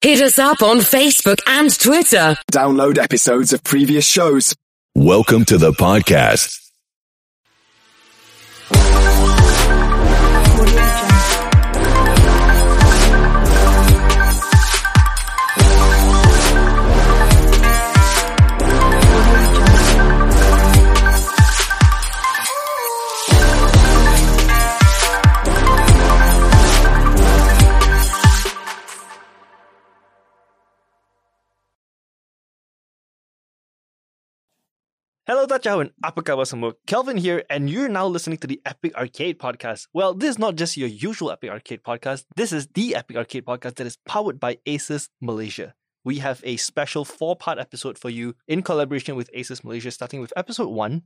Hit us up on Facebook and Twitter. Download episodes of previous shows. Welcome to the podcast. Hello Tachawan, apa khabar semua? Kelvin here, and you're now listening to the Epic Arcade Podcast. Well, this is not just your usual Epic Arcade Podcast. This is the Epic Arcade Podcast that is powered by Asus Malaysia. We have a special four-part episode for you in collaboration with Asus Malaysia, starting with episode one.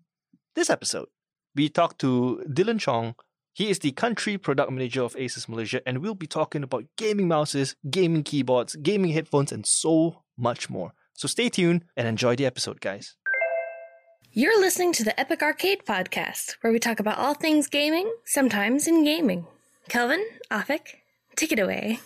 This episode, we talk to Dylan Chong. He is the country product manager of Asus Malaysia, and we'll be talking about gaming mouses, gaming keyboards, gaming headphones, and so much more. So stay tuned and enjoy the episode, guys. You're listening to the Epic Arcade Podcast, where we talk about all things gaming, sometimes in gaming. Kelvin, Afik, take it away.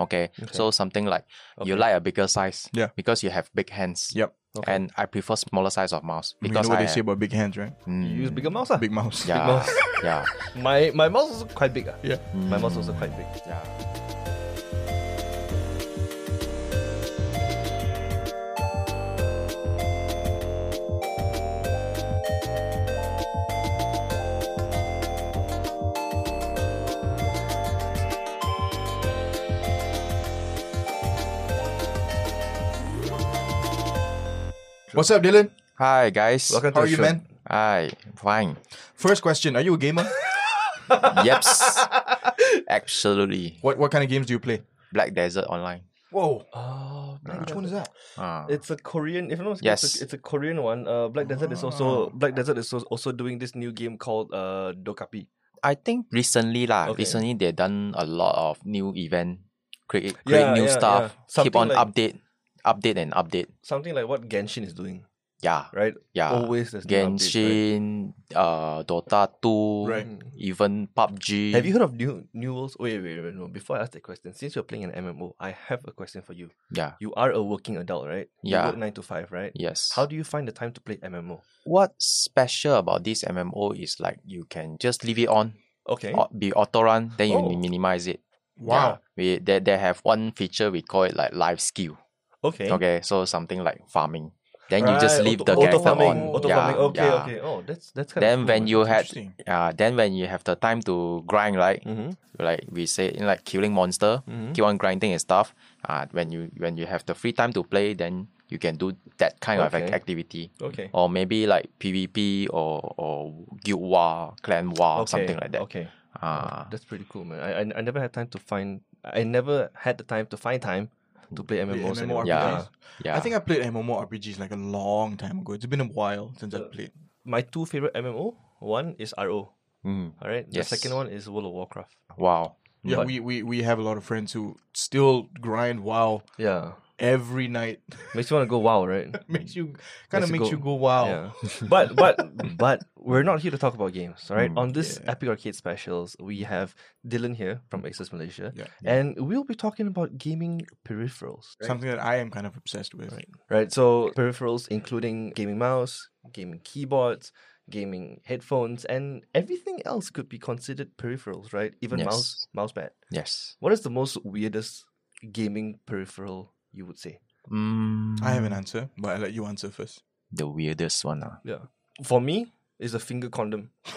Okay. So something like you like a bigger size. Yeah. Because you have big hands. Yep. And I prefer smaller size of mouse You because know what I they say about big hands, right? Mm, You use bigger mouse, ah? Big mouse. yeah, mouse. yeah, My my mouse is quite big. ah. Yeah. My mouse also quite big. yeah. What's up, Dylan? Hi guys. Welcome How to are the you, show. man? Hi. Fine. First question: Are you a gamer? Yeps. Absolutely. what What kind of games do you play? Black Desert Online. Whoa. Oh, Which one is that? Ah. It's a Korean. If I'm not mistaken, Yes. it's, a, it's a Korean one. Uh, Black Desert is also Black Desert is al- also doing this new game called uh Dokapi. I think recently lah. Okay. Recently they done a lot of new event, create Yeah, create new yeah, stuff, yeah. keep Something on like- update, update and update. Something like what Genshin is doing, Yeah, right? yeah. Always there's new updates, right? Genshin, uh, Dota Two, Right. even PUBG. Have you heard of new new worlds? Wait, wait, wait, no. Before I ask that question, since you're playing an MMO, I have a question for you. Yeah. You are a working adult, right? You Yeah. work nine to five, right? Yes. How do you find the time to play MMO? What's special about this MMO is like you can just leave it on, Okay. be auto run, then you Oh. minimize it. Wow. Yeah. We they, they have one feature we call it like live skill. Okay. Okay, so something like farming. Then you just leave auto, the auto character farming, on. Auto yeah, farming. Okay, yeah. okay. Oh, that's that's kind Then of when you had yeah, then when you have the time to grind, right? hmm Like we say, in like killing monster, Mhm. keep on grinding and stuff. Uh, when you when you have the free time to play, then you can do that kind of Okay. ac- activity. Okay. Or maybe like PvP or or guild war, clan war, okay. something like that. Okay. Ah, That's pretty cool, man. I, I I never had time to find. I never had the time to find time to play MMOs. anymore. MMORPGs. yeah. I think I played MMORPGs like a long time ago. It's been a while since I played. my two favorite MMO. One is RO. Mm, All right. Yes. The second one is World of Warcraft. wow. Yeah, But- we, we we have a lot of friends who still grind WoW Yeah. Every night. Makes you want to go wow, right? makes you kind of Makes makes you you go- go wow. Yeah. But but but we're not here to talk about games, all right? Mm, On this yeah. Epic Arcade specials, we have Dylan here from Asus Malaysia, Yeah. and we'll be talking about gaming peripherals. Right? Something that I am kind of obsessed with. right? Right. So peripherals including gaming mouse, gaming keyboards, gaming headphones, and everything else could be considered peripherals, right? Even mouse, Yes. mouse pad. Yes. What is the most weirdest gaming peripheral you would say? Mm, I have an answer, but I'll let you answer first. the weirdest one. ah. Yeah, for me, is a finger condom.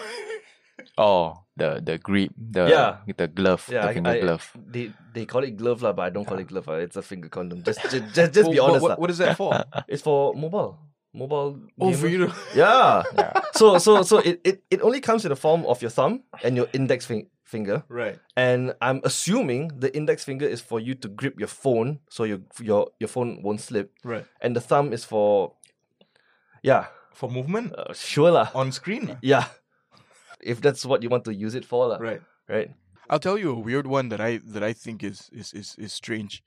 Oh, the the grip, the Yeah. the glove, Yeah, the I- finger I- glove. They they call it glove lah, but I don't call it glove. lah. It's a finger condom. Just just just, just be Oh, honest What, lah. what is that for? It's for mobile. Mobile. oh, for you to. Yeah. Yeah. So so so it, it, it only comes in the form of your thumb and your index fin- finger. Right. And I'm assuming the index finger is for you to grip your phone so your your your phone won't slip. Right. And the thumb is for yeah, For movement uh, sure lah. on screen. Yeah. If that's what you want to use it for lah. Right. Right? I'll tell you a weird one that I that I think is is is, is strange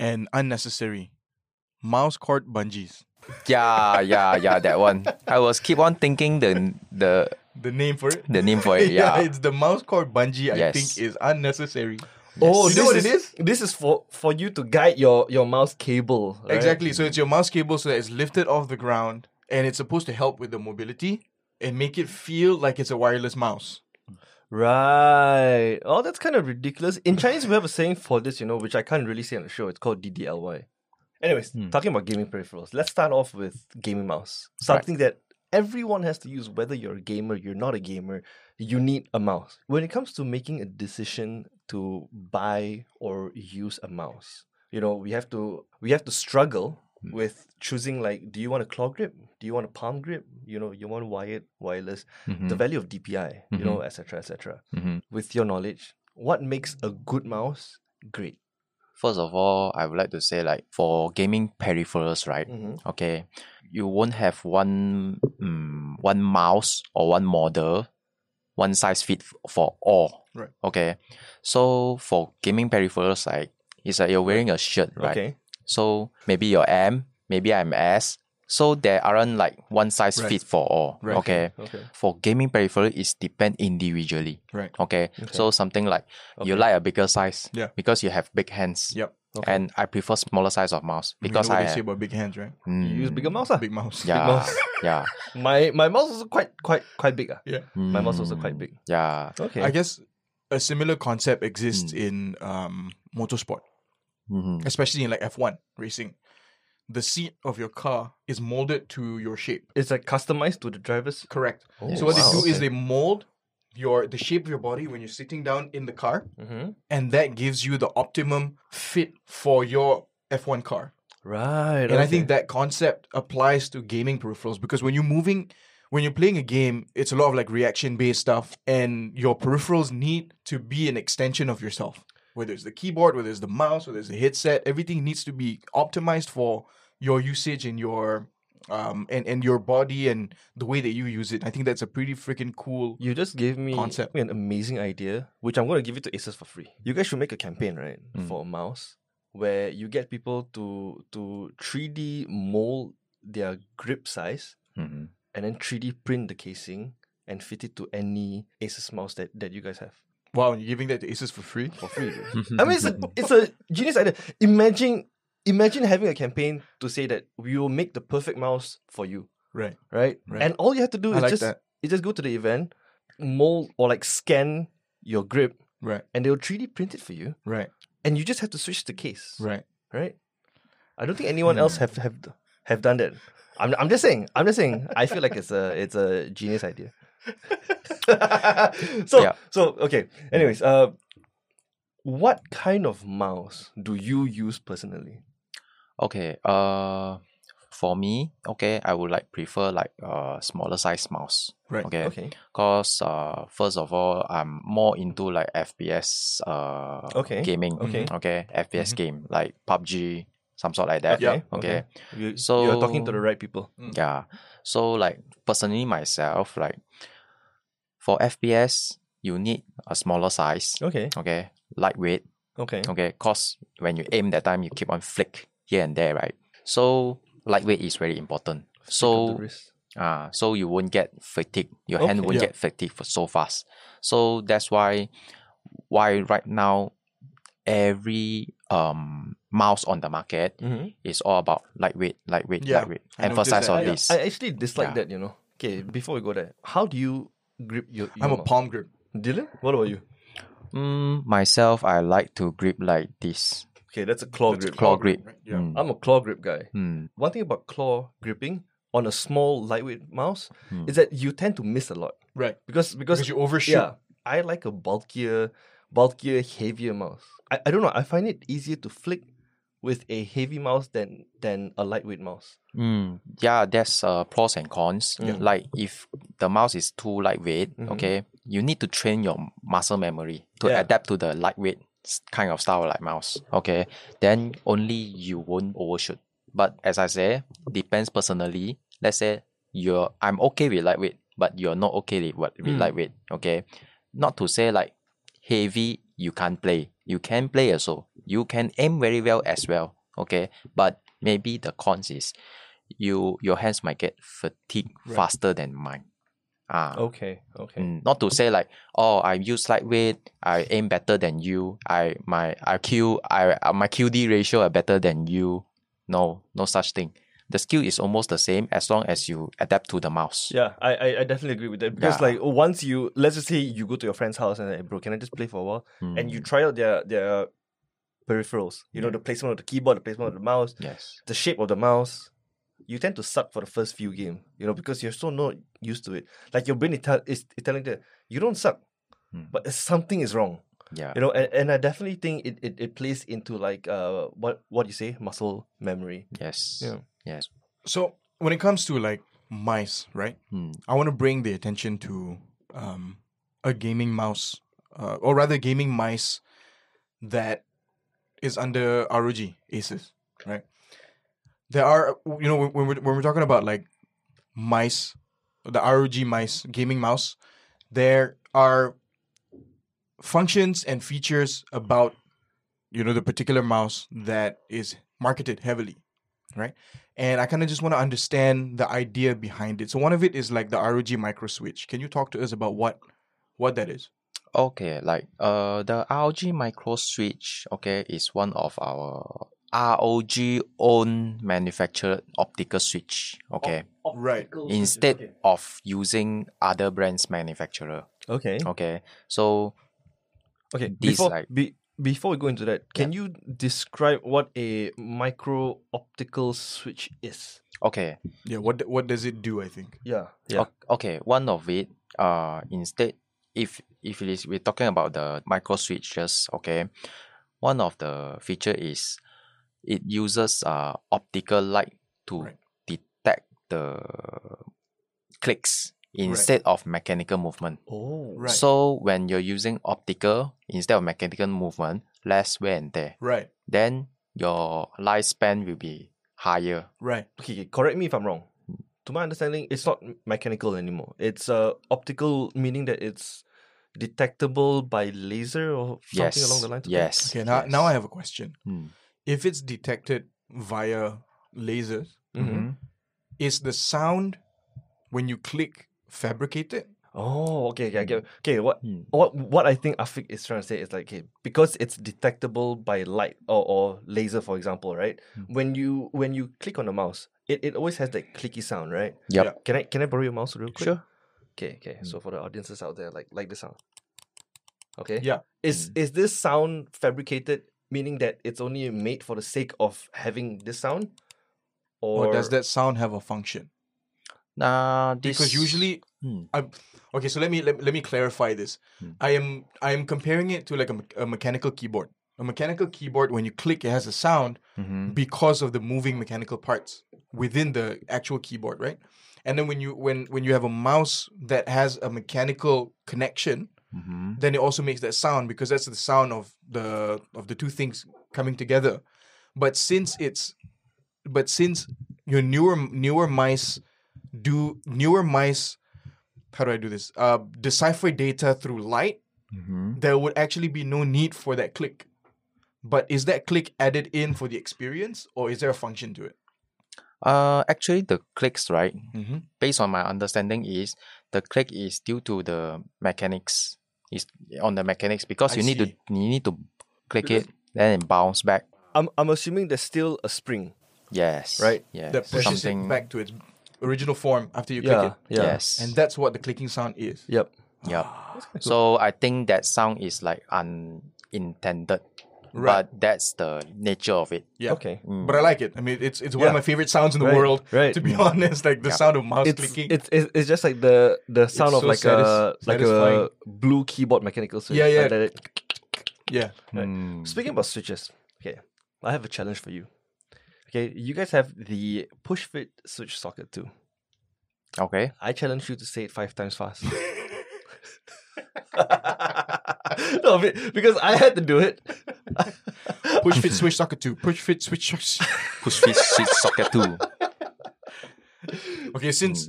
and unnecessary. mouse cord bungees. Yeah, yeah, yeah, that one. I was keep on thinking the the The name for it? the name for it. Yeah. it's the mouse cord bungee. I think is unnecessary. Oh, You this know what is, it is? This is for for you to guide your your mouse cable. right? Exactly. So it's your mouse cable so that it's lifted off the ground and it's supposed to help with the mobility and make it feel like it's a wireless mouse. Right. Oh, that's kind of ridiculous. In Chinese, we have a saying for this, you know, which I can't really say on the show. It's called DDLY. Anyways, hmm. talking about gaming peripherals, let's start off with gaming mouse. Something that everyone has to use, whether you're a gamer, you're not a gamer, you need a mouse. When it comes to making a decision to buy or use a mouse, you know, we have to we have to struggle hmm. with choosing like do you want a claw grip? Do you want a palm grip? You know, you want wired, wireless, the mm-hmm. value of DPI, you know, etc. etc. Mhm. With your knowledge, what makes a good mouse great? First of all, I would like to say like for gaming peripherals, right? Mhm. Okay, you won't have one um, one mouse or one model, one size fit for all. Right. Okay, so for gaming peripherals, like it's like you're wearing a shirt, right? Okay. So maybe you're M, maybe I'm S. So there aren't like one size Right. fit for all. Right. Okay. Okay. For gaming peripheral, it's depend individually. Right. Okay. So something like you Okay. like a bigger size. Yeah. Because you have big hands. Yep. Okay. And I prefer smaller size of mouse You because know what I they say have, about big hands, right? You use Mm, bigger mouse, ah? Big mouse. yeah, mouse. yeah, My my mouse is quite quite quite big. ah. Yeah. My mouse also quite Mm, big. Yeah. Okay. I guess a similar concept exists Mm. in um, motorsport, Mhm. especially in like F1 racing. The seat of your car is molded to your shape. it's like customized to the drivers. Correct. Oh, so what wow, they do is they mold your the shape of your body when you're sitting down in the car, Mm-hmm. and that gives you the optimum fit for your F1 car. Right. And I think that concept applies to gaming peripherals because when you're moving, when you're playing a game, it's a lot of like reaction based stuff, and your peripherals need to be an extension of yourself. Whether it's the keyboard, whether it's the mouse, whether it's the headset, everything needs to be optimized for your usage and your um and, and your body and the way that you use it. I think that's a pretty freaking cool. You just gave me Concept. an amazing idea, which I'm going to give it to Asus for free. You guys should make a campaign, right, Mm. for a mouse where you get people to to 3D mold their grip size Mhm. and then 3D print the casing and fit it to any Asus mouse that, that you guys have Wow, you're giving that to Asus for free? for free. I mean, it's a, it's a genius idea. Imagine imagine having a campaign to say that we will make the perfect mouse for you, Right. right? Right. And all you have to do I is like just that. you just go to the event, mold or like scan your grip, Right. and they'll 3D print it for you, Right. and you just have to switch the case, Right. right? I don't think anyone else have have have done that. I'm I'm just saying. I'm just saying. I feel like it's a it's a genius idea. so Yeah. so okay. Anyways, uh, what kind of mouse do you use personally? Okay. Uh, for me, okay, I would like prefer like uh smaller size mouse. Right. Okay. Okay. Cause uh, first of all, I'm more into like FPS uh Okay, gaming. okay. Okay. FPS game like PUBG, some sort like that. Yeah, Okay. You, So- you're talking to the right people. Yeah. So like personally myself, like for FPS, you need a smaller size. Okay. Okay. Lightweight. Okay. Okay. Cause when you aim that time, you keep on flick here and there, right? So lightweight is very important. Pick up the So wrist. ah, so you won't get fatigue. Your hand won't Yeah. get fatigued for so fast. So that's why why right now every um mouse on the market Mhm. is all about lightweight, lightweight, Yeah, lightweight. I noticed Emphasize that, on yeah. this. I actually dislike Yeah. that. You know. Okay. Before we go there, how do you grip your? your I'm a palm grip. Dylan, what about you? Mm, myself, I like to grip like this. Okay, that's a claw That's grip. Claw grip. right? Yeah. Mm, I'm a claw grip guy. mm, One thing about claw gripping on a small lightweight mouse Hmm. is that you tend to miss a lot Right. because because, Because you overshoot. yeah, I like a bulkier, bulkier, heavier mouse. I, I don't know. I find it easier to flick with a heavy mouse than than a lightweight mouse. mm. Yeah, there's uh, pros and cons. Yeah. Like if the mouse is too lightweight, Mhm. okay, you need to train your muscle memory to Yeah. adapt to the lightweight s- kind of style like mouse. Okay, then only you won't overshoot. But as I say, depends personally. Let's say you're I'm okay with lightweight, but you're not okay with what with Mm. lightweight. Okay, not to say like heavy you can't play. You can play also. You can aim very well as well. Okay, but maybe the cons is you your hands might get fatigued faster than mine. Ah, Okay. Okay. Mm, not to say like, oh, I use lightweight, I aim better than you, I my IQ, I uh, my KD ratio are better than you. No, no such thing. The skill is almost the same as long as you adapt to the mouse. Yeah, I, I, definitely agree with that because Yeah. like once you let's just say you go to your friend's house and like, bro, can I just play for a while? And you Mm, try out their their peripherals. You know, the placement of the keyboard, the placement of the mouse, yes. the shape of the mouse. You tend to suck for the first few games, you know, because you're so not used to it. Like your brain is, tell, is, is telling that you don't suck, Hmm. but something is wrong. Yeah. You know, and, and I definitely think it, it, it plays into like uh what what you say muscle memory. Yes. Yeah. Yes. So when it comes to like mice, right? Hmm. I want to bring the attention to um, a gaming mouse, uh, or rather, gaming mice that is under ROG Asus, right? There are, you know, when we're, when we're talking about like mice, the ROG mice, gaming mouse, there are functions and features about, you know, the particular mouse that is marketed heavily, right? And I kind of just want to understand the idea behind it. So one of it is like the ROG micro switch. Can you talk to us about what what that is? Okay, like uh the ROG micro switch, okay, is one of our ROG own manufactured optical switch. Okay. Right. Instead of using other brands manufacturer. Okay. Okay. So Okay. This, Before like- be, before we go into that, can you describe what a micro optical switch is? okay. Yeah. What what does it do? I think. Yeah. Yeah. O- okay, one of it, uh, instead, if if it is we're talking about the micro switches, okay, one of the feature is it uses uh optical light to Right. detect the clicks instead of mechanical movement. Oh. Right. So when you're using optical instead of mechanical movement, less wear and tear. Right. Then your lifespan will be higher. Right. Okay, okay, correct me if I'm wrong. To my understanding, it's not mechanical anymore. It's uh, optical, meaning that it's detectable by laser or something yes. along the lines. of? Yes. Okay. Now now I have a question. Hmm. If it's detected via lasers, Mhm. is the sound when you click fabricated? Oh, okay, okay, I get. Okay, what Hmm. what what I think Afik is trying to say is like, okay, because it's detectable by light or, or laser, for example, right? Hmm. When you when you click on the mouse, it, it always has that clicky sound, right? Yep. Yeah. Can I can I borrow your mouse real quick? Sure. Okay, okay. So for the audiences out there, like like the sound. Okay. Yeah. Is is this sound fabricated, meaning that it's only made for the sake of having this sound, Or, does that sound have a function? Nah, this Because usually Hmm. I'm okay. So let me let, let me clarify this. Hmm. I am I am comparing it to like a, a mechanical keyboard. A mechanical keyboard, when you click, it has a sound Mhm. because of the moving mechanical parts within the actual keyboard, right? And then when you when when you have a mouse that has a mechanical connection, Mhm. then it also makes that sound because that's the sound of the of the two things coming together. But since it's but since your newer newer mice do newer mice how do I do this? Uh decipher data through light, Mhm. there would actually be no need for that click. But is that click added in for the experience or is there a function to it? Uh, actually, the clicks, right? Mm-hmm. Based on my understanding, is the click is due to the mechanics. Is on the mechanics because I you need to you need to click Because- it, then it bounce back. I'm I'm assuming there's still a spring. Yes. Right. Yes. That pushes Something. it back to its original form after you click it. Yeah. Yes. And that's what the clicking sound is. Yep. Yep. Ah, so I think that sound is like unintended, Right. but that's the nature of it. Yeah. Okay. Mm. But I like it. I mean, it's it's one Yeah. of my favorite sounds in the Right, world. right. To be Mm. honest, like the Yeah. sound of mouse It's, clicking. it's it's it's just like the the sound of so like satis- a like satisfying. a blue keyboard mechanical switch. Yeah, yeah. Like that yeah. Right. Mm. Speaking about switches, okay, I have a challenge for you. Okay, you guys have the push fit switch socket two. Okay. I challenge you to say it five times fast. no, because I had to do it. Push fit switch socket two. Push fit switch. switch. Push fit switch socket two. okay, since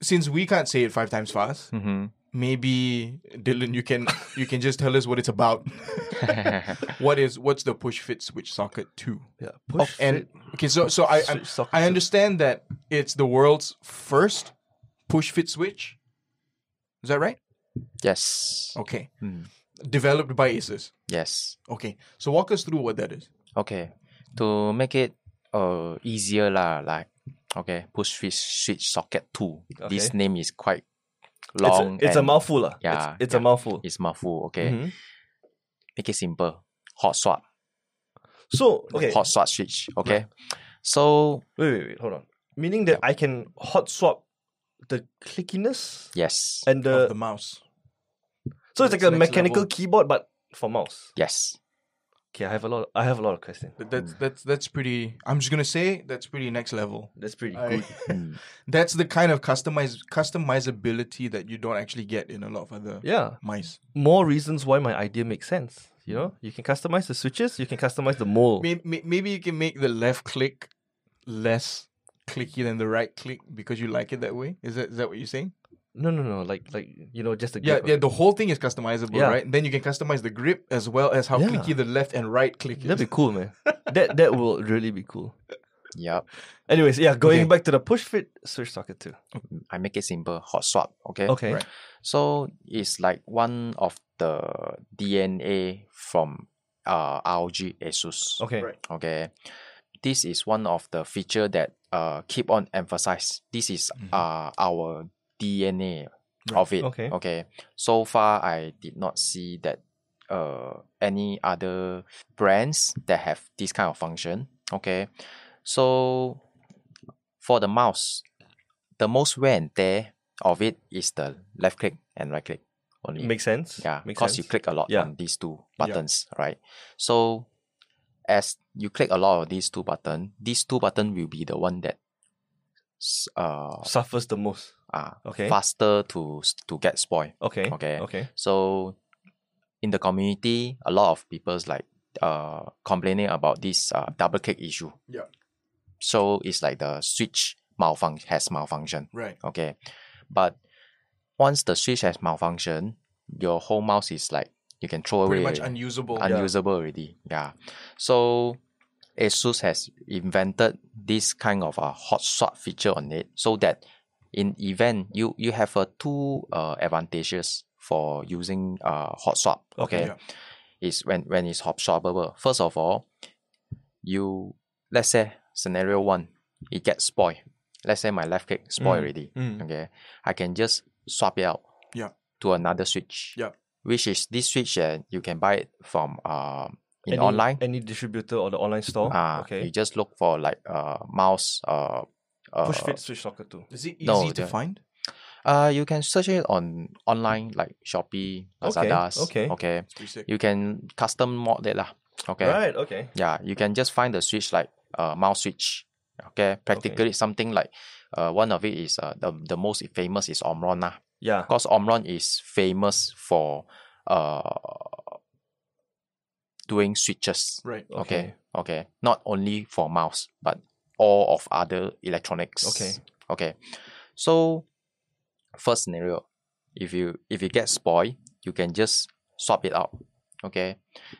since we can't say it five times fast, Mm-hmm. maybe Dylan, you can you can just tell us what it's about. what is what's the push fit switch socket two? Yeah. Oh, Push and fit, okay, so so I I, switch socket I understand that it's the world's first push fit switch. Is that right? Yes. Okay. Hmm. Developed by Asus. Yes. Okay. So walk us through what that is. Okay. To make it uh easier lah, like okay, push switch switch socket two. This name is quite It's a, long. it's a mouthful. lah. Yeah, It's, it's a mouthful. It's mouthful. Okay. Mhm. Make it simple. Hot swap. So, okay. Hot swap switch. Okay. So Wait, wait, wait. Hold on. Meaning that I can hot swap the clickiness yes. and of the. the mouse. So it's like a mechanical level. keyboard, but for mouse. Yes. Okay, I have a lot. I have a lot of questions. That- That's that's that's pretty. I'm just gonna say that's pretty next level. That's pretty I- good. Hmm. that's the kind of customize customizability that you don't actually get in a lot of other Yeah. mice. More reasons why my idea makes sense. You know, you can customize the switches. You can customize the mold. Maybe, maybe you can make the left click less clicky than the right click because you like it that way. Is that is that what you're saying? No, no, no. Like, like you know, just a Yeah, grip. yeah. The whole thing is customizable, Yeah. right? Then you can customize the grip as well as how Yeah. clicky the left and right click That'd be cool, man. that that will really be cool. Yep. Anyways, yeah, going Okay. back to the push fit switch socket two. I make it simple. Hot swap. Okay. Okay. Right. So it's like one of the DNA from uh ROG Asus. Okay. Right. Okay. This is one of the feature that uh keep on emphasize. This is uh our DNA of it. Okay. Okay. So far I did not see that uh any other brands that have this kind of function. Okay. So for the mouse, the most wear and tear of it is the left click and right click only. Makes sense. Yeah, Makes because you click a lot Yeah. on these two Yeah. buttons, right? So as you click a lot of these two buttons, these two buttons will be the one that uh, suffers the most. are Okay. faster to to get spoiled. Okay. Okay. Okay. So in the community, a lot of people's like uh complaining about this uh double click issue. Yeah. So it's like the switch malfunction has malfunction. Right. Okay. But once the switch has malfunction, your whole mouse is like you can throw Pretty away much already. unusable. unusable already. Yeah. So Asus has invented this kind of a hot swap feature on it so that in event you you have a two uh advantages for using uh hot swap. Okay. Okay. Yeah. Is when when it's hot swappable. First of all, you let's say scenario one, it gets spoiled. Let's say my left click spoiled Mm, already. mm. Okay. I can just swap it out Yeah. to another switch. Yeah. Which is this switch uh, you can buy it from uh, in Any- online. Any distributor or the online store. Ah, okay. You just look for like uh mouse uh, uh Push fit switch socket two. Is it easy No, to the- find? Uh you can search it on online like Shopee, Okay, okay. Okay. It's pretty sick. You can custom mod it lah. Okay. Right. Okay. Yeah, you can just find the switch like uh mouse switch. Okay. Practically something like uh one of it is uh the, the most famous is Omron lah. Yeah. Because Omron is famous for uh doing switches. Right. Okay. Okay. Not only for mouse, but all of other electronics. Okay. Okay. So first scenario, if you if you get spoiled, you can just swap it out. Okay.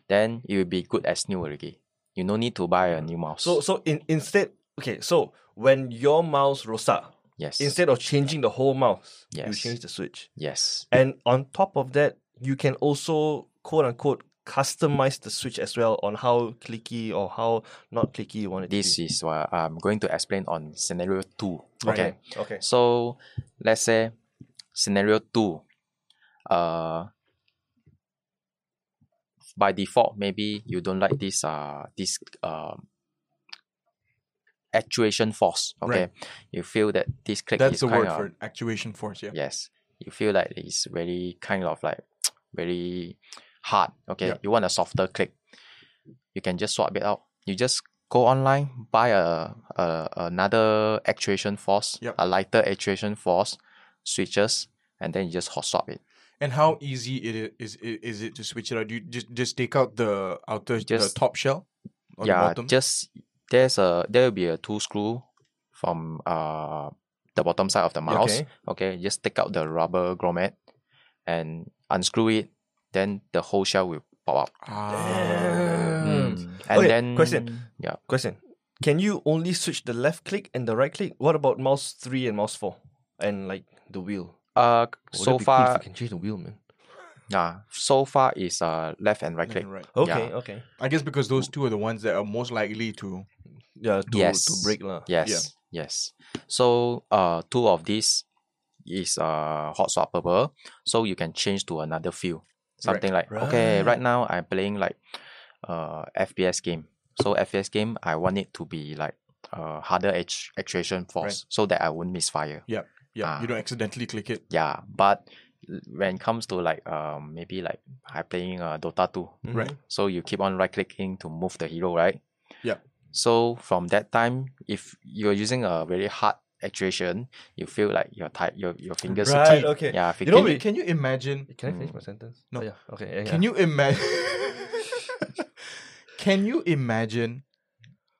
Then it will be good as new already. You no need to buy a new mouse. So so in instead okay so when your mouse rosak yes. instead of changing the whole mouse yes. you change the switch yes. and on top of that you can also quote unquote customize the switch as well on how clicky or how not clicky you want it This to be. is what I'm going to explain on scenario two. Right. Okay. Okay. So let's say scenario two, uh, by default maybe you don't like this uh this um actuation force. Okay, you feel that this click That's is the kind word of for it. Actuation force. Yeah. yes, you feel like it's very kind of like very hard. Okay, Yeah. you want a softer click. You can just swap it out. You just go online, buy a, a another actuation force, Yep. a lighter actuation force, switches, and then you just hot swap it. And how easy it is is it to switch it out? Do you just just take out the outer Just- the top shell on the yeah, just there's a there will be a two screw from uh the bottom side of the mouse. Okay. Okay, just take out the rubber grommet and unscrew it, then the whole shell will pop up. Ah. Mm. And Okay, then question. Yeah. Question: Can you only switch the left click and the right click? What about mouse three and mouse four, and like the wheel? Uh Would so that be cool if far you can change the wheel, man. nah, so far is uh left and right Left click. and right. Okay, Yeah. okay. I guess because those two are the ones that are most likely to. Yeah, to Yes. to break lah. Yes. Yes. So uh two of these is uh hot swappable. So you can change to another field. Something like okay, right Right. now I'm playing like uh FPS game. So FPS game I want it to be like uh harder act- actuation force so that I won't misfire. Yeah, yeah. Ah. You don't accidentally click it. Yeah. But when it comes to like um maybe like I playing uh Dota 2. Right. So you keep on right clicking to move the hero, right? yeah So from that time, if you're using a very hard actuation, you feel like your tight your your fingers Right, fatigue. okay. Yeah, You know, Can we- you, can you imagine? Can I finish my sentence? No. Oh, yeah. Okay. Yeah, Can you imagine? can you imagine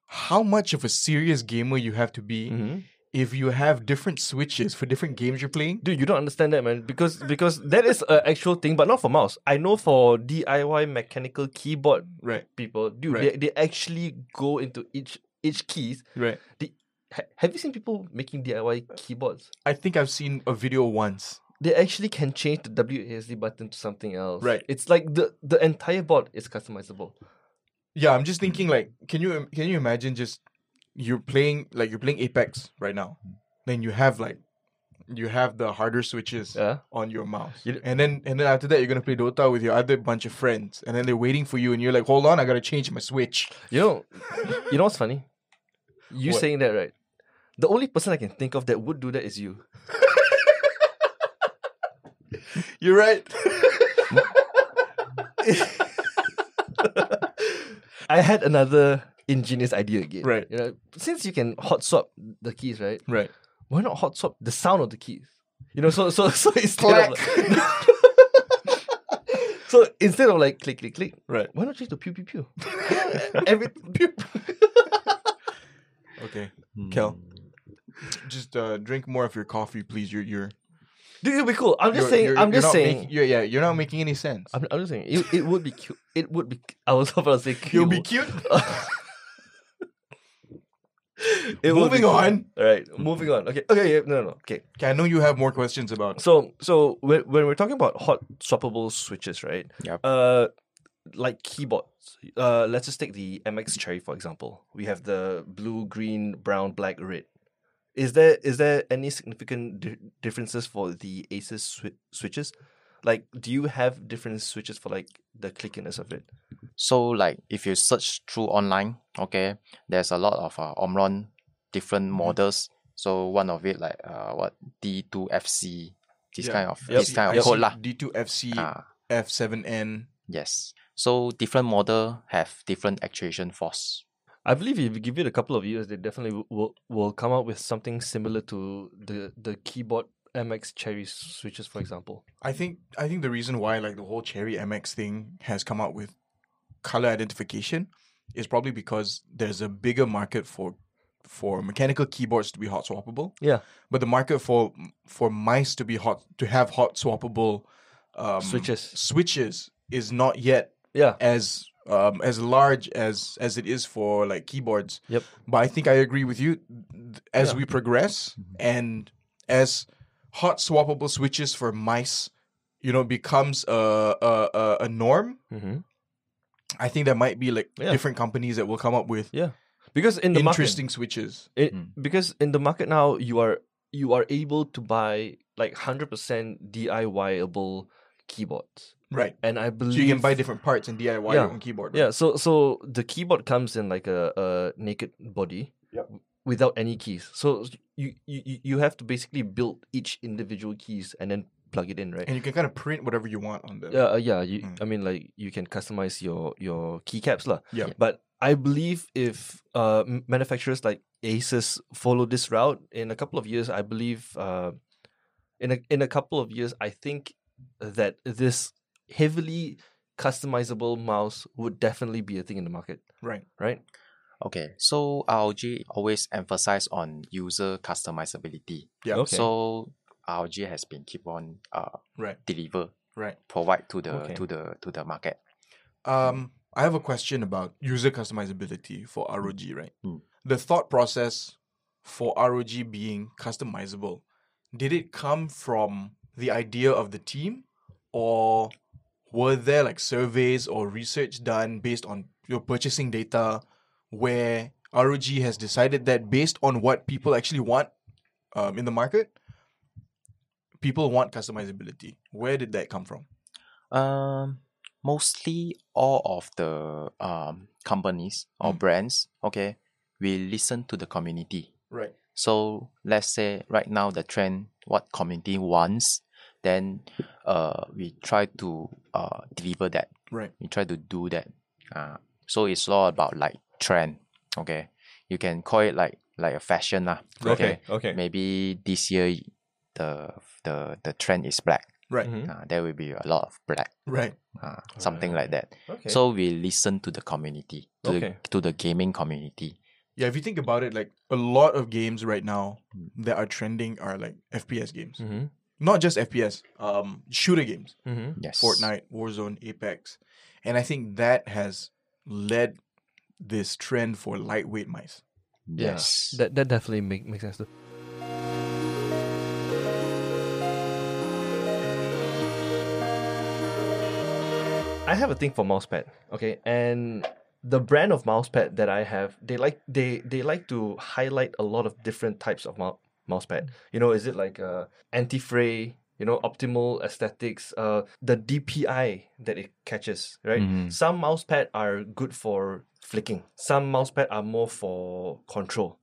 how much of a serious gamer you have to be hmm if you have different switches for different games you're playing? Dude, you don't understand that, man. Because because that is an actual thing, but not for mouse. I know for DIY mechanical keyboard Right, people, dude, Right. they, they actually go into each each keys. right. The, ha, have you seen people making DIY keyboards? I think I've seen a video once. They actually can change the WASD button to something else. Right. It's like the the entire board is customizable. Yeah, I'm just thinking like, can you can you imagine just you're playing like you're playing Apex right now, then you have like you have the harder switches Yeah. on your mouse, You- and then and then after that you're gonna play Dota with your other bunch of friends, and then they're waiting for you, and you're like, hold on, I gotta change my switch. You know, you know what's funny? You What? saying that right? The only person I can think of that would do that is you. You're right. I had another ingenious idea again. Right. You know, since you can hot swap the keys, right? right. Why not hot swap the sound of the keys? You know, so so so instead of like, so instead of like click click click, Right. why not change to pew pew pew? Every pew. Okay. Hmm. Kel, just uh, drink more of your coffee, please. You're you're. Dude, it'll be cool. I'm just you're- saying. you're- I'm you're just saying. making- you're, yeah, you're not making any sense. I'm, I'm just saying. It, it would be cute. It would be. I was about to say cute. You'll be cute. It Moving on. All right, moving on. Okay, okay, yeah, no, no, no. Okay, Okay, I know you have more questions about. so so when, when we're talking about hot swappable switches, right? Yep. Uh, like keyboards. Uh, let's just take the MX Cherry for example. We have the blue, green, brown, black, red. Is there is there any significant di- differences for the Asus swi- switches? Like, do you have different switches for like the clickiness of it? So like if you search through online, okay, there's a lot of uh, Omron different models. So one of it like uh what D2FC, this Yeah. kind of Yep. this kind I of see code lah. D2FC, Ah, F7N. yes. So different model have different actuation force. I believe if you give it a couple of years, they definitely will will, come out with something similar to the the keyboard MX Cherry switches, for example. I think I think the reason why like the whole Cherry MX thing has come out with color identification is probably because there's a bigger market for for mechanical keyboards to be hot swappable, Yeah, but the market for for mice to be hot to have hot swappable um, Switches. switches is not yet yeah, as um, as large as as it is for like keyboards. Yep. But I think I agree with you. As Yeah. we progress and as hot swappable switches for mice, you know, becomes a a, a, a norm. hmm I think there might be like Yeah. different companies that will come up with yeah. Because in the interesting switches. it, Mm. because in the market now, you are you are able to buy like hundred percent DIYable keyboards, Right. and I believe So you can buy different parts and DIY Yeah. your own keyboard. right? Yeah, so so the keyboard comes in like a, a naked body Yep. without any keys. So you, you you- you have to basically build each individual keys and then plug it in, right? And you can kind of print whatever you want on the. Yeah, uh, yeah. You, Mm. I mean, like you can customize your your keycaps, lah. Yeah. But I believe if uh manufacturers like Asus follow this route in a couple of years, I believe uh in a in a couple of years, I think that this heavily customizable mouse would definitely be a thing in the market, Right. right? Okay, so ROG always emphasize on user customizability. Yeah. Okay. So ROG has been keep on uh Right. deliver Right. provide to the Okay. to the to the market. Um, I have a question about user customizability for ROG, right? Mm. The thought process for ROG being customizable, did it come from the idea of the team or were there like surveys or research done based on your purchasing data where ROG has decided that based on what people actually want um, in the market, people want customizability. Where did that come from? Um, mostly all of the um companies or Mm. brands, okay, we listen to the community. Right. So let's say right now the trend, what community wants, then uh we try to uh deliver that. Right. We try to do that. Uh, so it's all about like trend. Okay. You can call it like like a fashion lah. Okay. Okay. Maybe this year the the the trend is black. Right. Mhm. Uh, there will be a lot of black. Right. Uh, something like that. Okay. So we listen to the community, to Okay. the to the gaming community. Yeah, if you think about it, like a lot of games right now Mm. that are trending are like FPS games. Mm-hmm. Not just FPS, um, shooter games. Mm-hmm. Yes. Fortnite, Warzone, Apex. And I think that has led this trend for lightweight mice. Yes. That that definitely make makes sense. Too. I have a thing for mousepad, okay, and the brand of mousepad that I have, they like they they like to highlight a lot of different types of mou- mousepad. You know, is it like uh, anti-fray? You know, optimal aesthetics. Uh, the DPI that it catches, right? Mhm. Some mousepad are good for flicking. Some mousepad are more for control.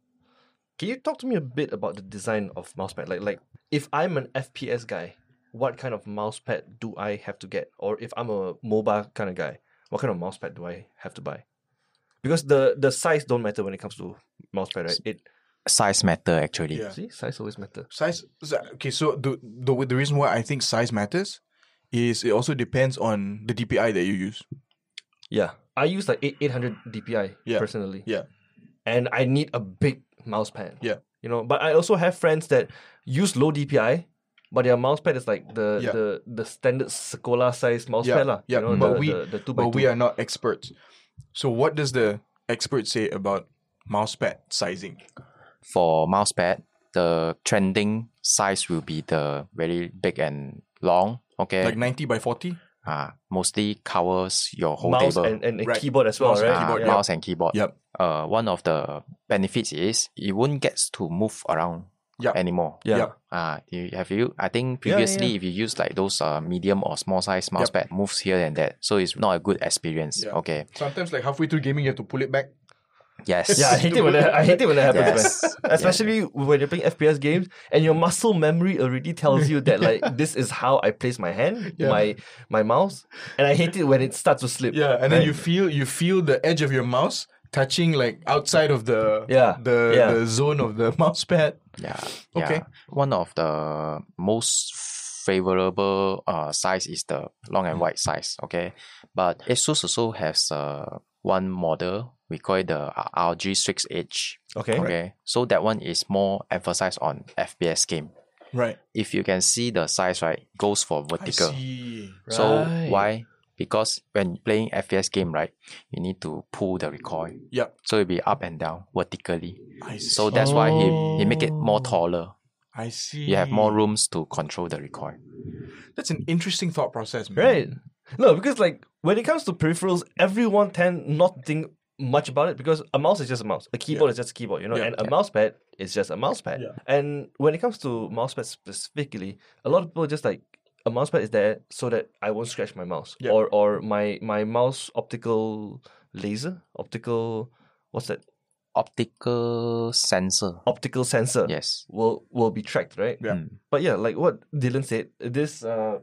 Can you talk to me a bit about the design of mousepad? Like, like if I'm an FPS guy, what kind of mousepad do I have to get? Or if I'm a mobile kind of guy, what kind of mousepad do I have to buy? Because the the size don't matter when it comes to mousepad, right? It Size matter actually. Yeah. see size always matter. Size. Okay, so the, the the reason why I think size matters is it also depends on the DPI that you use. Yeah, I use like eight eight hundred DPI Yeah. personally. Yeah. and I need a big mousepad. Yeah. you know, but I also have friends that use low DPI. But their mousepad is like the Yeah. the, the standard Sekolah size mousepad Yeah, lah. yeah, You know, but the, we- the, the two by But two. we are not experts. So what does the expert say about mousepad sizing? For mousepad, the trending size will be the very big and long. Okay. Like 90 by 40? uh, mostly covers your whole mouse table. and, and, and Right. keyboard as well, Mouse and right? uh, keyboard, yeah. mouse and keyboard. Yep. Uh, one of the benefits is it won't get to move around Yep. anymore. Yeah. Yep. Uh, you, have you? I think Yeah, yeah, previously, yeah. if you use like those uh, medium or small size mouse pad, moves here and there, so it's not a good experience. Yeah. Okay. Sometimes like halfway through gaming, you have to pull it back. Yes. Yeah, I hate it when that, I hate it when that happens, Yes. man. Especially when you're playing FPS games and your muscle memory already tells you that like this is how I place my hand, Yeah. my my mouse, and I hate it when it starts to slip. Yeah, and then Right. you feel you feel the edge of your mouse touching like outside of the Yeah, the, yeah. the zone of the mouse pad. Yeah. Okay. Yeah. One of the most favorable uh size is the long Mm. and wide size. Okay. But ASUS also has uh one model we call it the uh, ROG Strix Edge. Okay. Okay. So that one is more emphasized on FPS game. Right. If you can see the size, right, goes for vertical. see. So Right. why? Because when playing FPS game, right, you need to pull the recoil. Yep. So it'll be up and down vertically. I see. So that's why he, he make it more taller. I see. You have more rooms to control the recoil. That's an interesting thought process, man. Right. No, because like when it comes to peripherals, everyone tend not think much about it because a mouse is just a mouse, a keyboard is just a keyboard, you know, Yeah. and a mouse pad is just a mouse pad. Yeah. And when it comes to mouse pads specifically, a lot of people just like a mouse pad is there so that I won't scratch my mouse Yeah. or or my my mouse optical laser, optical what's that? Optical sensor. Optical sensor Yes. will will be tracked, right? Yeah. Mm. But yeah, like what Dylan said, this uh,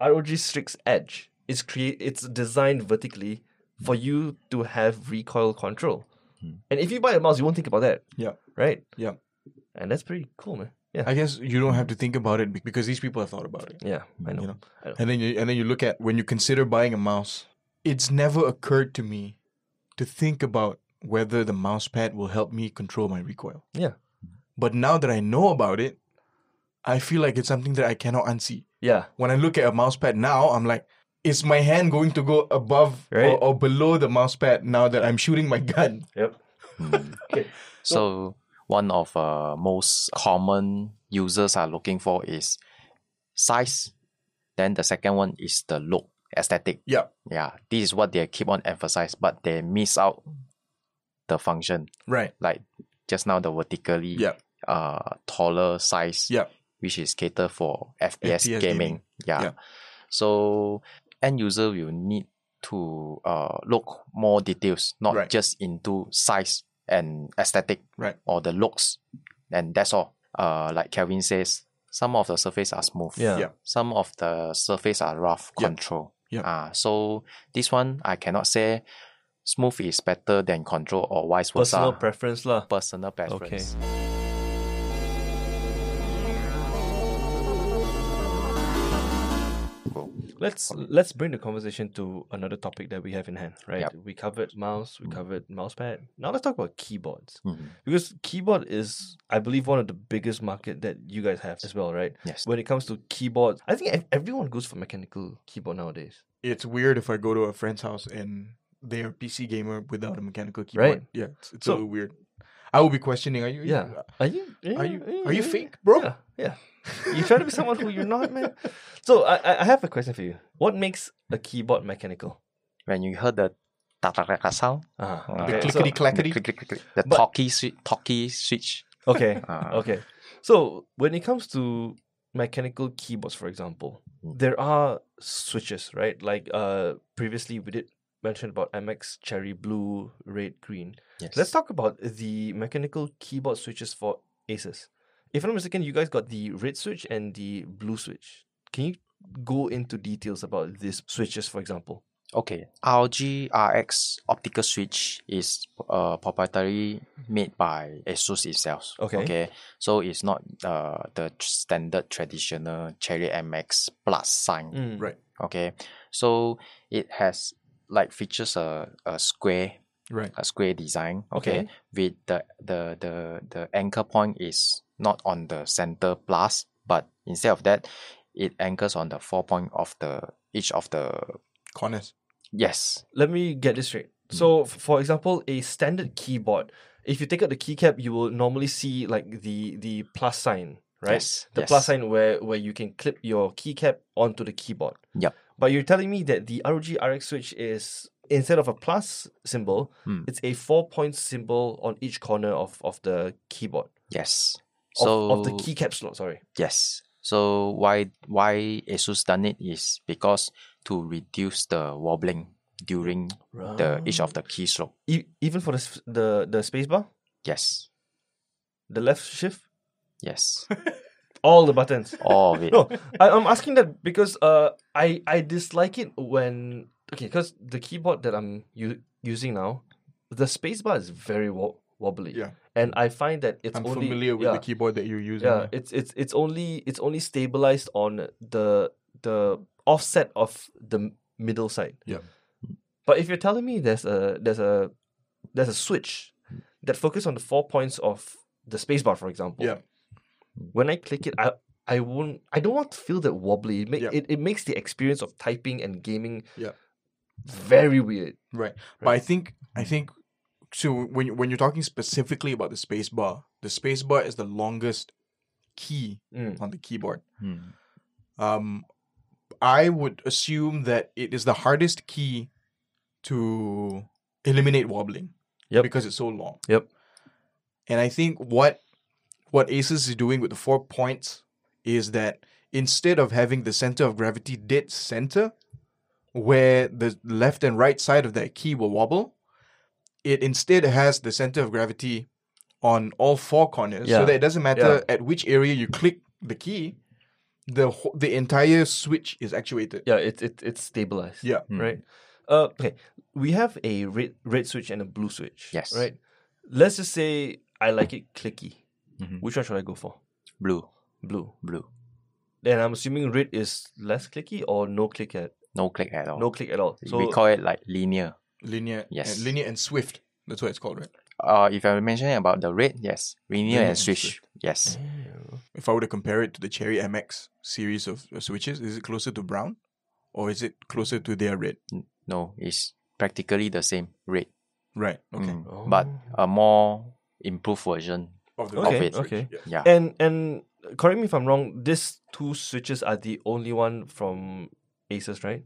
ROG Strix Edge is create it's designed vertically for you to have recoil control. Hmm. And if you buy a mouse, you won't think about that. Yeah. Right? Yeah. And that's pretty cool, man. Yeah. I guess you don't have to think about it because these people have thought about it. yeah, I know. You know? I know. And then you and then you look at when you consider buying a mouse, it's never occurred to me to think about whether the mouse pad will help me control my recoil. Yeah. But now that I know about it, I feel like it's something that I cannot unsee. Yeah. When I look at a mouse pad now, I'm like, is my hand going to go above Right. or, or below the mouse pad now that I'm shooting my gun? Yep. Okay. So one of uh, most common users are looking for is size. Then the second one is the look, aesthetic. Yeah. Yeah, this is what they keep on emphasize, but they miss out the function. Right. Like just now, the vertically Yeah. uh taller size. Yeah. which is catered for FPS, FPS gaming. gaming. Yeah. Yeah. So end user will need to uh look more details, not Right. just into size and aesthetic Right. or the looks. And that's all. Uh like Kelvin says, some of the surface are smooth. Yeah. Yeah. Some of the surface are rough control. Yeah. Ah, so this one I cannot say smooth is better than control or vice versa. Personal preference lah. Personal preference. Cool. Let's let's bring the conversation to another topic that we have in hand, right? Yep. We covered mouse, we covered mousepad. Now let's talk about keyboards. Mhm. Because keyboard is, I believe, one of the biggest market that you guys have as well, right? Yes. When it comes to keyboards, I think everyone goes for mechanical keyboard nowadays. It's weird if I go to a friend's house and they're a PC gamer without a mechanical keyboard. Right. Yeah, it's, it's So- a little weird. I will be questioning, are you Yeah. Are you? Are you are you fake, bro? Yeah. Yeah. You try to be someone who you're not, man. So I I- I have a question for you. What makes a keyboard mechanical? When you heard the ta ta ta ta sound, Ah, uh, The okay. clickety So, clackety. click, click, click, click, the But- talkie switch, talkie switch. okay. Ah. Okay. So when it comes to mechanical keyboards, for example, Mm. there are switches, right? Like uh previously we did mention about MX cherry blue, red, green. Yes. Let's talk about the mechanical keyboard switches for Asus. If I'm not mistaken, you guys got the red switch and the blue switch. Can you go into details about these switches, for example? Okay, ROG RX optical switch is uh, proprietary made by ASUS itself. Okay. Okay, so it's not uh, the standard traditional Cherry MX plus sign. Mm. Right. Okay, so it has like features a, a square Right. a square design. Okay. Okay, with the the the the anchor point is not on the center plus, but instead of that, it anchors on the four point of the each of the Corners. yes let me get this straight. Hmm. So, f- for example, a standard keyboard, if you take out the keycap, you will normally see like the the plus sign, right? Yes, The yes. plus sign where where you can clip your keycap onto the keyboard. Yep. But you're telling me that the ROG RX switch is instead of a plus symbol, Hmm. it's a four point symbol on each corner of of the keyboard. Yes. Of, So of the keycap slot, sorry. yes. So why why ASUS done it is because to reduce the wobbling during the each of the keystroke. E- even for the the the spacebar, Yes. the left shift, Yes. all the buttons. All of it. No, I, I'm asking that because uh, I I dislike it when okay, because the keyboard that I'm u- using now, the spacebar is very wo- wobbly. Yeah. and I find that it's I'm only familiar with yeah, the keyboard that you're using. Yeah, it's it's it's only it's only stabilized on the the offset of the middle side. Yeah. But if you're telling me there's a there's a there's a switch that focus on the four points of the spacebar, for example. Yeah. When I click it, I I won't I don't want to feel that wobbly. It, make, Yeah. it, it makes the experience of typing and gaming Yeah. very weird. Right. But I think I think so when when you're talking specifically about the space bar, the space bar is the longest key Mm. on the keyboard. Hmm. Um I would assume that it is the hardest key to eliminate wobbling. Yep. Because it's so long. Yep. And I think what what Asus is doing with the four points is that instead of having the center of gravity dead center, where the left and right side of that key will wobble, it instead has the center of gravity on all four corners, Yeah. so that it doesn't matter Yeah. at which area you click the key, the wh- the entire switch is actuated. Yeah, it's it, it's stabilized. Yeah. Hmm. right? Uh, okay, we have a red red switch and a blue switch. Yes. Right. Let's just say I like it clicky. Mhm. Which one should I go for? Blue. Blue. Blue. Then I'm assuming red is less clicky or no click at No click at all. no click at all. So we call it like linear. Linear, Yes. and linear and swift. That's what it's called, right? Uh, if I'm mentioning about the red, yes, linear Linear and and switch, yes. It's if I were to compare it to the Cherry MX series of uh, switches, is it closer to brown, or is it closer to their red? No, it's practically the same rate. Right. Okay. Mm, But a more improved version. Of the Okay, red switch, okay. yeah. Yeah. And and correct me if I'm wrong. These two switches are the only one from Asus, right?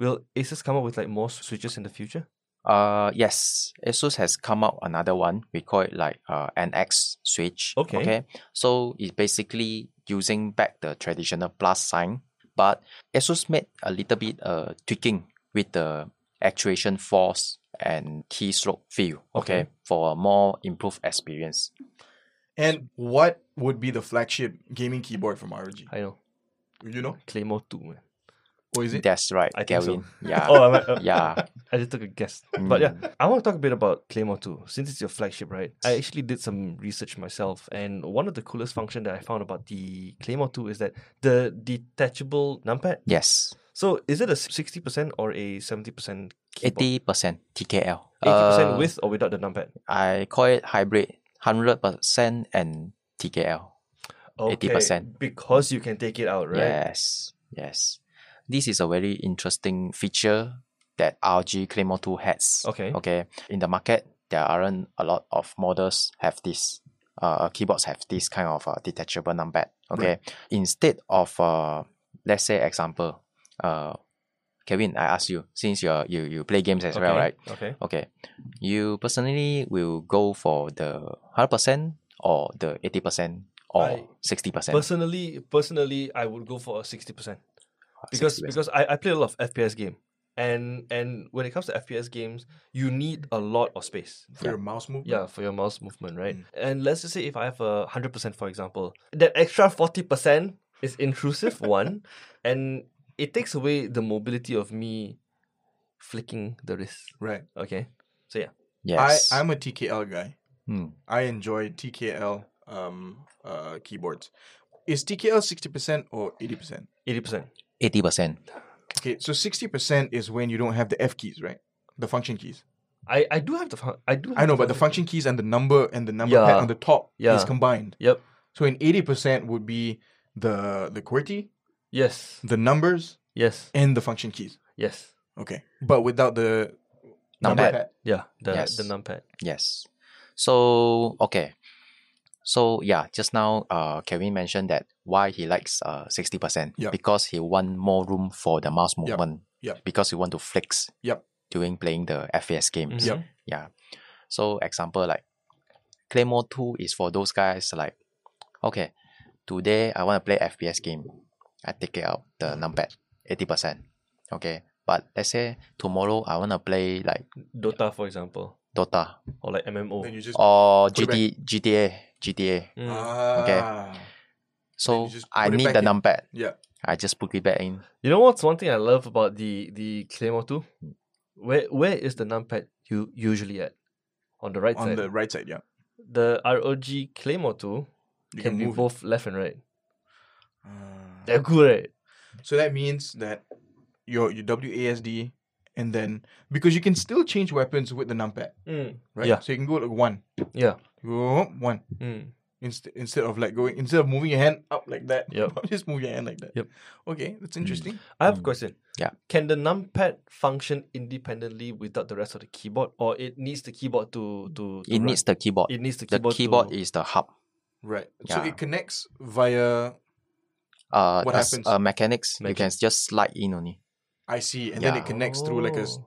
Will Asus come up with like more switches in the future? Uh yes, ASUS has come out another one. We call it like uh NX switch. Okay. Okay. So it's basically using back the traditional plus sign, but ASUS made a little bit uh tweaking with the actuation force and keystroke feel. Okay. Okay. For a more improved experience. And what would be the flagship gaming keyboard from ROG? I know You know, Claymore Two. Man. Or is it? That's right, I think so. Yeah. Oh, I, uh, yeah. I just took a guess. But yeah, Mm. I want to talk a bit about Claymore 2. Since it's your flagship, right? I actually did some research myself, and one of the coolest function that I found about the Claymore 2 is that the detachable numpad. Yes. So is it a 60% or a 70% keyboard? Eighty percent TKL. 80% Uh, with or without the numpad? I call it hybrid, hundred percent and TKL. Okay, 80%. Because you can take it out, right? Yes, yes. This is a very interesting feature that ROG Claymore 2 has. Okay. Okay. In the market, there aren't a lot of models have this. Uh, keyboards have this kind of uh, detachable numpad. Okay. Instead of uh, let's say example, uh, Kevin, I ask you since you you you play games as well, right? Okay. Okay. You personally will go for the hundred percent or the eighty percent or sixty percent. Personally, personally, I would go for a 60%. Because because I, I play a lot of FPS game and and when it comes to FPS games you need a lot of space For your mouse movement? yeah for your mouse movement right Mm. and let's just say if I have a hundred percent for example that extra forty percent is intrusive one and it takes away the mobility of me flicking the wrist Right. okay so yeah yes. I, I'm a TKL guy. Hmm. I enjoy TKL um uh keyboards. Is TKL sixty percent or 80%? eighty percent? Eighty percent. Okay, so sixty percent is when you don't have the F keys, right? The function keys. I I do have the fun- I do have I know, but the function keys and the number and the number pad on the top Yeah. is combined. yep So in eighty percent would be the the QWERTY, yes the numbers, yes and the function keys. yes Okay, but without the number Numpad. pad. yeah the Yes. the numpad Yes. So okay. So yeah, just now uh Kevin mentioned that why he likes uh sixty percent. Yup. Because he want more room for the mouse movement. Yup. Because he want to flex Yep. during playing the FPS games. Mhm. Yeah. So example like Claymore 2 is for those guys like okay, today I want to play FPS game. I take it out the numpad, eighty percent. Okay. But let's say tomorrow I wanna play like Dota for example Dota or like MMO Then you just or GT, GTA, GTA. Mm. ah, okay. So I need the in. numpad. Yeah. I just put it back in. You know what's one thing I love about the the Claymore 2? Where where is the numpad you usually at? On the right on side. On the right side. Yeah, The ROG Claymore 2 you can, be move it. both left and right. Ah. They're good, right? So that means that your your WASD and then because you can still change weapons with the numpad, Mm. right? Yeah. So you can go like one, Yeah. Go up, one Mm. instead instead of like going instead of moving your hand up like that. Yep. just move your hand like that. Yep. Okay, that's interesting. I have a Mm. question. Yeah. Can the numpad function independently without the rest of the keyboard, or it needs the keyboard to to? to It run? needs the keyboard. It needs the keyboard. the keyboard. keyboard to, is the hub. Right. Yeah. So it connects via. Uh, What happens? Uh, mechanics. You can just slide in only. I see, and then it connects through like a s- Oh.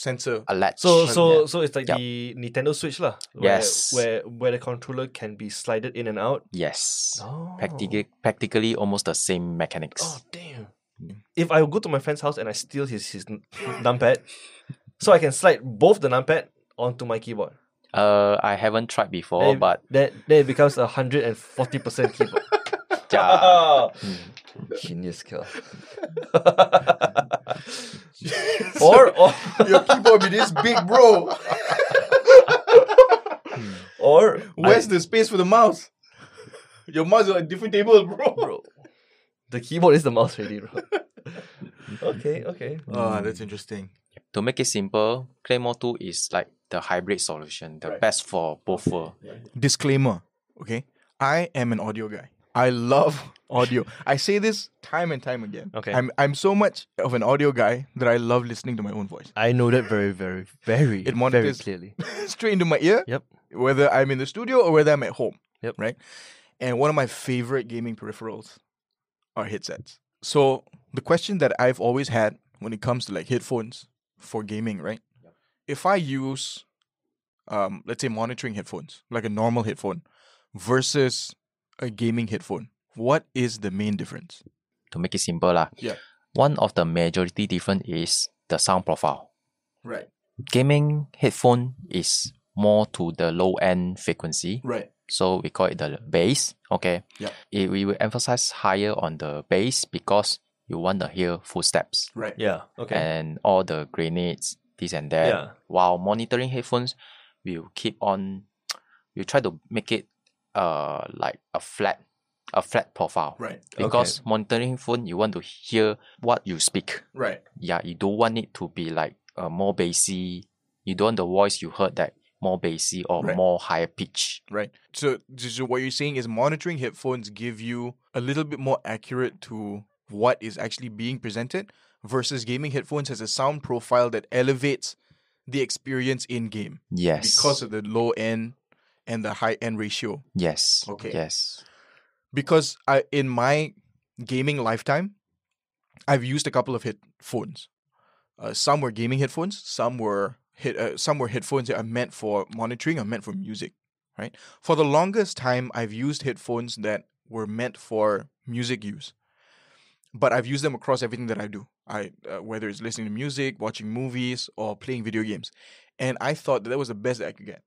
Sensor. A latch. So so yeah. so it's like Yup. the Nintendo Switch lah. Where, Yes. Where where the controller can be slided in and out. yes. Oh. Practically, practically almost the same mechanics. Oh damn! If I go to my friend's house and I steal his his numpad, so I can slide both the numpad onto my keyboard. Uh, I haven't tried before, Then it- but then then it becomes a hundred and forty percent keyboard. Yeah. Genius kill. or or Your keyboard be this big, bro. or Where's I- the space for the mouse? Your mouse is on a different table, bro. bro? The keyboard is the mouse already, bro. okay, okay. Ah, that's interesting. To make it simple, Claymore 2 is like the hybrid solution, the best for both worlds. Disclaimer, okay? I am an audio guy. I love audio. I say this time and time again. Okay. I'm I'm so much of an audio guy that I love listening to my own voice. I know that very, very, very, It very monitors- clearly. Straight into my ear. Yep. Whether I'm in the studio or whether I'm at home. Yep. Right. And one of my favorite gaming peripherals are headsets. So the question that I've always had when it comes to like headphones for gaming, right? Yep. If I use um let's say monitoring headphones, like a normal headphone, versus a gaming headphone, what is the main difference? To make it simple, lah. Yeah. One of the majority difference is the sound profile. Right. Gaming headphone is more to the low end frequency. Right. So we call it the bass. Okay. Yeah. It, we will emphasize higher on the bass because you want to hear footsteps Right. Yeah. Okay. and all the grenades, this and that. Yeah. While monitoring headphones, we'll keep on. We try to make it uh like a flat, a flat profile. Right. Because monitoring phone, you want to hear what you speak. Right. Yeah, you don't want it to be like uh, more bassy. You don't want the voice you heard that more bassy or Right. more higher pitch. Right. So, so what you're saying is monitoring headphones give you a little bit more accurate to what is actually being presented versus gaming headphones has a sound profile that elevates the experience in game Yes. because of the low end and the high end ratio. yes. Okay. Yes. Because I in my gaming lifetime, I've used a couple of headphones. Uh, some were gaming headphones, some were hit, uh, some were headphones that are meant for monitoring or meant for music. Right. For the longest time, I've used headphones that were meant for music use, but I've used them across everything that I do. I uh, whether it's listening to music, watching movies, or playing video games, and I thought that, that was the best that I could get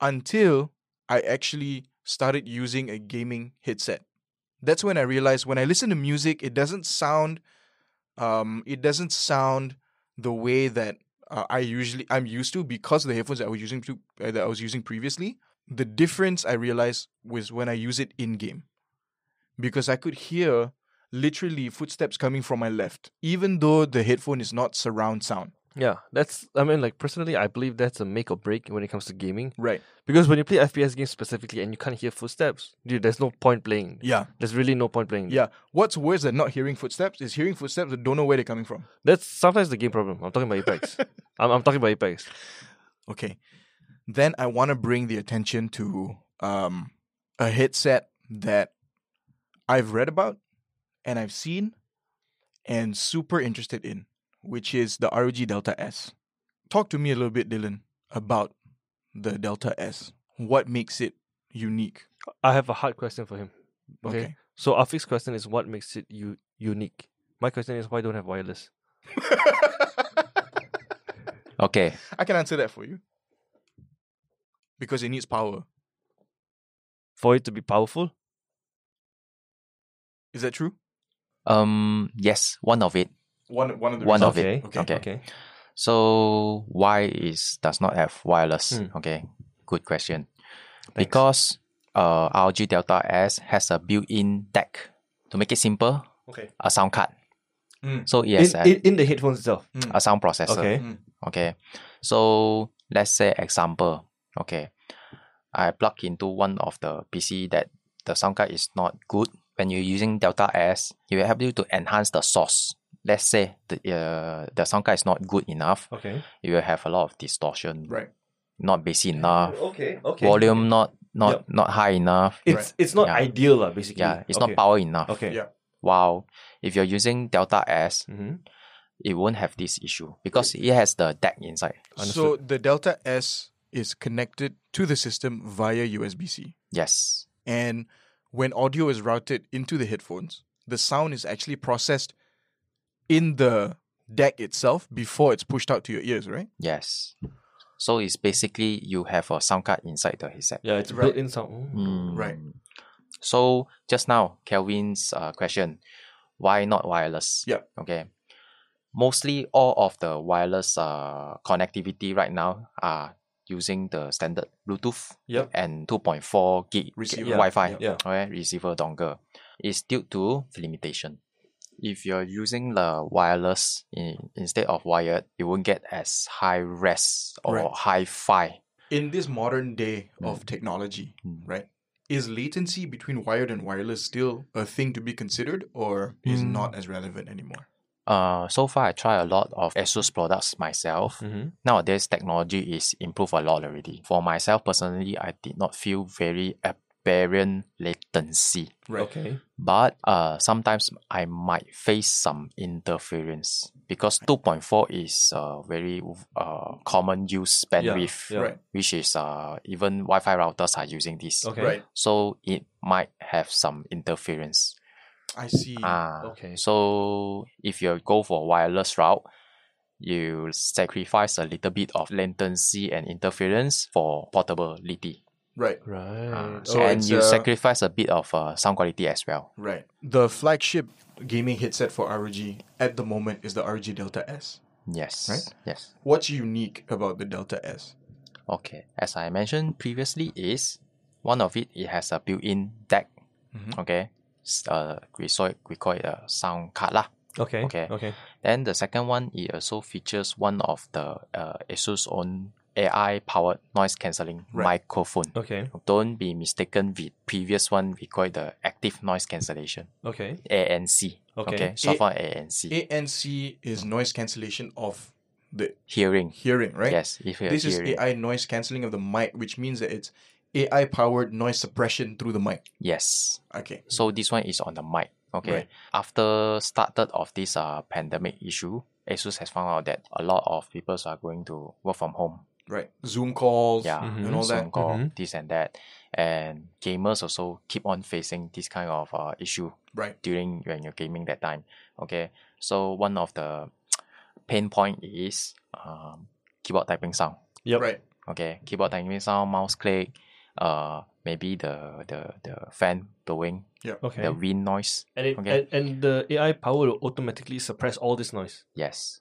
until I actually started using a gaming headset. That's when I realized when I listen to music, it doesn't sound, um, it doesn't sound the way that uh, I usually I'm used to because the headphones I was using to uh, that I was using previously. The difference I realized was when I use it in game, because I could hear literally footsteps coming from my left, even though the headphone is not surround sound. Yeah. That's. I mean, like personally, I believe that's a make or break when it comes to gaming. Right. Because when you play FPS games specifically and you can't hear footsteps, dude, there's no point playing. Yeah. There's really no point playing. Yeah. What's worse than not hearing footsteps is hearing footsteps that don't know where they're coming from. That's sometimes the game problem. I'm talking about Apex. I'm, I'm talking about Apex. Okay. Then I want to bring the attention to um, a headset that I've read about and I've seen and super interested in, which is the ROG Delta S. Talk to me a little bit, Dylan, about the Delta S. What makes it unique? I have a hard question for him. Okay. Okay. So Afik's question is what makes it u- unique. My question is why don't have wireless? Okay. I can answer that for you. Because it needs power. For it to be powerful? Is that true? Um. Yes. One of it. One one of the One reasons. of it. Okay. Okay. Okay. So why is does not have wireless? Hmm. Okay, good question. Because uh, ROG Delta S has a built-in DAC. To make it simple, Okay. a sound card. Mm. So yes, a, in, in the headphones itself. a sound processor. Okay. Mm. Okay. So let's say example. Okay. I plug into one of the PC that the sound card is not good. When you're using Delta S, it will help you to enhance the source. Let's say the uh, the sound card is not good enough. Okay. You will have a lot of distortion. Right. Not bassy enough. Okay. Okay. Volume not not Yep. not high enough. It's Right. it's not Yeah. ideal, lah, basically. Yeah, it's okay. not power enough. Okay. Yeah. While if you're using Delta S, Mm-hmm. it won't have this issue because it has the DAC inside. So the Delta S is connected to the system via USB C. Yes. And when audio is routed into the headphones, the sound is actually processed in the DAC itself before it's pushed out to your ears, right? Yes. So it's basically you have a sound card inside the headset. Yeah, it's Right. built in sound. Mm. Right. So just now, Kelvin's uh, question, why not wireless? Yeah. Okay. Mostly all of the wireless uh, connectivity right now are using the standard Bluetooth Yep. and 2.4 gig Receiver. Yeah, Wi-Fi. yeah. Okay, receiver dongle. It's due to limitation. If you're using the wireless in, instead of wired, you won't get as high res or Right. high fi. In this modern day of technology, Mm. right? is latency between wired and wireless still a thing to be considered or is not as relevant anymore? Uh, so far I try a lot of ASUS products myself. Mm-hmm. Nowadays technology is improved a lot already. For myself personally, I did not feel very apparent latency. Right. Okay. But uh, sometimes I might face some interference because 2.4 is uh, very uh, common use bandwidth, yeah. Right. which is uh, even Wi-Fi routers are using this. Okay. Right. So it might have some interference. I see. Ah, Okay. So if you go for wireless route, you sacrifice a little bit of latency and interference for portability. Right. Right. Ah, So and you uh, sacrifice a bit of uh, sound quality as well. Right. The flagship gaming headset for ROG at the moment is the ROG Delta S. Yes. Right? Yes. What's unique about the Delta S? Okay. As I mentioned previously, is one of it it has a built-in DAC. Mhm. Okay. S- Uh, we saw it, we call it a sound card lah. Okay. Okay. Okay. Then the second one, it also features one of the uh, ASUS own AI powered noise cancelling Right. microphone. Okay. Don't be mistaken with previous one. We call it the active noise cancellation Okay. ANC. Okay. Okay. Short for ANC. ANC is noise cancellation of the Hearing. hearing, right? Yes. This is hearing. AI noise cancelling of the mic, which means that it's AI powered noise suppression through the mic. Yes. Okay. So this one is on the mic. Okay. Right. After started of this uh pandemic issue, ASUS has found out that a lot of people are going to work from home. Right. Zoom calls Yeah, Mhm. and all Zoom that. call, Mhm. this and that, and gamers also keep on facing this kind of uh, issue Right. during when you're gaming that time. Okay, so one of the pain point is um, keyboard typing sound. Yep. Right. Okay, keyboard typing sound, mouse click, uh, maybe the the the fan blowing, Yeah. Okay. the wind noise. and, it, okay. and and the AI power will automatically suppress all this noise. Yes.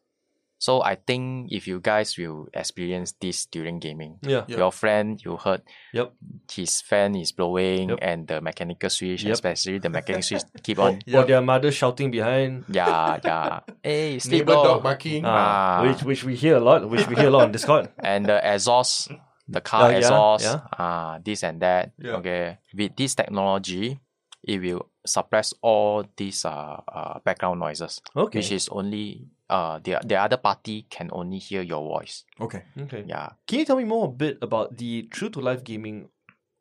So I think if you guys will experience this during gaming, Yeah. Yep. your friend you heard Yep. his fan is blowing Yep. and the mechanical switch, Yep. especially the mechanical switch keep on Or their mother shouting behind. yeah yeah hey sleep Neighbor dog barking. Ah, Ah. which which we hear a lot, which we hear a lot on Discord. and the exhaust the car Uh, yeah, exhaust yeah. ah this and that Yeah. okay with this technology it will suppress all these uh, uh background noises Okay. which is only uh the, the other party can only hear your voice Okay. okay. yeah Can you tell me more a bit about the true to life gaming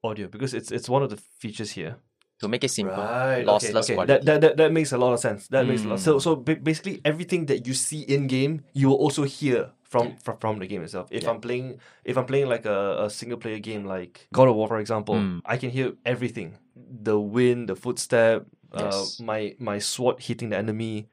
audio because it's it's one of the features here. to make it simple Right. lossless okay. okay. quality That, that, that that makes a lot of sense. That makes a lot. Mm. So so basically everything that you see in game, you will also hear from from, from the game itself. If Yeah. I'm playing if I'm playing like a, a single player game like God of War for example, Mm. I can hear everything. The wind, the footstep, uh, my my sword hitting the enemy.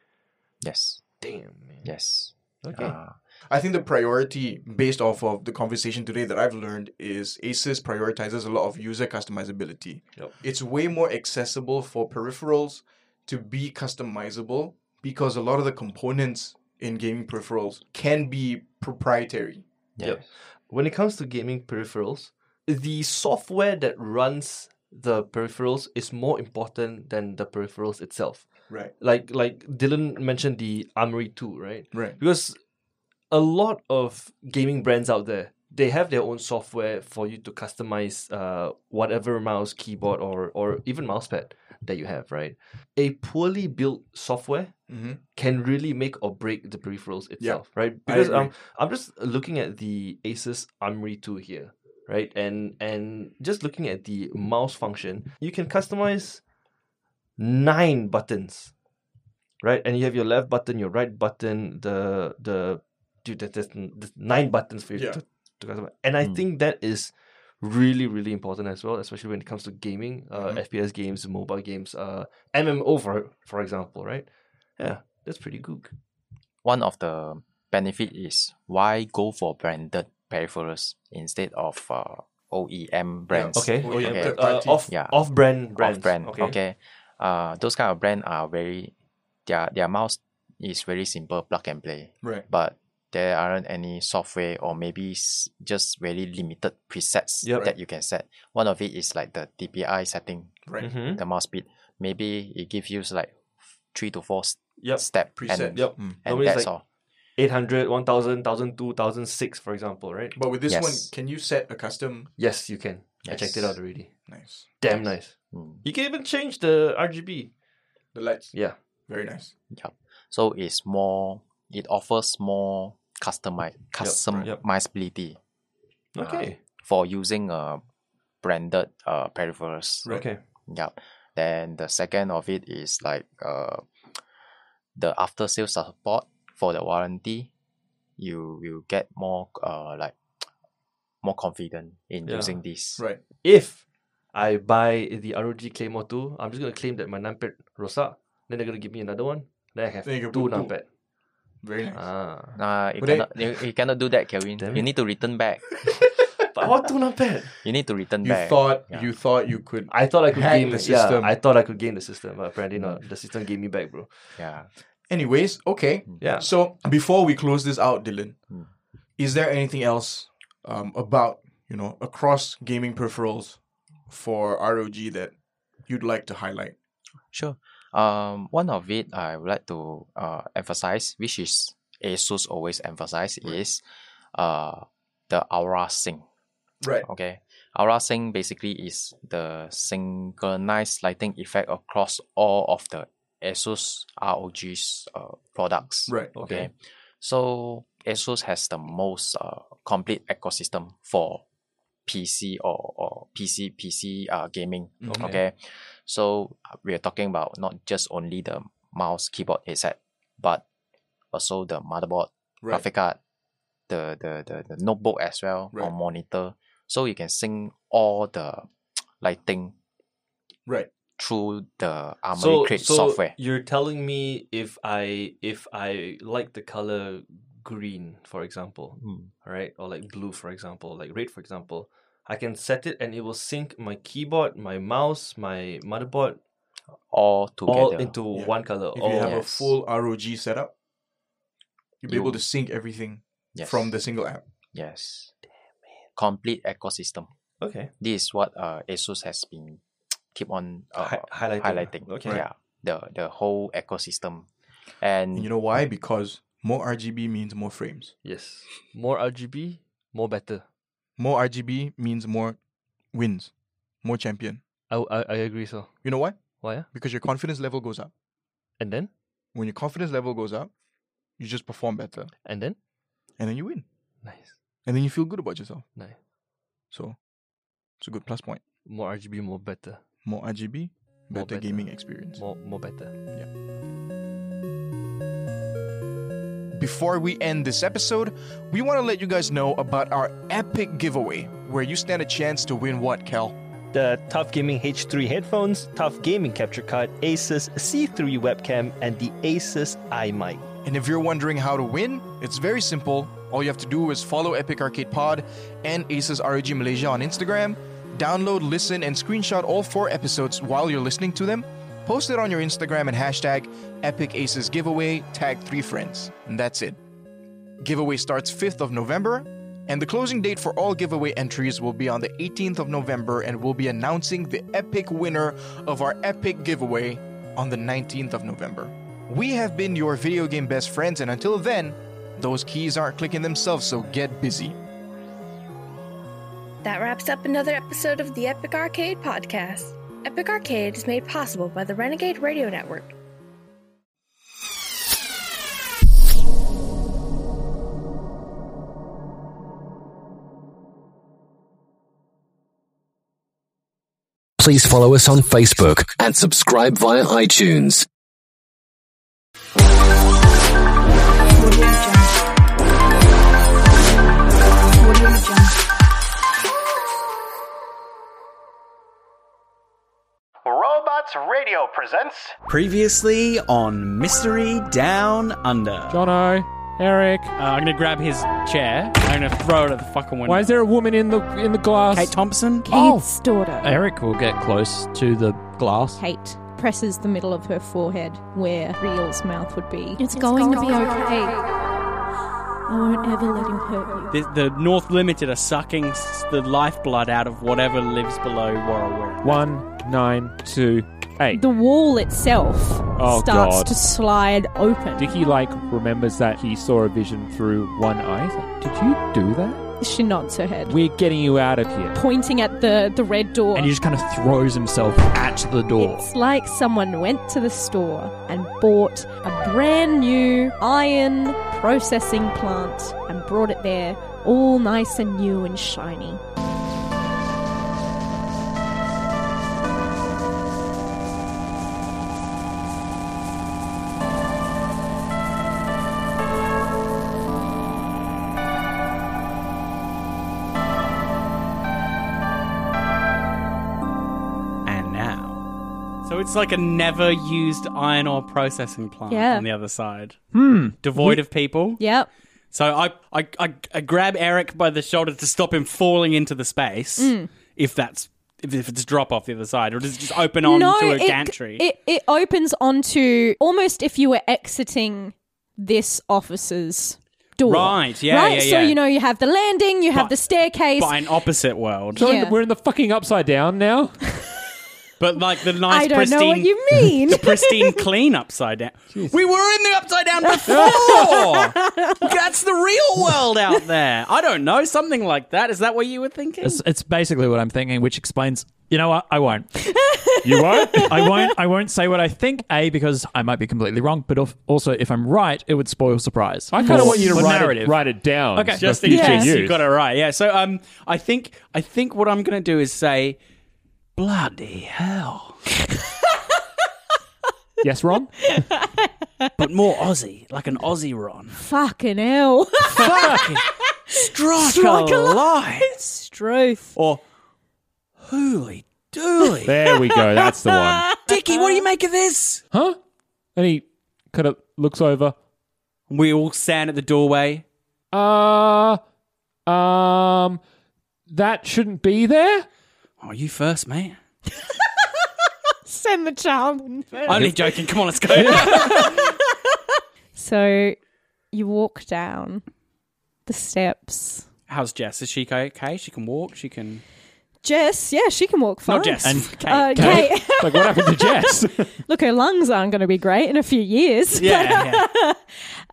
yes Damn man. Yes Okay. Ah, I think the priority based off of the conversation today that I've learned is Asus prioritizes a lot of user customizability. Yep. It's way more accessible for peripherals to be customizable because a lot of the components in gaming peripherals can be proprietary. yeah. Yep. When it comes to gaming peripherals, the software that runs the peripherals is more important than the peripherals itself. Right. Like like Dylan mentioned the Armory 2, right? Right. Because a lot of gaming brands out there, they have their own software for you to customize uh, whatever mouse, keyboard, or or even mousepad that you have, right? A poorly built software Mm-hmm. can really make or break the peripherals itself, yeah. right? Because um, I'm just looking at the Asus Armory 2 here, right? And and just looking at the mouse function, you can customize nine buttons, right? And you have your left button, your right button, the the dude, there's, there's nine buttons for you Yeah. to, to customize. And I Mm. think that is really really important as well, especially when it comes to gaming, uh, Mhm. FPS games, mobile games, uh, MMO for for example, right? Yeah, that's pretty good. one of the benefit is why go for branded peripherals instead of uh, OEM brands. Okay. Yeah, yeah. Uh, off Yeah. off brand brands. Off brand. Okay. Okay. Uh, those kind of brand are very their their mouse is very simple plug and play, Right. but there aren't any software or maybe just very limited presets Yep. that you can set. One of it is like the DPI setting, Right. Mm-hmm. the mouse speed. Maybe it gives you like three to four Yep. step Preset. and, Yep. Mm. and that's like- all. 800, 1000, 1002, 1006, for example, right? But with this one, can you set a custom? Yes, you can. I checked it out already. Nice. Damn nice. Mm. You can even change the RGB. The lights. Yeah. Very nice. Yep. So it's more. It offers more customize Yep. customizability Okay. for using a branded uh peripherals. Okay. Yep. Then the second of it is like uh the after sales support for the warranty. You will get more uh like more confident in Yeah. using this. Right. If I buy the ROG Claymore 2, I'm just gonna claim that my numpad rosak. Then they're gonna give me another one. Then I have Then you can two put two. numpad. Very nice. Ah. Nah, you But then- cannot you, you cannot do that, Kelvin. Damn You need to return back. But I want two numpad. You need to return You back. thought Yeah. you thought you could I thought I could Hack game the Yeah, system. I thought I could game the system, but apparently not. The system gave me back, bro. Yeah. Anyways, okay. Yeah. So before we close this out, Dylan, Hmm. is there anything else um, about you know across gaming peripherals for ROG that you'd like to highlight? Sure. Um, one of it I would like to uh, emphasize, which is ASUS always emphasize, is uh, the Aura Sync. Right. Okay. Aura Sync basically is the synchronized lighting effect across all of the ASUS ROG's uh, products. Right. Okay. So ASUS has the most uh, complete ecosystem for PC or, or PC PC uh, gaming. Okay. Okay. So we are talking about not just only the mouse, keyboard, headset, but also the motherboard, Right. graphic card, the, the, the, the notebook as well, or monitor. So you can sync all the lighting Right. Through the Armory So, Crate so software. you're telling me if I if I like the color green, for example, Mm. right, or like blue, for example, like red, for example, I can set it and it will sync my keyboard, my mouse, my motherboard All together. all into Yeah. one color. If all you have a full ROG setup, you'll be You- able to sync everything yes. from the single app. yes. Complete ecosystem. okay, This is what uh, ASUS has been keep on uh, Hi- highlighting. highlighting. Okay. Yeah. The the whole ecosystem. And And you know why? Because more RGB means more frames. Yes, more RGB, more better. More RGB means more wins, more champion. I I, I agree. So You know why? why? Yeah? Because your confidence level goes up. And then When your confidence level goes up, you just perform better, and then and then you win, nice, and then you feel good about yourself. nice. So it's a good plus point. More RGB, more better. More RGB, More better, better. gaming experience. More more better. Yeah. Before we end this episode, we want to let you guys know about our epic giveaway, where you stand a chance to win what, Kel? The TUF Gaming H3 headphones, TUF Gaming capture card, Asus C3 webcam, and the Asus iMic. And if you're wondering how to win, it's very simple. All you have to do is follow Epic Arcade Pod and Asus ROG Malaysia on Instagram, download, listen, and screenshot all four episodes while you're listening to them, post it on your Instagram and hashtag Epic Aces Giveaway, tag three friends. And that's it. Giveaway starts 5th of November, and the closing date for all giveaway entries will be on the 18th of November, and we'll be announcing the epic winner of our epic giveaway on the 19th of November. We have been your video game best friends, and until then, those keys aren't clicking themselves, so get busy. That wraps up another episode of the Epic Arcade podcast. Epic Arcade is made possible by the Renegade Radio Network. Please follow us on Facebook and subscribe via iTunes. Robots Radio presents Previously on Mystery Down Under. Jono, Eric. Uh, I'm gonna grab his chair. I'm gonna throw it at the fucking window. Why is there a woman in the in the glass? Kate Thompson. Oh. daughter. Eric will get close to the glass. Kate presses the middle of her forehead where Real's mouth would be. It's, going, to be okay. I won't ever let him hurt you. The, the North Limited are sucking s- the lifeblood out of whatever lives below Warrawar. One, nine, two, eight. The wall itself Oh, starts God. to slide open. Dicky like remembers that he saw a vision through one eye. Like, Did you do that? She nods her head, We're getting you out of here. pointing at the, the red door. And he just kind of throws himself at the door. It's like someone went to the store and bought a brand new iron processing plant and brought it there, all nice and new and shiny. It's like a never used iron ore processing plant Yeah. on the other side. Hmm. Devoid of people. Yep. So I, I, I, I grab Eric by the shoulder to stop him falling into the space. Mm. If that's if, if it's drop off the other side, or does it just open on no, to a it, gantry? It, it opens onto almost if you were exiting this office's door. Right, yeah, right? yeah, So, yeah. you know, you have the landing, you have But- the staircase. By an opposite world. So Yeah. we're in the fucking upside down now. But like the nice I don't pristine, know what you mean. the pristine clean upside down. We were in the upside down before. That's the real world out there. I don't know something like that. Is that what you were thinking? It's, it's basically what I'm thinking, which explains. You know what? I won't. You won't? I won't. I won't say what I think. A because I might be completely wrong, but if, also if I'm right, it would spoil surprise. I kind of want you to for write narrative. it, write it down. Okay. for Just in future case you got it right. Yeah. So um, I think I think what I'm gonna do is say, bloody hell, Yes, Ron? but more Aussie, like an Aussie Ron. Fucking hell. Fucking strike, Strike a a light. Struth. Or hooly dooly. There we go. That's the one. Dickie, what do you make of this? Huh? And he kind of looks over. We all stand at the doorway. Uh, um, that shouldn't be there. Oh, you first, mate. Send the child in first. Only joking. Come on, let's go. So you walk down the steps. How's Jess? Is she okay? She can walk. She can. Jess, yeah, she can walk fine. Not Jess. And- Kate. Uh, Kate? Kate. Like, what happened to Jess? Look, her lungs aren't going to be great in a few years. yeah, yeah.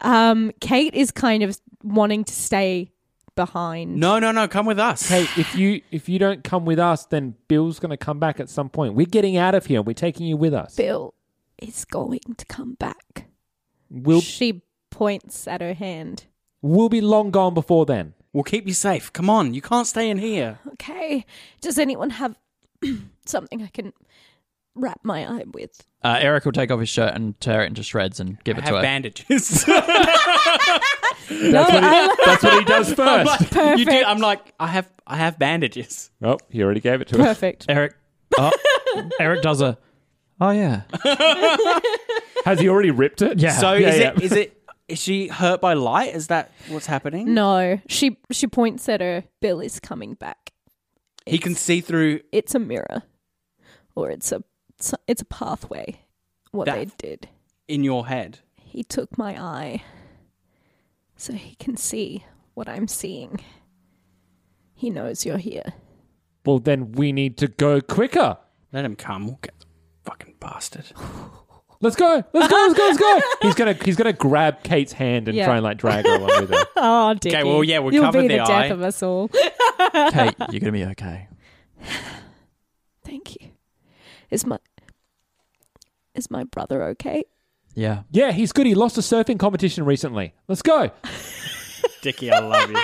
Um, Kate is kind of wanting to stay behind. No, no, no. Come with us. hey, if you if you don't come with us, then Bill's going to come back at some point. We're getting out of here. We're taking you with us. Bill is going to come back. We'll She points at her hand. we'll be long gone before then. We'll keep you safe. Come on. You can't stay in here. Okay. Does anyone have something I can wrap my eye with? Uh, Eric will take off his shirt and tear it into shreds and give I it have to her. bandages. That's, what, he, that's what he does I'm first. like, Perfect. you do, I'm like, I have, I have bandages. oh, he already gave it to us. Perfect. Eric. Oh, Eric does a. Oh yeah. Has he already ripped it? Yeah. So Yeah, is yeah. it? Is it? Is she hurt by light? Is that what's happening? No, she she points at her. Bill is coming back. He can see through. It's a mirror, or it's a it's a, it's a pathway. What That- they did. in your head. He took my eye, so he can see what I'm seeing. He knows you're here. Well, then we need to go quicker. Let him come. We'll get the fucking bastard. Let's go. Let's go. Let's go. Let's go. He's gonna he's gonna grab Kate's hand and Yeah. try and like drag her along with her. Oh, Dickie. well, yeah, we You'll covered be the the, eye. death of us all. Kate, you're gonna be okay. Thank you. Is my is my brother okay? Yeah. Yeah, he's good. He lost a surfing competition recently. Let's go. Dickie, I love you.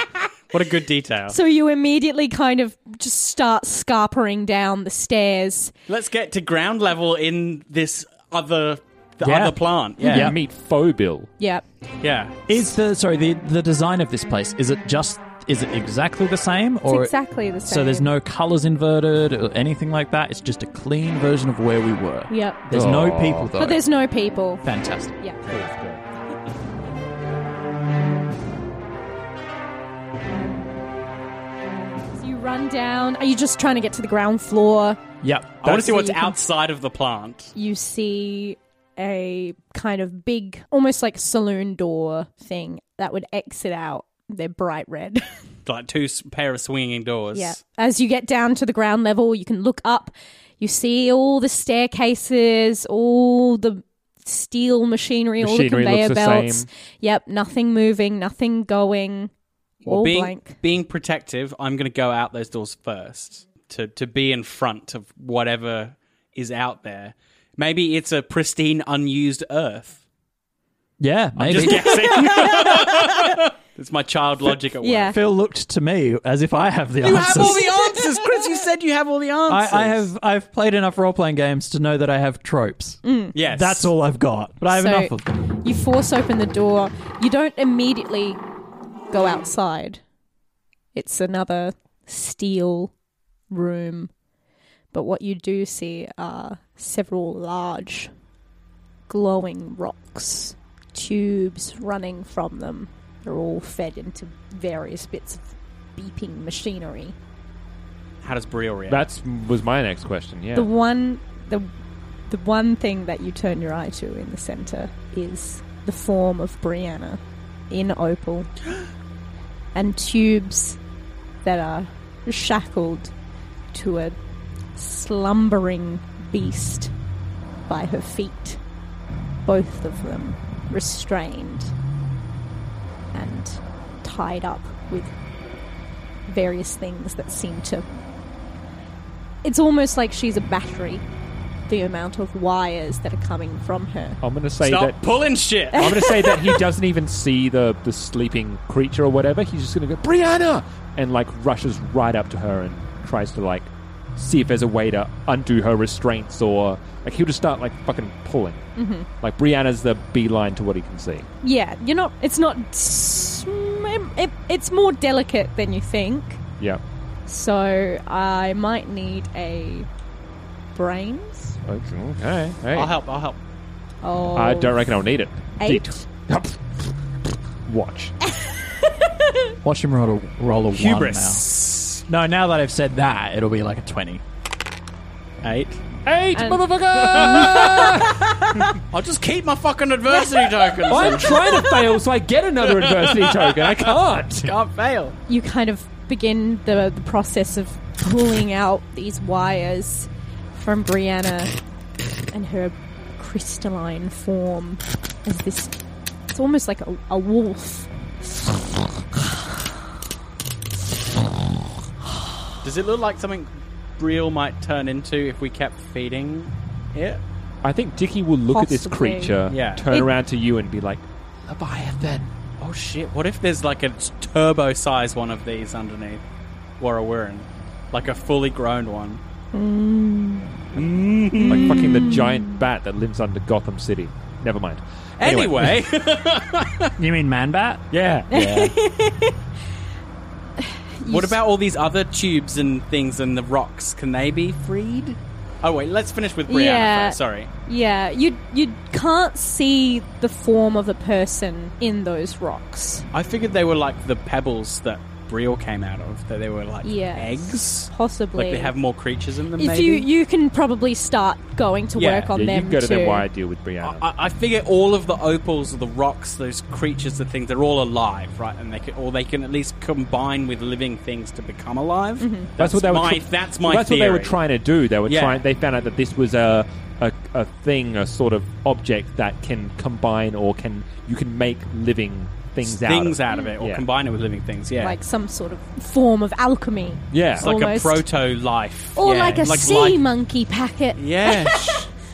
What a good detail. So you immediately kind of just start scarpering down the stairs. Let's get to ground level in this other the Yeah. other plant. Yeah. Yeah. Meet Faux Bill. Yep. Yeah. Is the sorry the the design of this place? Is it just? Is it exactly the same? It's Or exactly the same. so there's no colors inverted or anything like that. It's just a clean version of where we were. Yep. There's no oh. people though. But there's no people. Fantastic. Yeah. So you run down. Are you just trying to get to the ground floor? Yep. I want to see what's outside of the plant. You see a kind of big, almost like saloon door thing that would exit out. They're bright red. Like two pair of swinging doors. Yeah. As you get down to the ground level, you can look up. You see all the staircases, all the steel machinery, all the conveyor looks the belts. same. Yep, nothing moving, nothing going. All being, blank. being protective, I'm going to go out those doors first to, to be in front of whatever is out there. Maybe it's a pristine, unused Earth. Yeah, I'm maybe. just guessing. it's my child logic at work. Phil looked to me as if I have the answers. You answers. have all the answers, Chris. You said you have all the answers. I, I have I've played enough role playing games to know that I have tropes. Mm. Yes. That's all I've got. But I have So- enough of them. You force open the door. You don't immediately go outside. It's another steel room. But what you do see are several large glowing rocks, tubes running from them. They're all fed into various bits of beeping machinery. How does Brielle react? That's was my next question. Yeah. The one the the one thing that you turn your eye to in the center is the form of Brianna in opal and tubes that are shackled to a slumbering beast by her feet, both of them restrained and tied up with various things that seem to it's almost like she's a battery. The amount of wires that are coming from her. I'm going to say Stop that pulling shit. I'm going to say that he doesn't even see the the sleeping creature or whatever. He's just going to go Brianna and like rushes right up to her and tries to like see if there's a way to undo her restraints or like he'll just start like fucking pulling. Mhm. Like Brianna's the beeline to what he can see. Yeah, you're not. It's not. It, it's more delicate than you think. Yeah. So I might need a brains. Okay. Hey. I'll help. I'll help. Oh, I don't reckon I'll need it. Eight. Watch. Watch him roll a, roll a Hubris. one now. No, now that I've said that, it'll be like a 20. Eight. Eight, And- motherfucker! I'll just keep my fucking adversity tokens. I'm trying to fail so I get another adversity token. I can't. Can't fail. You kind of begin the the process of pulling out these wires from Brianna and her crystalline form as this. It's almost like a, a wolf. Does it look like something Brielle might turn into if we kept feeding it? I think Dicky will look at this Possibly. creature, Yeah. turn It- around to you, and be like, Leviathan. Oh shit! What if there's like a turbo size one of these underneath Warrawurin? Like a fully grown one. Mm. Like fucking the giant bat that lives under Gotham City. Never mind. Anyway, You mean Man Bat? Yeah. what about all these other tubes and things and the rocks? Can they be freed? Oh wait, let's finish with Brianna Yeah. first. Sorry. Yeah, you you can't see the form of a person in those rocks. I figured they were like the pebbles that Brielle came out of. That they were like Yes. eggs. Possibly. Like they have more creatures in them. if maybe? you you can probably start going to Yeah. work on yeah, them you can go to too. them why I deal with Brianna. I, I figure all of the opals, the rocks, those creatures, the things, they're all alive, right? And they can, or they can at least combine with living things to become alive. Mm-hmm. that's what they were. my, tr- that's my That's theory. what they were trying to do. They were Yeah. trying. They found out that this was a, a a thing, a sort of object that can combine or can you can make living things out. things of. out of it, or Yeah. combine it with living things. Yeah, like some sort of form of alchemy. Yeah. it's like almost. a proto life, Or yeah. like a sea life- monkey packet. Yeah,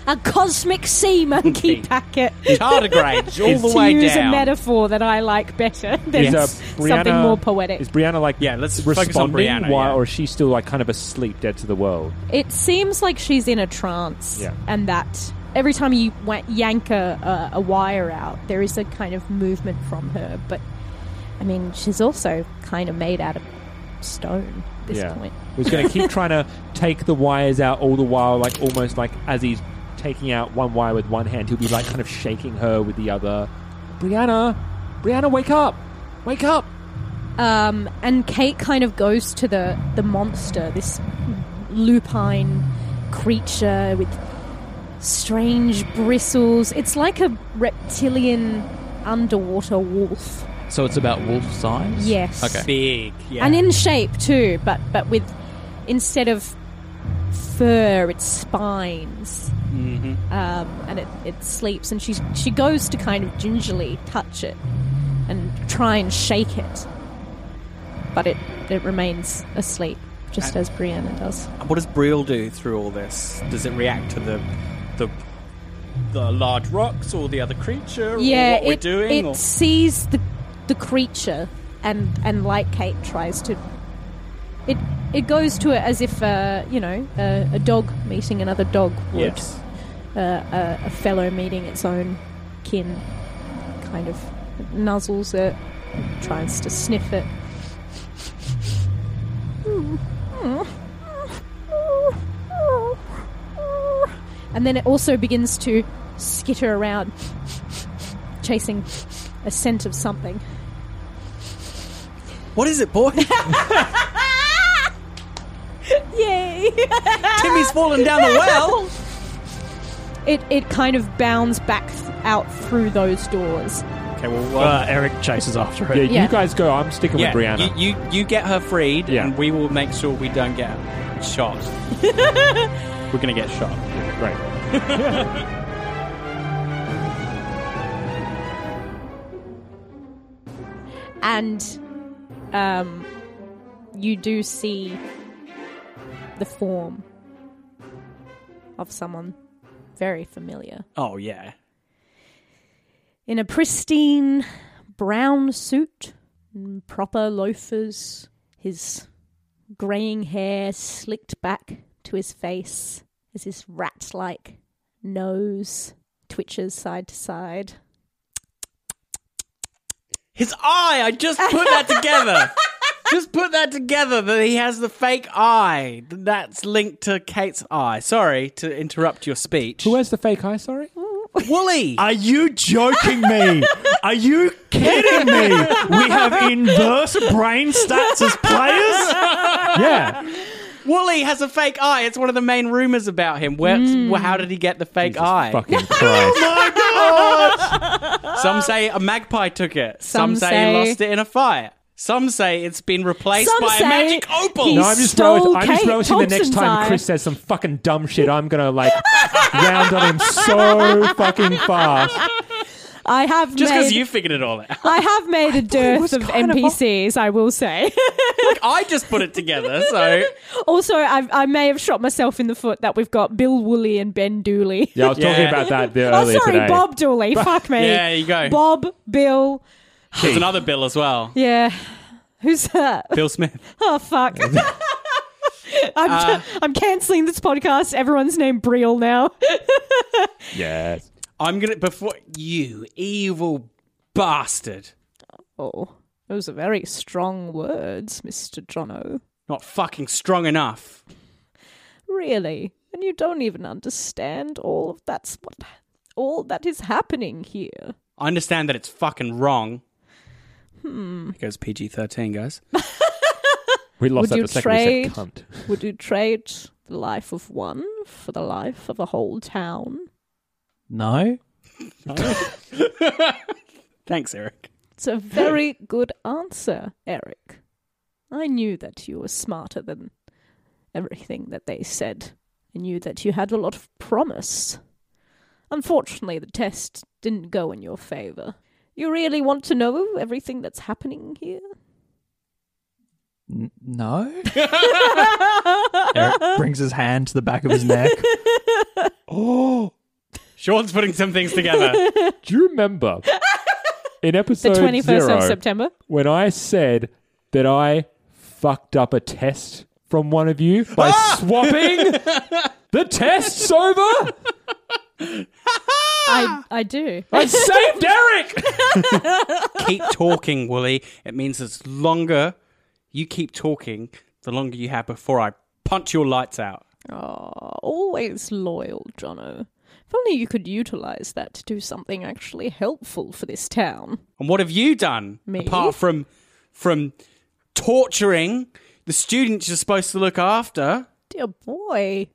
A cosmic sea monkey packet. tardigrades all the to way use down. a metaphor that I like better than Is, uh, something Brianna- more poetic. Is Brianna like Yeah, let's focus on responding Brianna, while, yeah. or is she still like kind of asleep, dead to the world? It seems like she's in a trance, Yeah. and that every time you yank a, a, a wire out, there is a kind of movement from her. But I mean, she's also kind of made out of stone at this yeah. point. He's going to keep trying to take the wires out all the while, like almost like as he's taking out one wire with one hand, he'll be like kind of shaking her with the other. Brianna, Brianna, wake up, wake up. Um, and Kate kind of goes to the the monster, this lupine creature with strange bristles. It's like a reptilian underwater wolf. So it's about wolf size? Yes. Okay. Big, yeah. and in shape too, but but with instead of fur, it's spines. Mhm. Um, and it, it sleeps, and she she goes to kind of gingerly touch it and try and shake it, but it, it remains asleep, just as Brianna does. What does Brielle do through all this? Does it react to the the the large rocks or the other creature yeah, or what we're it, doing? it or- sees the the creature and and like Kate tries to. It it goes to it as if uh, you know a, a dog meeting another dog would. Yes. Uh, a, a fellow meeting its own kin, kind of nuzzles it, tries to sniff it. And then it also begins to skitter around, chasing a scent of something. What is it, boy? Yay! Timmy's fallen down the well. It it kind of bounds back th- out through those doors. Okay, well, Uh, Eric chases after Yeah, it. Yeah. you guys go. I'm sticking yeah, with Brianna. You, you you get her freed, Yeah. and we will make sure we don't get shot. We're gonna get shot. Right. and um, you do see the form of someone very familiar Oh yeah. in a pristine brown suit, proper loafers, his greying hair slicked back to his face as his rat-like nose twitches side to side. His eye. I just put that together. just put that together that he has the fake eye. That's linked to Kate's eye. Sorry to interrupt your speech. Who has the fake eye? Sorry. Wooly. Are you joking me? Are you kidding me? We have inverse brain stats as players? Yeah. Wooly has a fake eye. It's one of the main rumors about him. Where, well, how did he get the fake eye? Fucking oh Christ. Some say a magpie took it. Some, Some say, say- he lost it in a fight. Some say it's been replaced Some by say a magic opal. he No, I'm just stole relishing, I'm just Kate relishing the next Thompson's time eye. Chris says some fucking dumb shit. I'm gonna like round on him so fucking fast. I have Just because you figured it all out. I have made a dearth of NPCs, I will say. Like I just put it together, so also, I, I may have shot myself in the foot that we've got Bill Woolley and Ben Dooley. Yeah, I was talking about that the, oh, sorry, today. Bob Dooley. Fuck me. yeah, there you go. Bob, Bill. There's another Bill as well. Yeah. Who's that? Bill Smith. Oh, fuck. I'm, Uh, I'm cancelling this podcast. Everyone's named Brielle now. Yes. I'm gonna before you evil bastard. oh, those are very strong words, Mr. Jono. Not fucking strong enough. Really? And you don't even understand all of that's what all that is happening here. I understand that it's fucking wrong. Hmm. It goes PG thirteen, guys. We lost Would that you the second we trade? said cunt. Would you trade the life of one for the life of a whole town? No. Thanks, Eric. It's a very good answer, Eric. I knew that you were smarter than everything that they said. I knew that you had a lot of promise. Unfortunately, the test didn't go in your favor. You really want to know everything that's happening here? N- no. Eric brings his hand to the back of his neck. Oh, Sean's putting some things together. do you remember in The episode 21st zero of September? when I said that I fucked up a test from one of you by ah! swapping the test's over? I I do. I saved Eric. keep talking, Wooly. It means it's longer you keep talking, the longer you have before I punch your lights out. Oh, always loyal, Jono. If only you could utilize that to do something actually helpful for this town. And what have you done Me? apart from from torturing the students you're supposed to look after? Dear boy,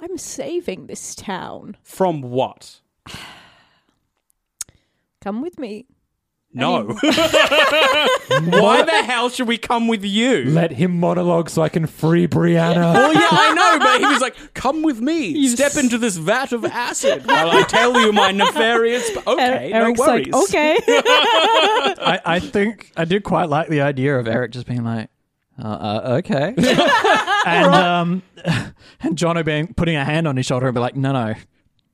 I'm saving this town. From what? Come with me. No. Why the hell should we come with you? Let him monologue so I can free Brianna. Well, yeah, I know, but he was like, "Come with me. Step into this vat of acid while I tell you my nefarious." Okay, no Eric's worries. like, okay. I, I think I did quite like the idea of Eric just being like, uh, uh, okay, and um, and Jono being putting a hand on his shoulder and be like, no, no,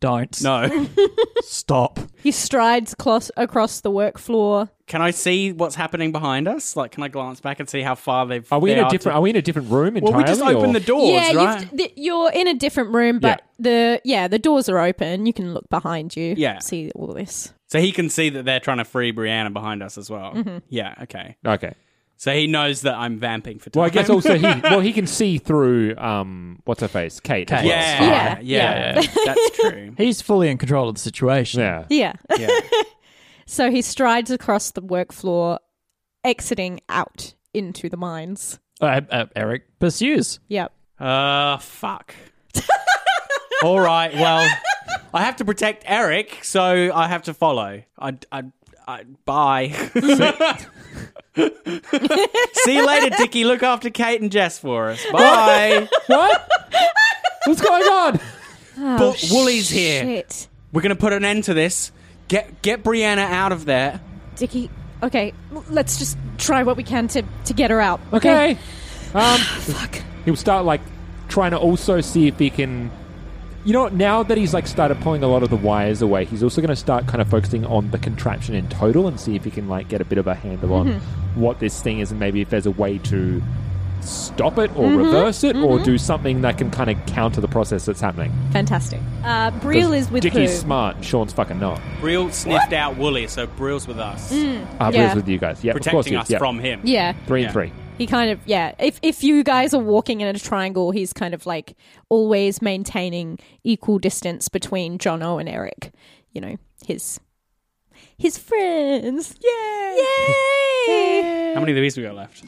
don't, no, stop. he strides close across the work floor. Can I see what's happening behind us? Like, can I glance back and see how far they've? Are we in a different? to- Are we in a different room entirely? Well, we just opened or- the doors, yeah, right? you've, th- you're in a different room, but the yeah the doors are open. You can look behind you. Yeah. see all this. So he can see that they're trying to free Brianna behind us as well. Mhm. Yeah. Okay. Okay. So he knows that I'm vamping for time. Well, I guess also he well he can see through um what's her face Kate. as Kate. well. Yeah, yeah, yeah. That's true. He's fully in control of the situation. Yeah. Yeah. Yeah. so he strides across the work floor, exiting out into the mines. Uh, uh, Eric pursues. Yep. Uh, fuck. All right. Well, I have to protect Eric, so I have to follow. I, I, I bye. See you later, Dickie. Look after Kate and Jess for us. Bye. what? What's going on? but Woolly's here. Shit. We're gonna put an end to this. Get get Brianna out of there. Dickie, okay, l- let's just try what we can to, to get her out. Okay. Um, Fuck. He'll start like trying to also see if he can. You know, now that he's like started pulling a lot of the wires away, he's also going to start kind of focusing on the contraption in total and see if he can like get a bit of a handle on Mhm. what this thing is and maybe if there's a way to stop it or Mhm, reverse it or mhm. do something that can kind of counter the process that's happening. Fantastic. Uh, Brielle is with Dickie's who? smart, and Sean's fucking not. Brill sniffed out Woolly, so Brill's with us. Mm, Uh, yeah. Brill's with you guys. Yeah, of Protecting course us Yeah. from him. Yeah. Three Yeah. and three. He kind of yeah. If if you guys are walking in a triangle, he's kind of like always maintaining equal distance between Jono and Eric. You know, his his friends. Yay! Yay! How many of these we got left?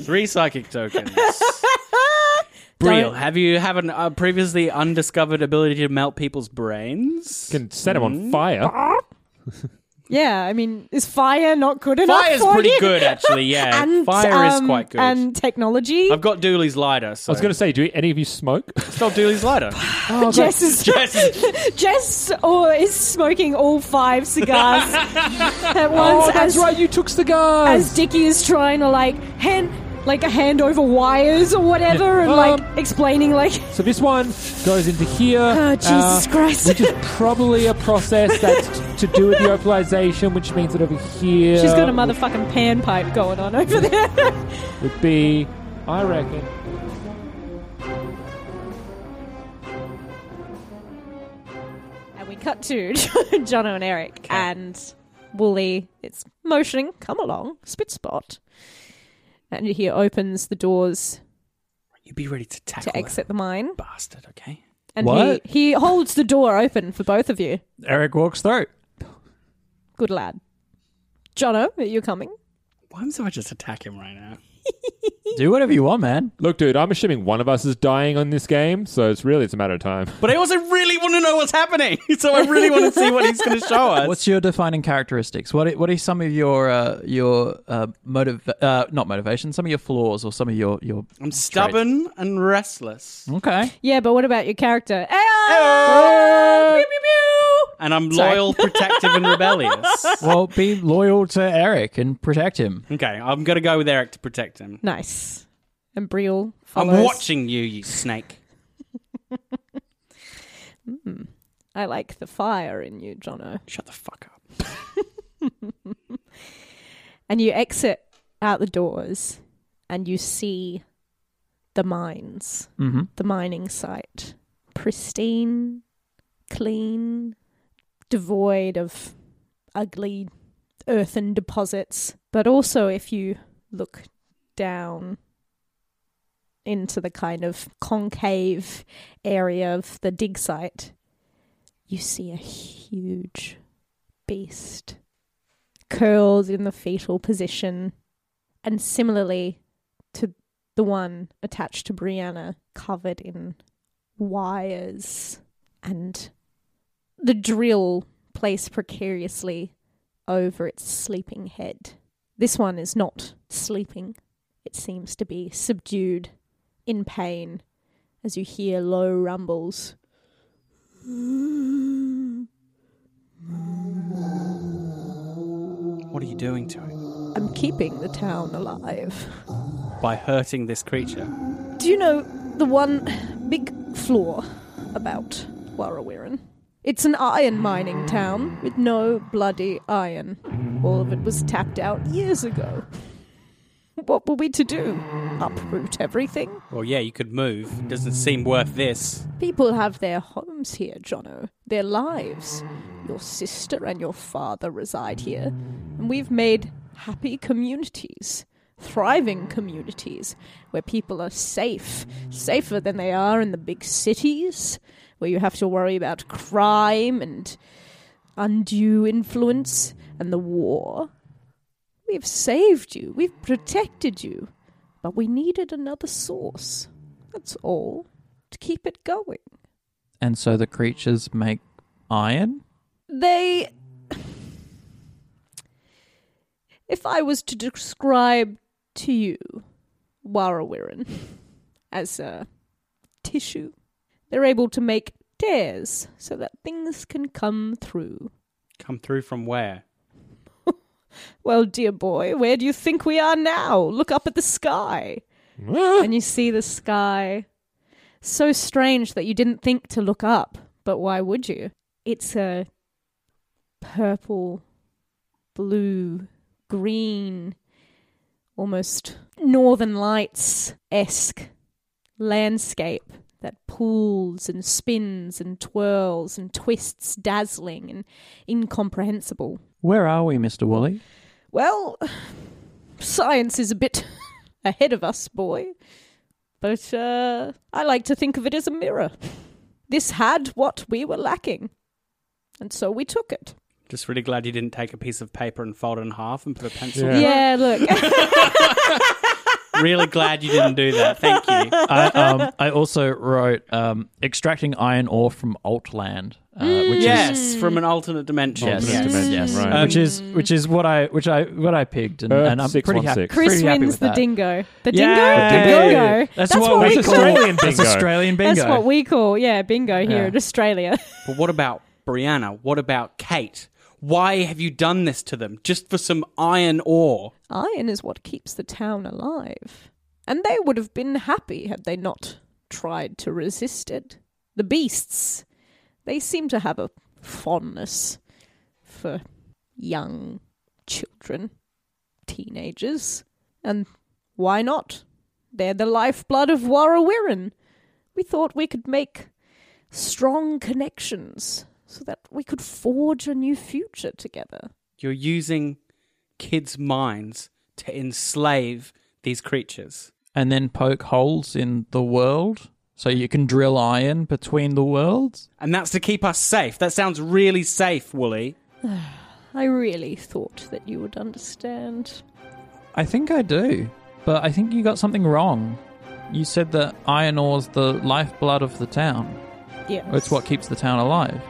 Three psychic tokens. Brielle, Don't- have you have a uh, previously undiscovered ability to melt people's brains? Can set him on Mm. fire. Yeah, I mean, is fire not good enough? Fire's for pretty you? good, actually. Yeah, and, fire is um, quite good. And technology. I've got Dooley's lighter. So. I was going to say, do any of you smoke? Stop Dooley's lighter. Oh, Jess is Jess. Jess or is smoking all five cigars at once. Oh, that's as, right. You took cigars. As Dickie is trying to like hand like a hand over wires or whatever, and Um, like explaining like So this one goes into here. Oh, Jesus Christ. Which is probably a process that's t- to do with the opalization, which means that over here she's got a motherfucking panpipe going on over there. would be, I reckon. and we cut to Jono and Eric and Wooly. It's motioning, come along, spit spot. And he opens the doors You be ready to tackle to exit the mine. bastard. Okay. And What? he he holds the door open for both of you. Eric walks through. Good lad. Jono, are you coming? Why am I just attack him right now? Do whatever you want, man. Look, dude, I'm assuming one of us is dying on this game, so it's really it's a matter of time. But I also really want to know what's happening, so I really want to see what he's going to show us. What's your defining characteristics? What are, what are some of your uh, your uh, motive uh, not motivation, some of your flaws or some of your your I'm stubborn and restless, Okay. Yeah, but what about your character? Ayo! Pew, pew, pew! And I'm Sorry. loyal, protective, and rebellious. Well, be loyal to Eric and protect him. Okay, I'm going to go with Eric to protect him. Nice. And Brielle I'm watching you, you snake. Hmm. I like the fire in you, Jono. Shut the fuck up. And you exit out the doors and you see the mines, Mhm. the mining site. Pristine, clean, devoid of ugly earthen deposits. But also, if you look down into the kind of concave area of the dig site, you see a huge beast curled in the fetal position, and similarly to the one attached to Brianna, covered in wires and the drill placed precariously over its sleeping head. This one is not sleeping. It seems to be subdued, in pain, as you hear low rumbles. What are you doing to it? I'm keeping the town alive. By hurting this creature. Do you know the one big flaw about Warrawiran? It's an iron mining town with no bloody iron. All of it was tapped out years ago. What were we to do? Uproot everything? Well, yeah, you could move. Doesn't seem worth this. People have their homes here, Jono. Their lives. Your sister and your father reside here. And we've made happy communities. Thriving communities where people are safe, safer than they are in the big cities, where you have to worry about crime and undue influence and the war. We've saved you, we've protected you, but we needed another source. That's all. To keep it going. And so the creatures make iron? They. If I was to describe to you Warrawiran as a tissue, they're able to make tears so that things can come through. Come through from where? Well, dear boy, where do you think we are now? Look up at the sky. Ah. and you see the sky. So strange that you didn't think to look up, but why would you? It's a purple, blue, green, almost northern lights esque landscape that pulls and spins and twirls and twists, dazzling and incomprehensible. Where are we, Mr. Woolley? Well, science is a bit ahead of us, boy. But uh, I like to think of it as a mirror. This had what we were lacking. And so we took it. Just really glad you didn't take a piece of paper and fold it in half and put a pencil. Yeah, in it. look. really glad you didn't do that. Thank you. I, um, I also wrote um, extracting iron ore from Altland, uh, which yes, is from an alternate dimension. Yes, yes. dimension, yes. Um, which is which is what I which I what I picked, and, Earth and I'm pretty happy. 616. Chris pretty happy wins with the that. dingo. The Yeah. dingo? The Dingo. dingo. That's That's what what we we call call Australian That's bingo. Australian That's what we call, yeah, bingo here Yeah. in Australia. But what about Brianna? What about Kate? Why have you done this to them? Just for some iron ore? Iron is what keeps the town alive. And they would have been happy had they not tried to resist it. The beasts, they seem to have a fondness for young children, teenagers. And why not? They're the lifeblood of Warrawiran. We thought we could make strong connections so that we could forge a new future together. You're using kids' minds to enslave these creatures. and then poke holes in the world so you can drill iron between the worlds. And that's to keep us safe. That sounds really safe, Wooly. I really thought that you would understand. I think I do, but I think you got something wrong. You said that iron ore's the lifeblood of the town. Yes. It's what keeps the town alive.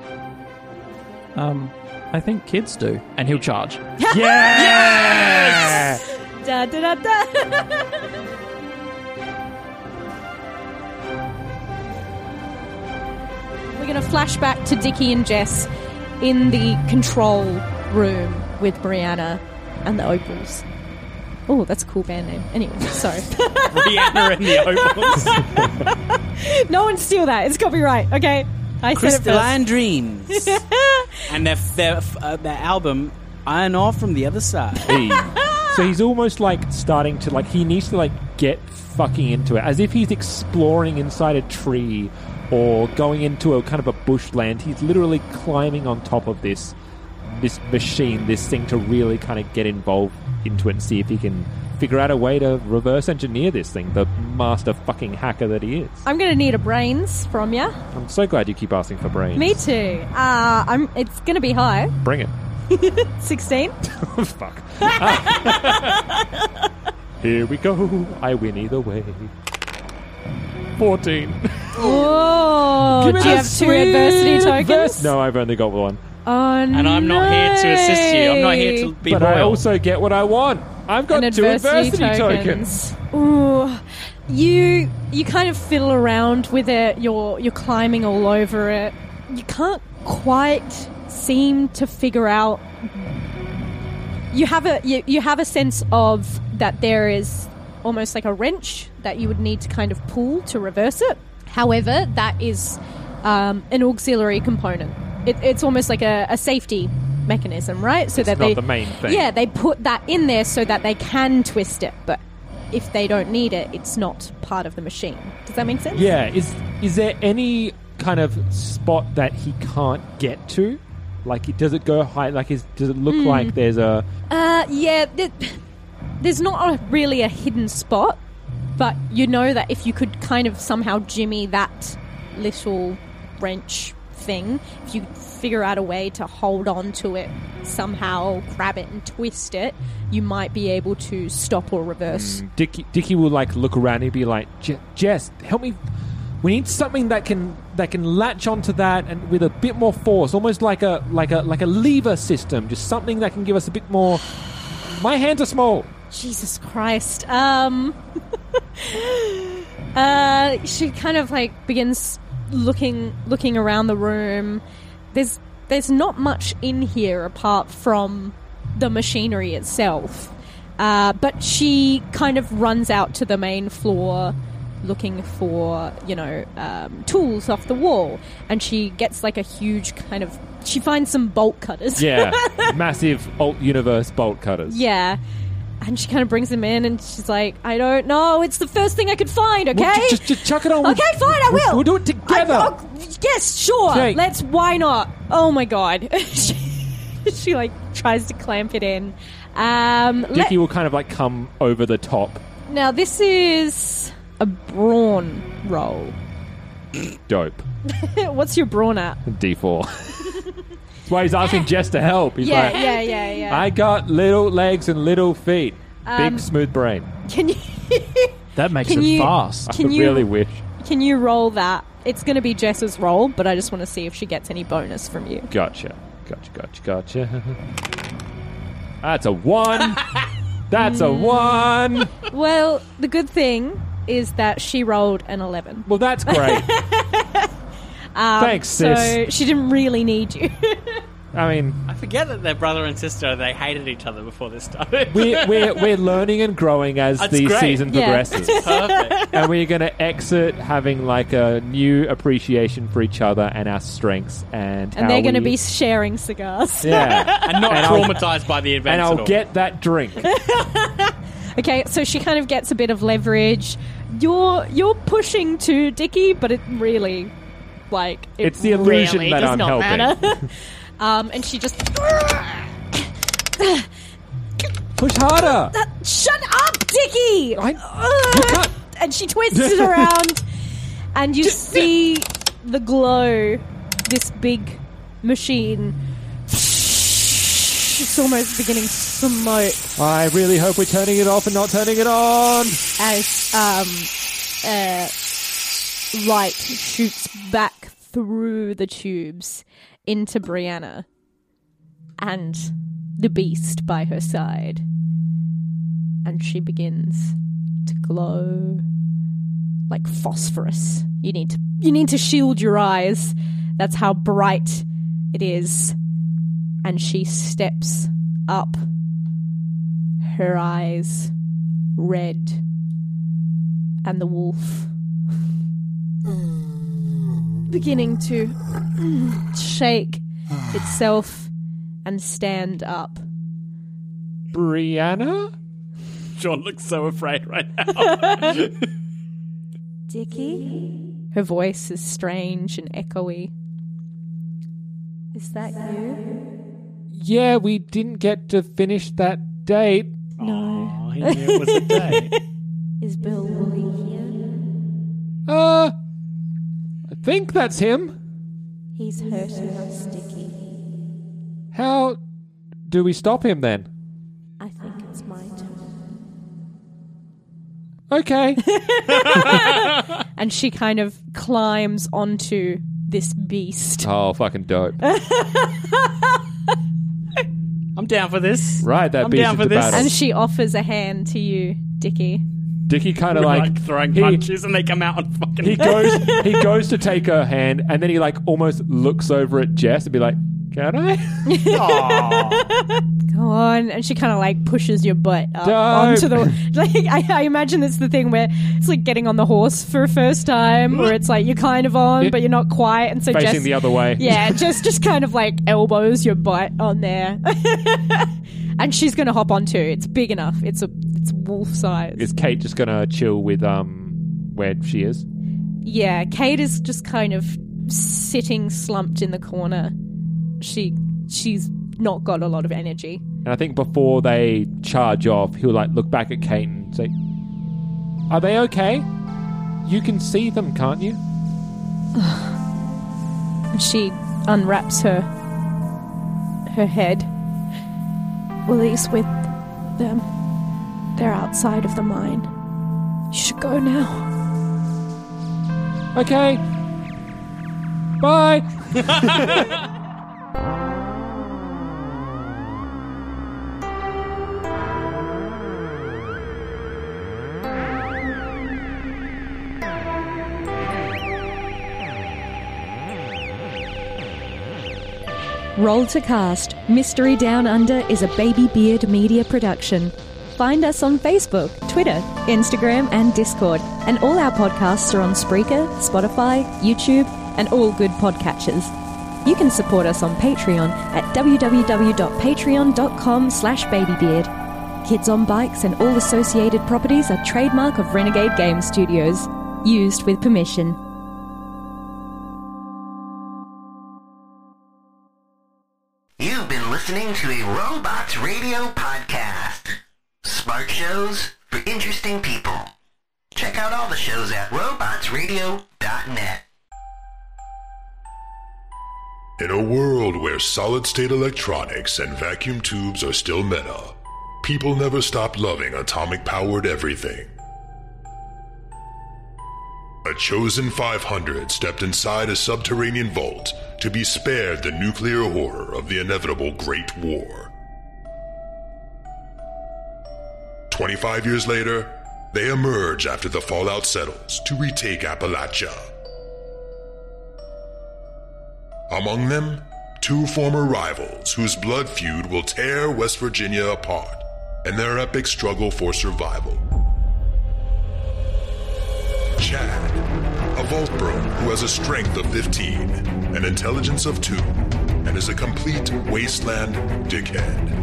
Um, I think kids do, and he'll charge. yes! Da, da, da, da. We're going to flash back to Dickie and Jess in the control room with Brianna and the Opals. Oh, that's a cool band name. Anyway, sorry. Brianna and the Opals. no one steal that. It's copyright. Okay, I said. Crystalline Dreams. and their, their, uh, their album, Iron Ore from the Other Side. Hey. so he's almost like starting to like he needs to like get fucking into it as if he's exploring inside a tree or going into a kind of a bushland he's literally climbing on top of this this machine this thing to really kind of get involved into it and see if he can figure out a way to reverse engineer this thing the master fucking hacker that he is I'm going to need a brains from you. i'm so glad you keep asking for brains Me too. Uh, I'm. It's going to be high. bring it 16. fuck here we go i win either way 14 Oh, Give do you have two adversity tokens? No, I've only got one. Oh, And I'm not here to assist you. I'm not here to be but royal. I also get what I want. I've got And two adversity adversity tokens. tokens. Ooh, you you kind of fiddle around with it. You're you're climbing all over it. You can't quite seem to figure out. You have a you, you have a sense of that there is almost like a wrench that you would need to kind of pull to reverse it. However, that is um, an auxiliary component. It, it's almost like a, a safety mechanism, right? So It's that not they the main thing. Yeah, they put that in there so that they can twist it, but if they don't need it, it's not part of the machine. Does that make sense? Yeah, is is there any kind of spot that he can't get to? Like, does it go high? Like, is does it look Hmm. like there's a? Uh, yeah. There, there's not a, really a hidden spot, but you know that if you could kind of somehow jimmy that little wrench thing, if you figure out a way to hold on to it somehow, grab it and twist it, you might be able to stop or reverse. Dickie, Dickie will like look around and be like, "Je- "Jess, help me. We need something that can that can latch onto that and with a bit more force, almost like a like a like a lever system, just something that can give us a bit more." My hands are small. Jesus Christ. Um uh she kind of like begins looking looking around the room. There's there's not much in here apart from the machinery itself. Uh, but she kind of runs out to the main floor looking for, you know, um, tools off the wall. And she gets like a huge kind of. She finds some bolt cutters. Yeah, massive alt universe bolt cutters. Yeah. And she kind of brings him in and she's like, I don't know. It's the first thing I could find, okay? Well, ju- just, just chuck it on. Okay, fine, I We'll- We'll do it together. I- oh, yes, sure. Let's. Why not? Oh my god. she, she like tries to clamp it in. Um, let- will kind of like come over the top. now this is a brawn roll. Dope. What's your brawn at? D4. That's why he's asking Jess to help. He's yeah, like, yeah, yeah, yeah. I got little legs and little feet. Um, Big smooth brain. Can you? That makes Can it you- fast. Can I you- really wish. Can you roll that? It's going to be Jess's roll, but I just want to see if she gets any bonus from you. Gotcha. Gotcha, gotcha, gotcha. That's a one. That's a one. Well, the good thing is that she rolled an 11. Well, that's great. Um, Thanks, so sis. she didn't really need you. I mean, I forget that they're brother and sister. They hated each other before this started. we're, we're, we're learning and growing as That's the great. season Yeah. progresses. Perfect. and we're going to exit having like a new appreciation for each other and our strengths and and they're going to we- be sharing cigars. yeah and not And I'll- traumatized by the events and at I'll all. get that drink Okay, so she kind of gets a bit of leverage. You're you're pushing to Dicky, but it really, like, it It's the illusion really that I'm helping. um, and she just push harder shut up, Dicky. can't- and she twists it around, and you see the glow. This big machine. It's almost beginning to smoke. I really hope we're turning it off and not turning it on as um, uh, light shoots back through the tubes into Brianna and the beast by her side. And she begins to glow like phosphorus. You need to you need to shield your eyes. That's how bright it is. And she steps up, her eyes red, and the wolf mm. Beginning to shake itself and stand up. Brianna John looks so afraid right now. Dicky? Her voice is strange and echoey. Is that you? yeah we didn't get to finish that date No. I knew it was a date. Is Bill Woolley here? uh I think that's him He's hurting us, Dicky. how do we stop him then I think it's my turn. okay And she kind of climbs onto this beast. Oh, fucking dope. I'm down for this. Right, that I'm beast down for into this. battle. And she offers a hand to you, Dickie. Dickie kind of like, like, throwing he- punches and they come out and fucking. He goes, he goes to take her hand, and then he like almost looks over at Jess and be like, "Can I?" Go on, and she kind of like pushes your butt up Dope. onto the. Like I, I imagine it's the thing where it's like getting on the horse for a first time, where it's like you're kind of on, but you're not quite, and so Facing Jess, the other way. Yeah, just just kind of like elbows your butt on there, and she's gonna hop on too. It's big enough. It's a it's wolf size. Is Kate just gonna chill with um where she is? Yeah, Kate is just kind of sitting slumped in the corner. She she's not got a lot of energy. And I think before they charge off, he'll like look back at Kate and say, "Are they okay? You can see them, can't you?" And she unwraps her her head. Well, at with them, they're outside of the mine. You should go now. Okay. Bye. Roll to Cast Mystery Down Under is a Baby Beard media production. Find us on Facebook, Twitter, Instagram, and Discord. And all our podcasts are on Spreaker, Spotify, YouTube, and all good podcatchers. You can support us on Patreon at www.patreon.com slash babybeard. Kids on Bikes and all associated properties are trademark of Renegade Game Studios. Used with permission. Radio podcast. Smart shows for interesting people. Check out all the shows at robotsradio.net. In a world where solid state electronics and vacuum tubes are still meta, people never stop loving atomic powered everything. A chosen 500 stepped inside a subterranean vault to be spared the nuclear horror of the inevitable Great War. 25 years later, they emerge after the fallout settles to retake Appalachia. Among them, two former rivals whose blood feud will tear West Virginia apart in their epic struggle for survival. Chad, a vault who has a strength of 15, an intelligence of 2, and is a complete wasteland dickhead.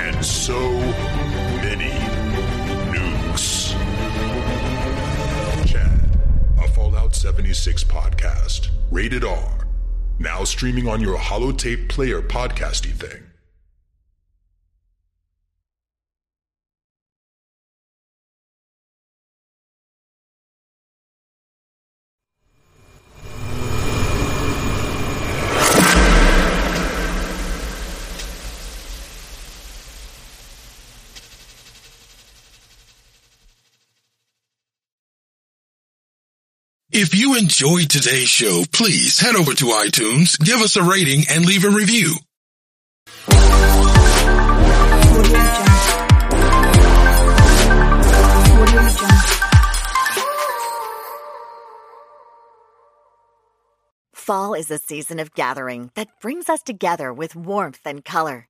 and so many nukes. Chad, a Fallout 76 podcast, rated R, now streaming on your holotape player podcasty thing. If you enjoyed today's show, please head over to iTunes, give us a rating, and leave a review. Fall is a season of gathering that brings us together with warmth and color.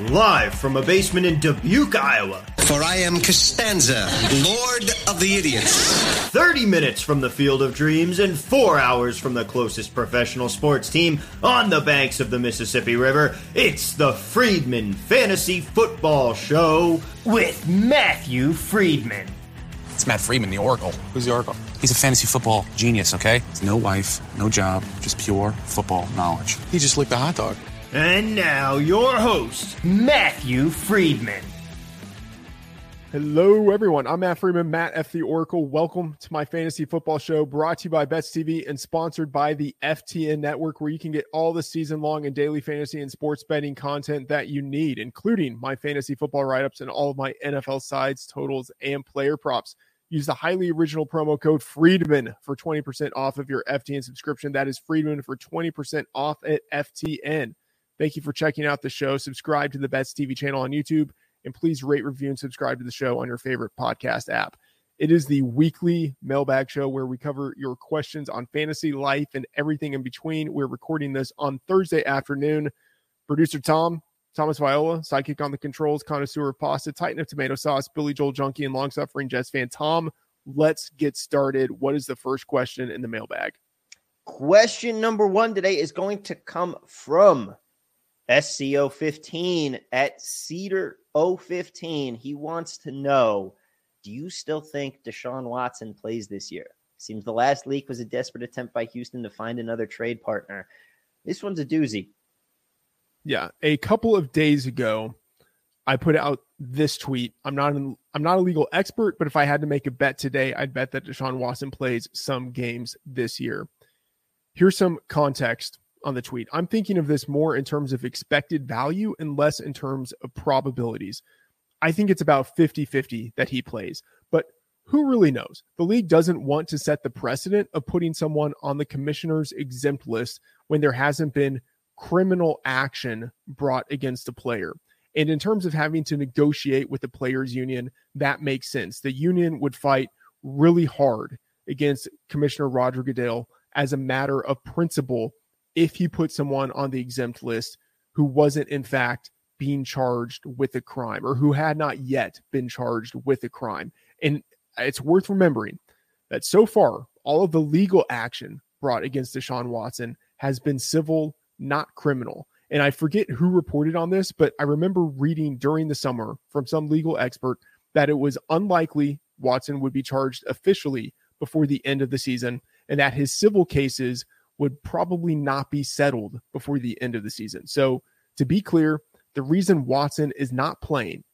Live from a basement in Dubuque, Iowa. For I am Costanza, Lord of the Idiots. 30 minutes from the Field of Dreams and 4 hours from the closest professional sports team on the banks of the Mississippi River. It's the Friedman Fantasy Football Show with Matthew Friedman. It's Matt Friedman, the Oracle. Who's the Oracle? He's a fantasy football genius, okay? No wife, no job, just pure football knowledge. He just licked a hot dog. And now, your host, Matthew Friedman. Hello, everyone. I'm Matt Friedman, Matt F. the Oracle. Welcome to my fantasy football show brought to you by Bets TV and sponsored by the FTN Network, where you can get all the season long and daily fantasy and sports betting content that you need, including my fantasy football write ups and all of my NFL sides, totals, and player props. Use the highly original promo code Friedman for 20% off of your FTN subscription. That is Friedman for 20% off at FTN. Thank you for checking out the show. Subscribe to the Bets TV channel on YouTube and please rate, review, and subscribe to the show on your favorite podcast app. It is the weekly mailbag show where we cover your questions on fantasy life and everything in between. We're recording this on Thursday afternoon. Producer Tom, Thomas Viola, sidekick on the controls, connoisseur of pasta, titan of tomato sauce, Billy Joel junkie, and long suffering Jets fan. Tom, let's get started. What is the first question in the mailbag? Question number one today is going to come from SCO15 at Cedar 015. He wants to know Do you still think Deshaun Watson plays this year? Seems the last leak was a desperate attempt by Houston to find another trade partner. This one's a doozy. Yeah, a couple of days ago, I put out this tweet. I'm not an, I'm not a legal expert, but if I had to make a bet today, I'd bet that Deshaun Watson plays some games this year. Here's some context on the tweet. I'm thinking of this more in terms of expected value and less in terms of probabilities. I think it's about 50 50 that he plays, but who really knows? The league doesn't want to set the precedent of putting someone on the commissioner's exempt list when there hasn't been criminal action brought against a player. And in terms of having to negotiate with the players' union, that makes sense. The union would fight really hard against Commissioner Roger Goodell as a matter of principle if he put someone on the exempt list who wasn't, in fact, being charged with a crime or who had not yet been charged with a crime. And it's worth remembering that so far, all of the legal action brought against Deshaun Watson has been civil, not criminal. And I forget who reported on this, but I remember reading during the summer from some legal expert that it was unlikely Watson would be charged officially before the end of the season and that his civil cases would probably not be settled before the end of the season. So, to be clear, the reason Watson is not playing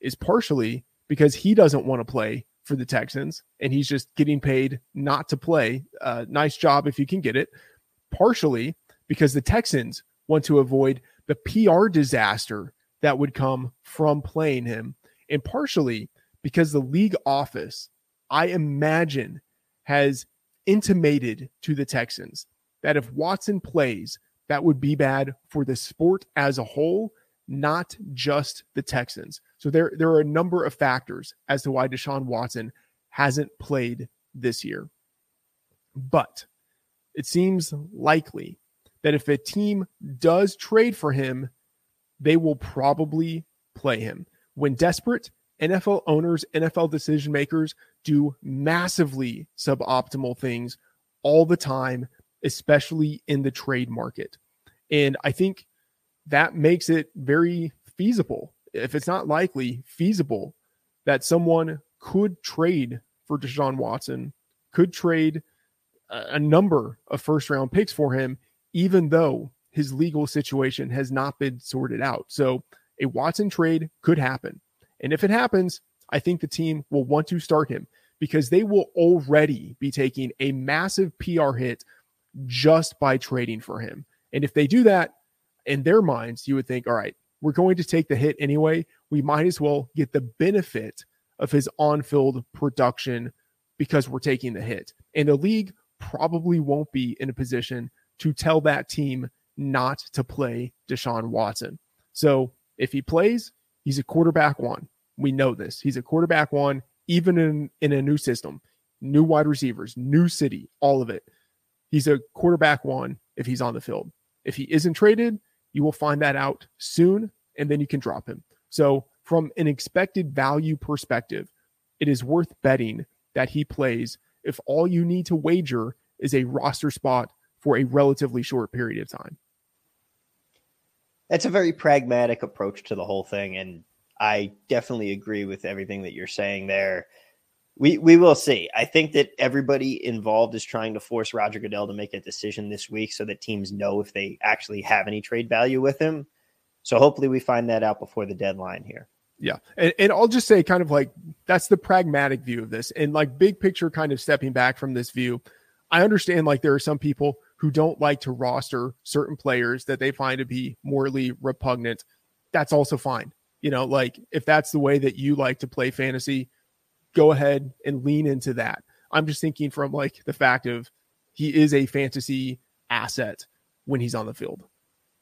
is partially because he doesn't want to play for the Texans and he's just getting paid not to play. Uh, nice job if you can get it. Partially because the Texans want to avoid the PR disaster that would come from playing him. And partially because the league office, I imagine, has intimated to the Texans that if Watson plays, that would be bad for the sport as a whole, not just the Texans. So there, there are a number of factors as to why Deshaun Watson hasn't played this year. But it seems likely that if a team does trade for him, they will probably play him. When desperate, NFL owners, NFL decision makers do massively suboptimal things all the time especially in the trade market. And I think that makes it very feasible, if it's not likely, feasible that someone could trade for Deshaun Watson, could trade a number of first round picks for him, even though his legal situation has not been sorted out. So a Watson trade could happen. And if it happens, I think the team will want to start him because they will already be taking a massive PR hit just by trading for him. And if they do that, in their minds, you would think, all right, we're going to take the hit anyway. we might as well get the benefit of his on field production because we're taking the hit. And the league probably won't be in a position to tell that team not to play Deshaun Watson. So if he plays, he's a quarterback one. We know this. He's a quarterback one, even in, in a new system, new wide receivers, new city, all of it. He's a quarterback one if he's on the field. If he isn't traded, you will find that out soon, and then you can drop him. So, from an expected value perspective, it is worth betting that he plays if all you need to wager is a roster spot for a relatively short period of time. That's a very pragmatic approach to the whole thing. And I definitely agree with everything that you're saying there. We, we will see. I think that everybody involved is trying to force Roger Goodell to make a decision this week so that teams know if they actually have any trade value with him. So hopefully we find that out before the deadline here. Yeah. And, and I'll just say, kind of like, that's the pragmatic view of this. And like, big picture, kind of stepping back from this view, I understand like there are some people who don't like to roster certain players that they find to be morally repugnant. That's also fine. You know, like if that's the way that you like to play fantasy, go ahead and lean into that. I'm just thinking from like the fact of he is a fantasy asset when he's on the field.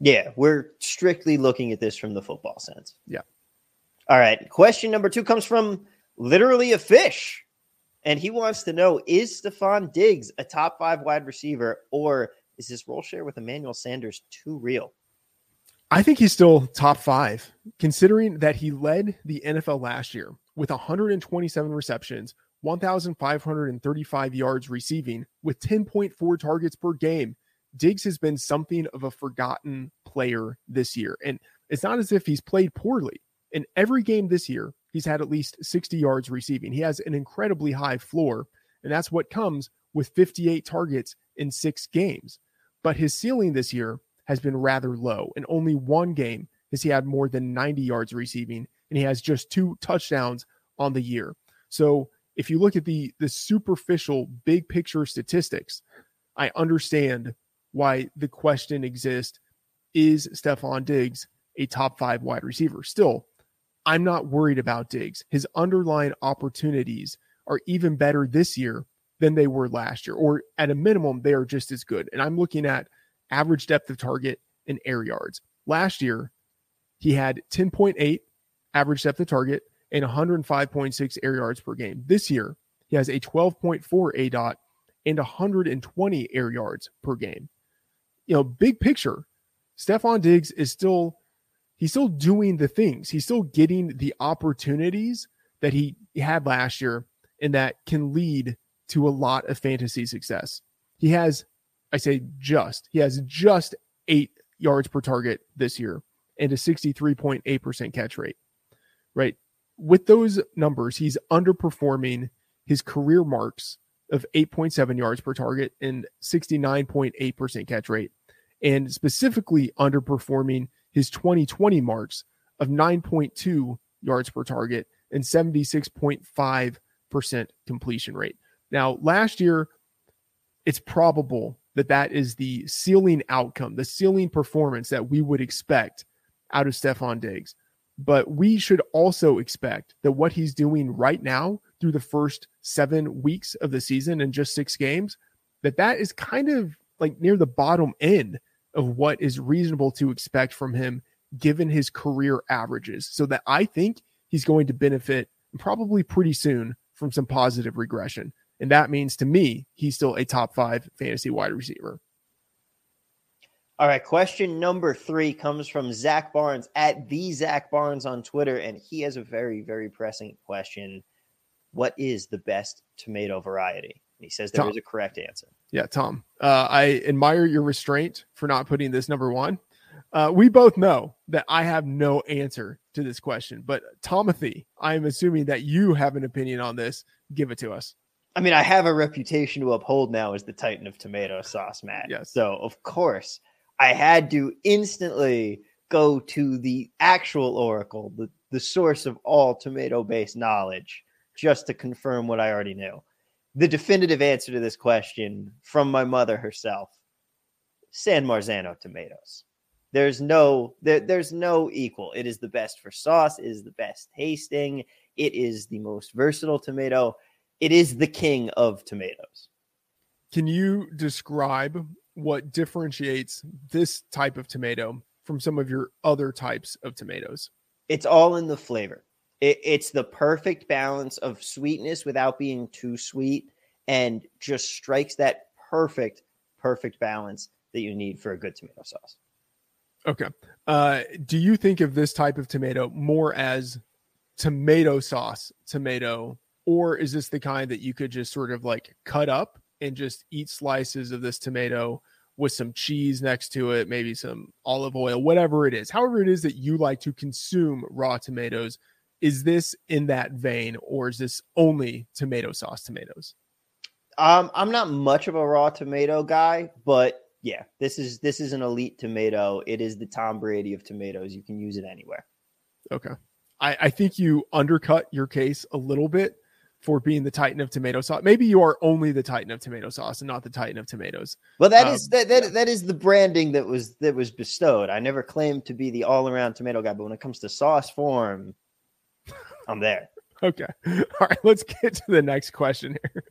Yeah, we're strictly looking at this from the football sense. Yeah. All right. Question number two comes from literally a fish. And he wants to know is Stefon Diggs a top five wide receiver, or is his role share with Emmanuel Sanders too real? I think he's still top five, considering that he led the NFL last year with 127 receptions, 1,535 yards receiving, with 10.4 targets per game. Diggs has been something of a forgotten player this year. And it's not as if he's played poorly. In every game this year, he's had at least 60 yards receiving. He has an incredibly high floor, and that's what comes with 58 targets in six games. But his ceiling this year has been rather low. In only one game has he had more than 90 yards receiving, and he has just two touchdowns on the year. So if you look at the the superficial big picture statistics, I understand why the question exists is Stefon Diggs a top five wide receiver? Still, I'm not worried about Diggs. His underlying opportunities are even better this year than they were last year, or at a minimum, they are just as good. And I'm looking at average depth of target and air yards. Last year, he had 10.8 average depth of target and 105.6 air yards per game. This year, he has a 12.4 aDOT and 120 air yards per game. You know, big picture, Stefon Diggs is still he's still doing the things. He's still getting the opportunities that he had last year and that can lead to a lot of fantasy success. He has, I say just, he has just eight yards per target this year and a 63.8% catch rate, right? With those numbers, he's underperforming his career marks of 8.7 yards per target and 69.8% catch rate, and specifically underperforming his 2020 marks of 9.2 yards per target and 76.5% completion rate. Now, last year, it's probable that that is the ceiling outcome, the ceiling performance that we would expect out of Stefon Diggs. But we should also expect that what he's doing right now through the first seven weeks of the season and just six games, that that is kind of like near the bottom end of what is reasonable to expect from him given his career averages. So that I think he's going to benefit probably pretty soon from some positive regression. And that means to me, he's still a top five fantasy wide receiver. All right. Question number three comes from Zach Barnes at the Zach Barnes on Twitter. And he has a very, very pressing question. What is the best tomato variety? And he says there Tom. is a correct answer. Yeah, Tom. Uh, I admire your restraint for not putting this number one. Uh, we both know that I have no answer to this question, but Tomothy, I am assuming that you have an opinion on this. Give it to us. I mean, I have a reputation to uphold now as the Titan of tomato sauce, Matt. Yes. So, of course, I had to instantly go to the actual oracle, the, the source of all tomato based knowledge, just to confirm what I already knew. The definitive answer to this question from my mother herself San Marzano tomatoes. There's no there, there's no equal. It is the best for sauce, it is the best tasting, it is the most versatile tomato. It is the king of tomatoes. Can you describe what differentiates this type of tomato from some of your other types of tomatoes? It's all in the flavor. It, it's the perfect balance of sweetness without being too sweet and just strikes that perfect, perfect balance that you need for a good tomato sauce. Okay. Uh, do you think of this type of tomato more as tomato sauce tomato, or is this the kind that you could just sort of like cut up and just eat slices of this tomato with some cheese next to it, maybe some olive oil, whatever it is, however it is that you like to consume raw tomatoes? Is this in that vein, or is this only tomato sauce tomatoes? Um, I'm not much of a raw tomato guy, but yeah, this is this is an elite tomato. It is the Tom Brady of tomatoes. You can use it anywhere. Okay. I, I think you undercut your case a little bit for being the titan of tomato sauce. Maybe you are only the titan of tomato sauce and not the titan of tomatoes. Well, that Um, is that, that that is the branding that was that was bestowed. I never claimed to be the all around tomato guy, but when it comes to sauce form, I'm there. Okay. All right. Let's get to the next question here.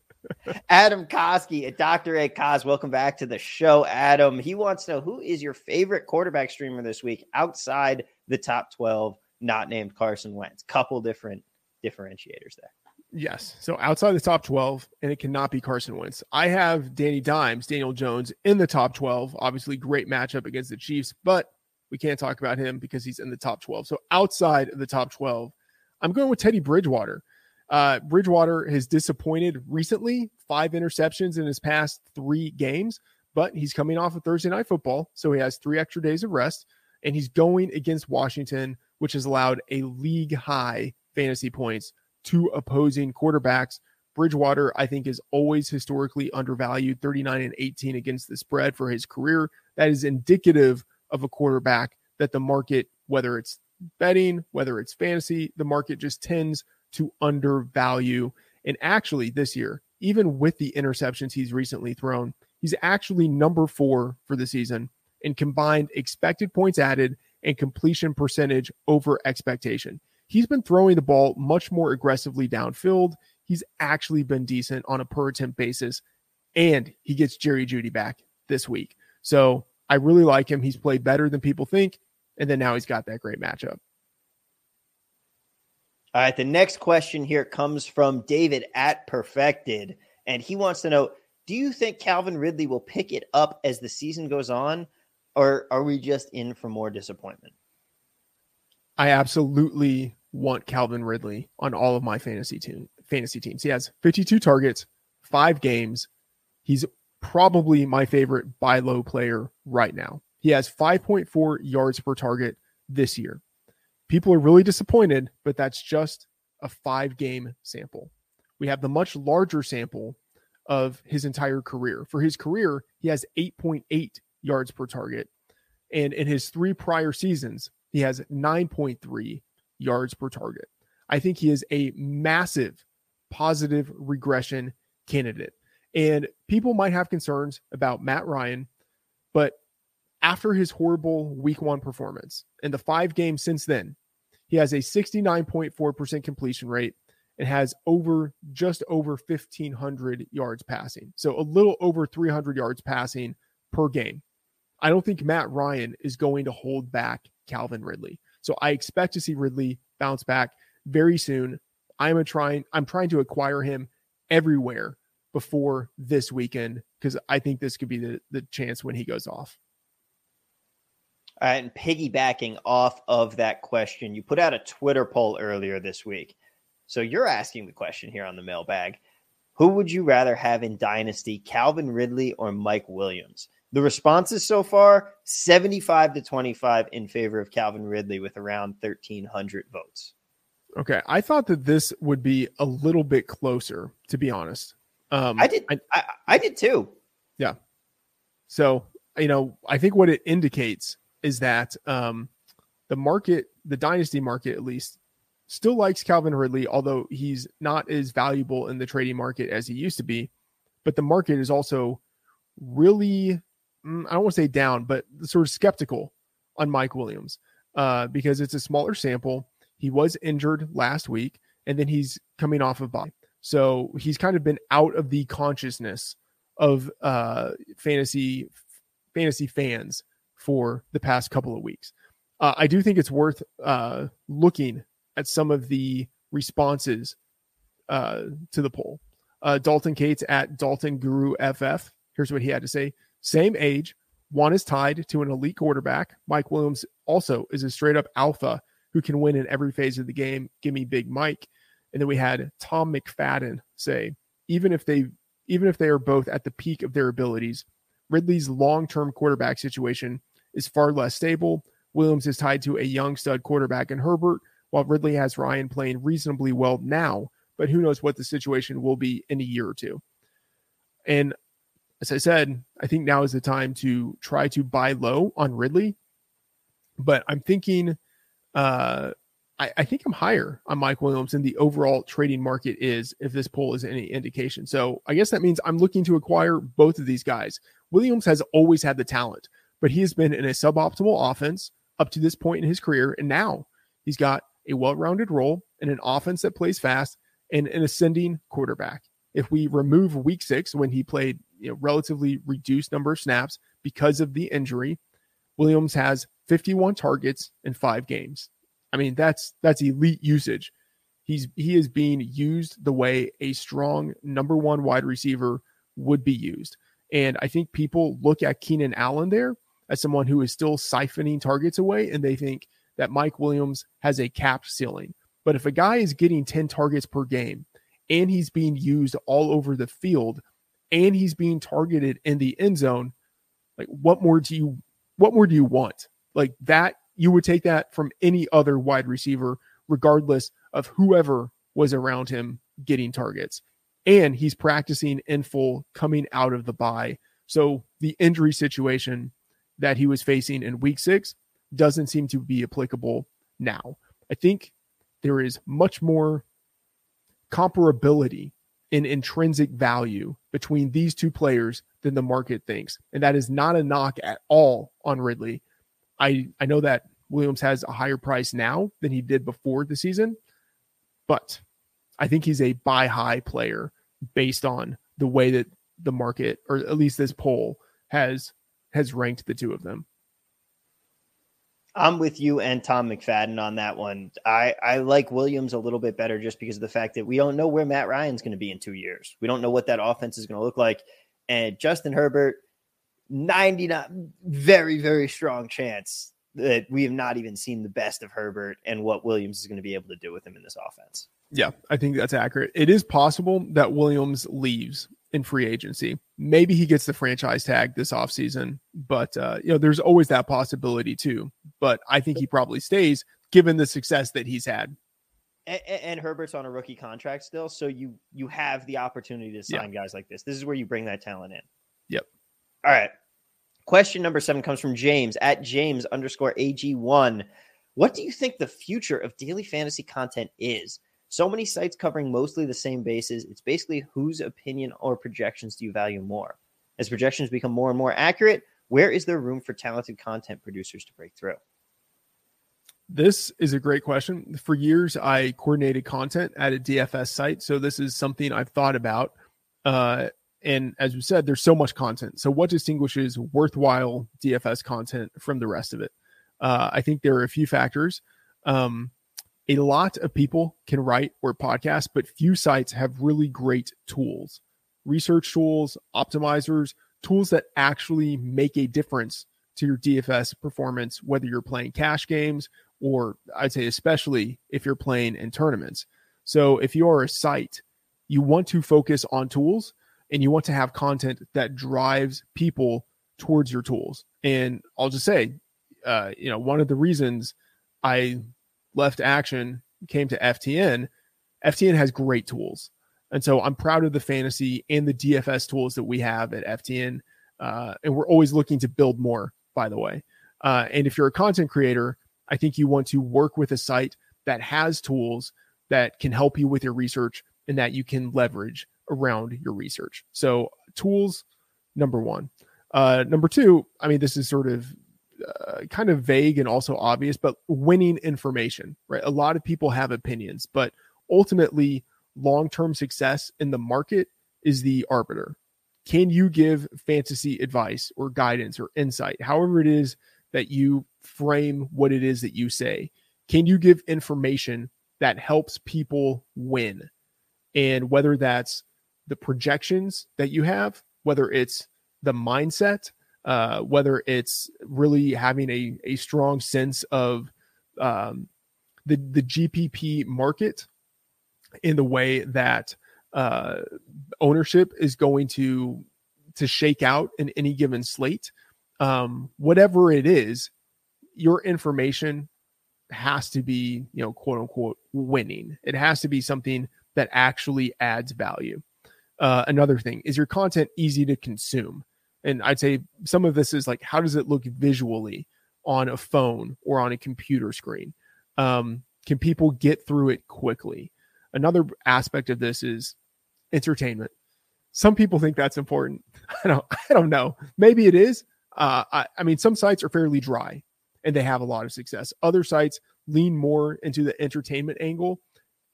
Adam Koski at Dr. A. Kos. Welcome back to the show, Adam. He wants to know who is your favorite quarterback streamer this week outside the top 12, not named Carson Wentz. Couple different differentiators there. Yes. So outside the top 12, and it cannot be Carson Wentz. I have Danny Dimes, Daniel Jones in the top 12. Obviously, great matchup against the Chiefs, but we can't talk about him because he's in the top 12. So outside of the top 12, I'm going with Teddy Bridgewater. Uh, Bridgewater has disappointed recently, five interceptions in his past three games, but he's coming off of Thursday night football. So he has three extra days of rest, and he's going against Washington, which has allowed a league high fantasy points to opposing quarterbacks. Bridgewater, I think, is always historically undervalued 39 and 18 against the spread for his career. That is indicative of a quarterback that the market, whether it's betting, whether it's fantasy, the market just tends to undervalue. And actually, this year, even with the interceptions he's recently thrown, he's actually number four for the season in combined expected points added and completion percentage over expectation. He's been throwing the ball much more aggressively downfield. He's actually been decent on a per attempt basis, and he gets Jerry Jeudy back this week. So I really like him. He's played better than people think. And then now he's got that great matchup. All right, the next question here comes from David at Perfected, and he wants to know: Do you think Calvin Ridley will pick it up as the season goes on, or are we just in for more disappointment? I absolutely want Calvin Ridley on all of my fantasy team fantasy teams. He has 52 targets, five games. He's probably my favorite buy low player right now. He has 5.4 yards per target this year. People are really disappointed, but that's just a five game sample. We have the much larger sample of his entire career. For his career, he has 8.8 yards per target. And in his three prior seasons, he has 9.3 yards per target. I think he is a massive positive regression candidate. And people might have concerns about Matt Ryan, but after his horrible week one performance in the five games since then, he has a 69.4% completion rate and has over just over 1,500 yards passing. So a little over 300 yards passing per game. I don't think Matt Ryan is going to hold back Calvin Ridley. So I expect to see Ridley bounce back very soon. I'm trying I'm trying to acquire him everywhere before this weekend because I think this could be the, the chance when he goes off. All right, and piggybacking off of that question, you put out a Twitter poll earlier this week. So you're asking the question here on the mailbag Who would you rather have in Dynasty, Calvin Ridley or Mike Williams? The responses so far 75 to 25 in favor of Calvin Ridley with around 1,300 votes. Okay. I thought that this would be a little bit closer, to be honest. Um, I did. I, I, I did too. Yeah. So, you know, I think what it indicates is that um, the market, the dynasty market at least, still likes Calvin Ridley, although he's not as valuable in the trading market as he used to be. But the market is also really, I don't want to say down, but sort of skeptical on Mike Williams uh, because it's a smaller sample. He was injured last week, and then he's coming off of bye. So he's kind of been out of the consciousness of uh, fantasy fantasy fans for the past couple of weeks. Uh, I do think it's worth uh, looking at some of the responses uh, to the poll. Uh, Dalton Cates at Dalton Guru FF. Here's what he had to say: Same age, one is tied to an elite quarterback. Mike Williams also is a straight up alpha who can win in every phase of the game. Give me Big Mike. And then we had Tom McFadden say, even if they even if they are both at the peak of their abilities, Ridley's long-term quarterback situation is far less stable. Williams is tied to a young stud quarterback in Herbert, while Ridley has Ryan playing reasonably well now, but who knows what the situation will be in a year or two. And as I said, I think now is the time to try to buy low on Ridley. But I'm thinking, uh, I, I, think I'm higher on Mike Williams than the overall trading market is, if this poll is any indication. So I guess that means I'm looking to acquire both of these guys. Williams has always had the talent, but he has been in a suboptimal offense up to this point in his career. And now he's got a well rounded role in an offense that plays fast and an ascending quarterback. If we remove week six when he played you know, relatively reduced number of snaps because of the injury, Williams has 51 targets in five games. I mean, that's that's elite usage. He's he is being used the way a strong number one wide receiver would be used. And I think people look at Keenan Allen there as someone who is still siphoning targets away, and they think that Mike Williams has a capped ceiling. But if a guy is getting 10 targets per game and he's being used all over the field and he's being targeted in the end zone, like what more do you what more do you want? Like that you would take that from any other wide receiver regardless of whoever was around him getting targets. And he's practicing in full coming out of the bye. So the injury situation that he was facing in week 6 doesn't seem to be applicable now. I think there is much more comparability in intrinsic value between these two players than the market thinks. And that is not a knock at all on Ridley. I, I know that Williams has a higher price now than he did before the season, but I think he's a buy high player based on the way that the market, or at least this poll, has has ranked the two of them. I'm with you and Tom McFadden on that one. I, I like Williams a little bit better just because of the fact that we don't know where Matt Ryan's going to be in two years. We don't know what that offense is going to look like. And Justin Herbert, 99, very, very strong chance that we have not even seen the best of Herbert and what Williams is going to be able to do with him in this offense. Yeah, I think that's accurate. It is possible that Williams leaves in free agency. Maybe he gets the franchise tag this offseason, but uh, you know, there's always that possibility too. But I think he probably stays given the success that he's had. And, and Herbert's on a rookie contract still, so you you have the opportunity to sign yeah. guys like this. This is where you bring that talent in. Yep. All right. Question number seven comes from James at James underscore AG1. What do you think the future of daily fantasy content is? So many sites covering mostly the same bases. It's basically whose opinion or projections do you value more? As projections become more and more accurate, where is there room for talented content producers to break through? This is a great question. For years, I coordinated content at a DFS site. So this is something I've thought about. Uh, and as we said, there's so much content. So what distinguishes worthwhile DFS content from the rest of it? Uh, I think there are a few factors. Um, a lot of people can write or podcast, but few sites have really great tools, research tools, optimizers, tools that actually make a difference to your DFS performance, whether you're playing cash games or I'd say, especially if you're playing in tournaments. So if you are a site, you want to focus on tools and you want to have content that drives people towards your tools. And I'll just say, uh, you know, one of the reasons I left action, came to FTN, FTN has great tools. And so I'm proud of the fantasy and the DFS tools that we have at FTN. Uh, and we're always looking to build more, by the way. Uh, and if you're a content creator, I think you want to work with a site that has tools that can help you with your research and that you can leverage around your research. So, tools, number one. Uh, number two, I mean, this is sort of uh, kind of vague and also obvious, but winning information, right? A lot of people have opinions, but ultimately, long term success in the market is the arbiter. Can you give fantasy advice or guidance or insight, however it is that you frame what it is that you say? Can you give information that helps people win? And whether that's the projections that you have, whether it's the mindset, uh, whether it's really having a, a strong sense of um, the, the GPP market in the way that uh, ownership is going to to shake out in any given slate. Um, whatever it is, your information has to be, you know, quote unquote, winning. It has to be something that actually adds value. Uh, another thing is your content easy to consume, and I'd say some of this is like how does it look visually on a phone or on a computer screen? Um, can people get through it quickly? Another aspect of this is entertainment. Some people think that's important. I don't. I don't know. Maybe it is. Uh, I, I mean, some sites are fairly dry and they have a lot of success. Other sites lean more into the entertainment angle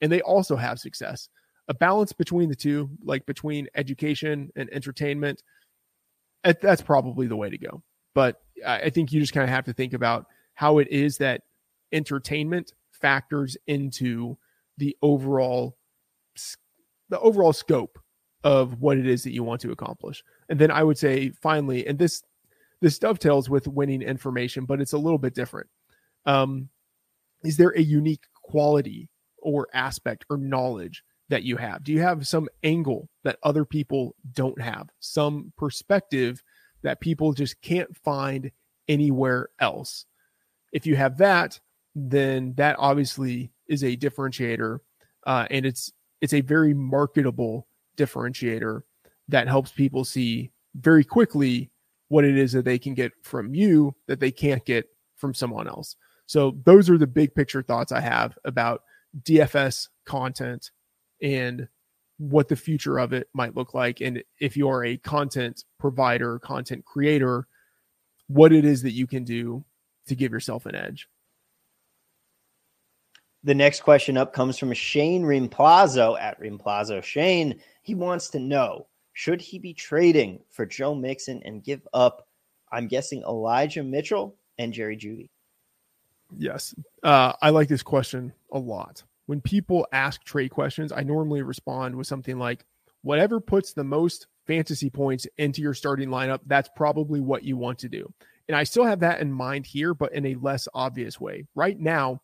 and they also have success. A balance between the two, like between education and entertainment, that's probably the way to go. But I think you just kind of have to think about how it is that entertainment factors into the overall the overall scope of what it is that you want to accomplish. And then I would say finally, and this this dovetails with winning information, but it's a little bit different. Um, is there a unique quality or aspect or knowledge that you have? Do you have some angle that other people don't have? Some perspective that people just can't find anywhere else? If you have that, then that obviously is a differentiator, uh, and it's it's a very marketable differentiator that helps people see very quickly what it is that they can get from you that they can't get from someone else. So those are the big picture thoughts I have about DFS content and what the future of it might look like and if you're a content provider, content creator, what it is that you can do to give yourself an edge. The next question up comes from Shane Rimplazo at Rimplazo. Shane, he wants to know should he be trading for Joe Mixon and give up, I'm guessing, Elijah Mitchell and Jerry Jeudy? Yes. Uh, I like this question a lot. When people ask trade questions, I normally respond with something like, whatever puts the most fantasy points into your starting lineup, that's probably what you want to do. And I still have that in mind here, but in a less obvious way. Right now,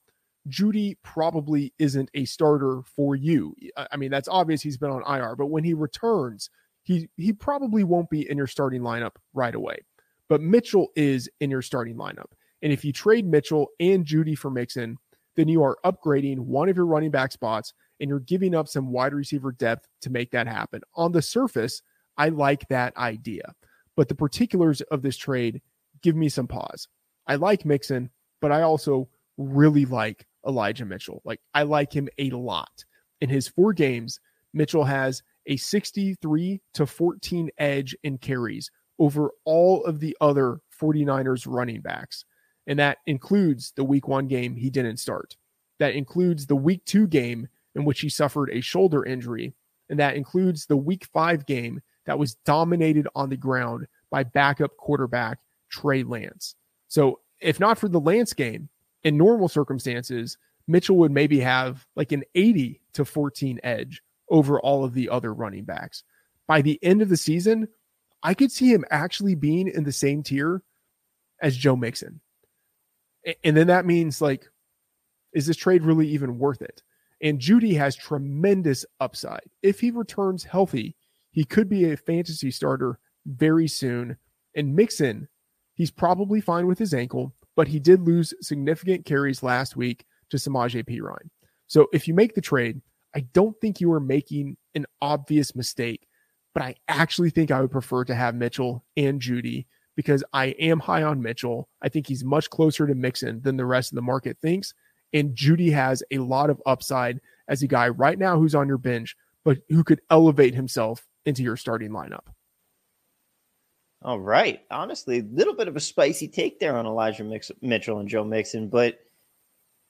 Jeudy probably isn't a starter for you. I mean, that's obvious he's been on IR, but when he returns, he he probably won't be in your starting lineup right away. But Mitchell is in your starting lineup. And if you trade Mitchell and Jeudy for Mixon, then you are upgrading one of your running back spots and you're giving up some wide receiver depth to make that happen. On the surface, I like that idea. But the particulars of this trade give me some pause. I like Mixon, but I also really like Elijah Mitchell. Like I like him a lot. In his four games, Mitchell has a 63 to 14 edge in carries over all of the other 49ers running backs. And that includes the week one game he didn't start. That includes the week two game in which he suffered a shoulder injury. And that includes the week five game that was dominated on the ground by backup quarterback Trey Lance. So, if not for the Lance game, in normal circumstances, Mitchell would maybe have like an 80 to 14 edge over all of the other running backs. By the end of the season, I could see him actually being in the same tier as Joe Mixon. And then that means like, is this trade really even worth it? And Jeudy has tremendous upside. If he returns healthy, he could be a fantasy starter very soon. And Mixon, he's probably fine with his ankle but he did lose significant carries last week to Samaje Perine. So if you make the trade, I don't think you are making an obvious mistake, but I actually think I would prefer to have Mitchell and Jeudy because I am high on Mitchell. I think he's much closer to Mixon than the rest of the market thinks. And Jeudy has a lot of upside as a guy right now who's on your bench, but who could elevate himself into your starting lineup. All right. Honestly, a little bit of a spicy take there on Elijah Mix- Mitchell and Joe Mixon, but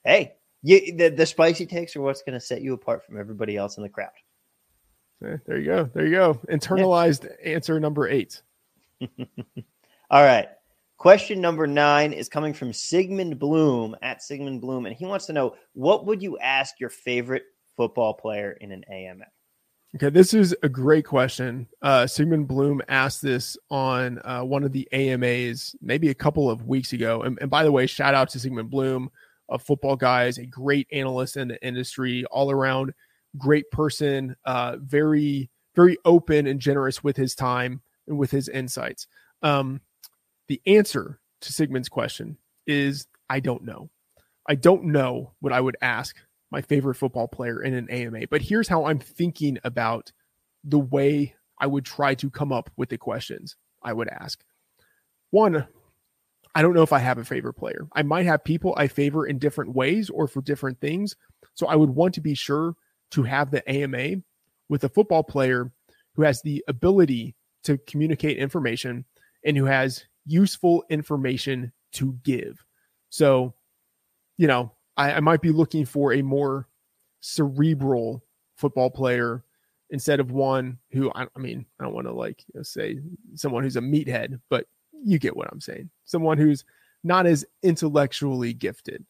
hey, you, the, the spicy takes are what's going to set you apart from everybody else in the crowd. Eh, There you go. There you go. Internalized answer number eight. All right. Question number nine is coming from Sigmund Bloom at Sigmund Bloom, and he wants to know what would you ask your favorite football player in an AMA? Okay, this is a great question. Uh, Sigmund Bloom asked this on uh, one of the AMAs maybe a couple of weeks ago. And, and by the way, shout out to Sigmund Bloom, a football guy, is a great analyst in the industry, all around great person, uh, very, very open and generous with his time and with his insights. Um, the answer to Sigmund's question is I don't know. I don't know what I would ask my favorite football player in an AMA, but here's how I'm thinking about the way I would try to come up with the questions I would ask. One, I don't know if I have a favorite player. I might have people I favor in different ways or for different things. So I would want to be sure to have the AMA with a football player who has the ability to communicate information and who has useful information to give. So, you know, I, I might be looking for a more cerebral football player instead of one who I, I mean, I don't want to like you know, say someone who's a meathead, but you get what I'm saying. Someone who's not as intellectually gifted.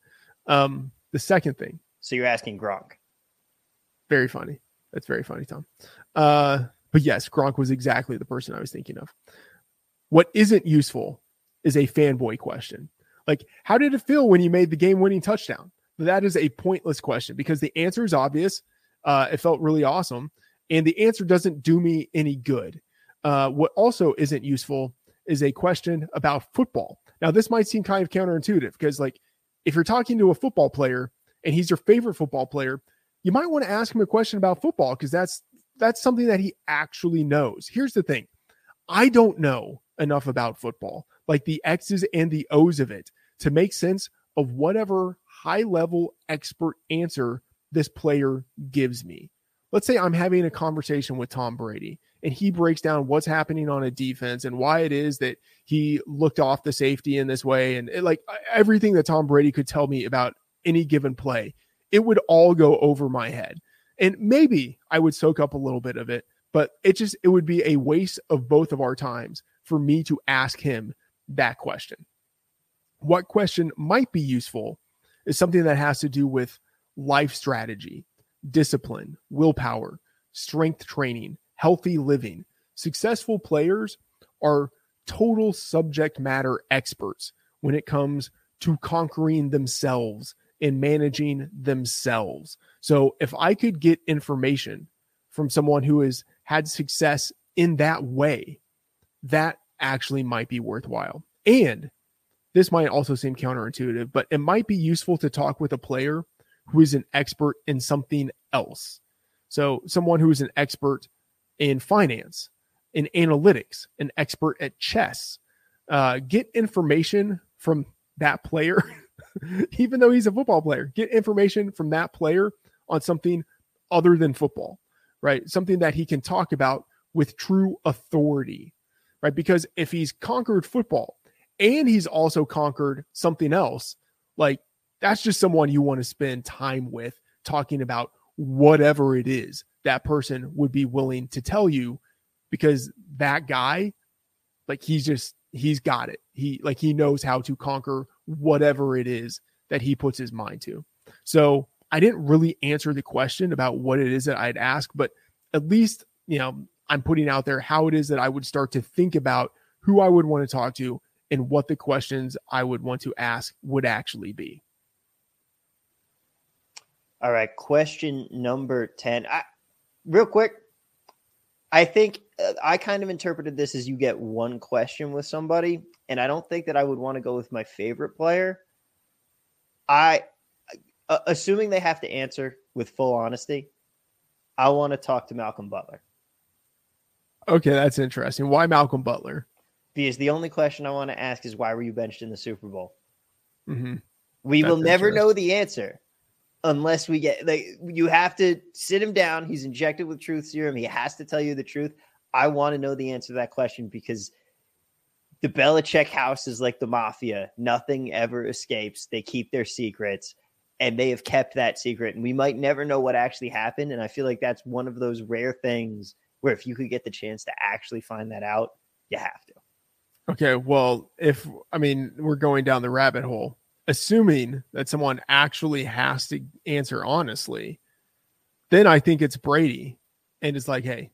Um, the second thing, So you're asking Gronk. very funny. That's very funny, Tom. Uh, but yes, Gronk was exactly the person I was thinking of. What isn't useful is a fanboy question. Like, how did it feel when you made the game winning touchdown? That is a pointless question because the answer is obvious. Uh, it felt really awesome. And the answer doesn't do me any good. Uh, what also isn't useful is a question about football. Now, this might seem kind of counterintuitive because, like, if you're talking to a football player and he's your favorite football player, you might want to ask him a question about football because that's that's something that he actually knows. Here's the thing. I don't know enough about football, like the X's and the O's of it, to make sense of whatever high level expert answer this player gives me. Let's say I'm having a conversation with Tom Brady and he breaks down what's happening on a defense and why it is that he looked off the safety in this way and it, like everything that Tom Brady could tell me about any given play, it would all go over my head. And maybe I would soak up a little bit of it, but it just it would be a waste of both of our times for me to ask him that question. What question might be useful is something that has to do with life strategy, discipline, willpower, strength training, healthy living. Successful players are total subject matter experts when it comes to conquering themselves and managing themselves. So if I could get information from someone who has had success in that way, that actually might be worthwhile. And this might also seem counterintuitive, but it might be useful to talk with a player who is an expert in something else. So, someone who is an expert in finance, in analytics, an expert at chess. Uh, get information from that player, even though he's a football player. Get information from that player on something other than football, right? Something that he can talk about with true authority, right? Because if he's conquered football and he's also conquered something else, like that's just someone you want to spend time with talking about whatever it is that person would be willing to tell you because that guy like he's just he's got it he like he knows how to conquer whatever it is that he puts his mind to so i didn't really answer the question about what it is that i'd ask but at least you know i'm putting out there how it is that i would start to think about who i would want to talk to and what the questions i would want to ask would actually be All right, question number 10. I, real quick, I think uh, I kind of interpreted this as you get one question with somebody, and I don't think that I would want to go with my favorite player. I, uh, assuming they have to answer with full honesty, I want to talk to Malcolm Butler okay that's interesting why malcolm butler because the only question I want to ask is why were you benched in the Super Bowl? mm-hmm. We will never know the answer unless we get like you have to sit him down. He's injected with truth serum. He has to tell you the truth. I want to know the answer to that question because the Belichick house is like the mafia. Nothing ever escapes. They keep their secrets and they have kept that secret. And we might never know what actually happened. And I feel like that's one of those rare things where if you could get the chance to actually find that out, you have to. Okay, well, if I mean we're going down the rabbit hole, assuming that someone actually has to answer honestly, then I think it's Brady, and it's like, hey,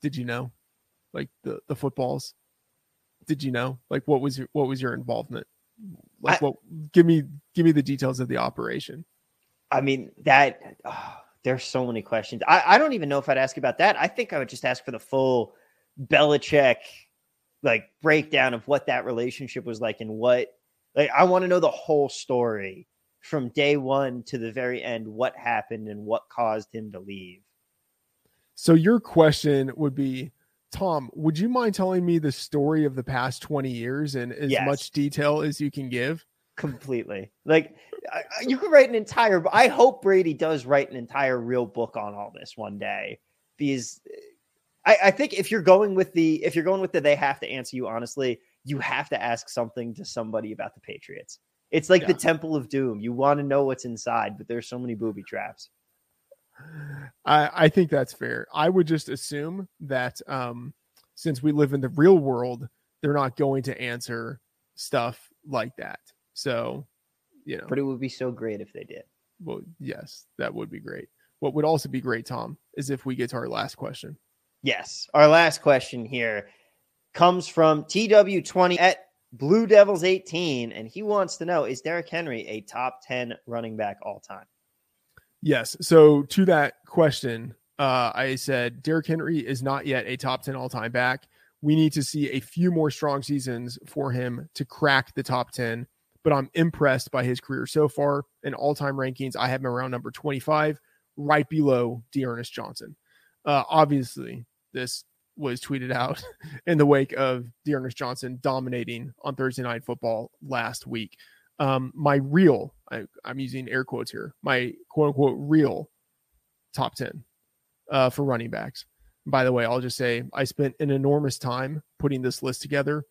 did you know, like the the footballs? Did you know, like what was your what was your involvement? Like, what? Give me give me the details of the operation. I mean that. Oh, there's so many questions. I, I don't even know if I'd ask about that. I think I would just ask for the full Belichick like breakdown of what that relationship was like and what like I want to know the whole story from day one to the very end, what happened and what caused him to leave. So your question would be, Tom, would you mind telling me the story of the past 20 years in as Yes. much detail as you can give? Completely. Like I- you could write an entire I hope Brady does write an entire real book on all this one day because eh, I, I think if you're going with the if you're going with the they have to answer you honestly, you have to ask something to somebody about the Patriots. It's like the Temple of Doom. You want to know what's inside, but there's so many booby traps. I, I think that's fair. I would just assume that um, since we live in the real world, they're not going to answer stuff like that. So, you know, But it would be so great if they did. well, yes, that would be great. What would also be great, Tom, is if we get to our last question. Yes. Our last question here comes from TW20 at Blue Devils 18, and he wants to know Is Derrick Henry a top 10 running back all time? Yes. So to that question, uh, I said Derrick Henry is not yet a top 10 all time back. We need to see a few more strong seasons for him to crack the top 10. But I'm impressed by his career so far. In all time rankings, I have him around number 25, right below Dearness Johnson. Uh, obviously, this was tweeted out in the wake of Dearness Johnson dominating on Thursday Night Football last week. Um, my real, I, I'm using air quotes here, my quote unquote real top 10 uh, for running backs. By the way, I'll just say I spent an enormous time putting this list together,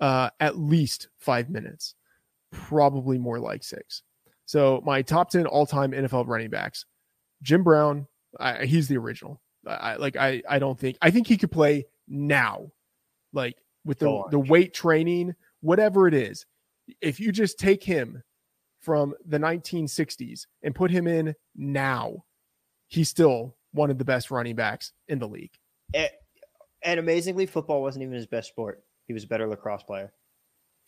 uh, at least five minutes, probably more like six. So my top 10 all time NFL running backs, Jim Brown, I, he's the original. I, I like, I, I don't think, I think he could play now, like with the, the weight training, whatever it is. If you just take him from the 1960s and put him in now, he's still one of the best running backs in the league. Eh, And amazingly, football wasn't even his best sport. He was a better lacrosse player.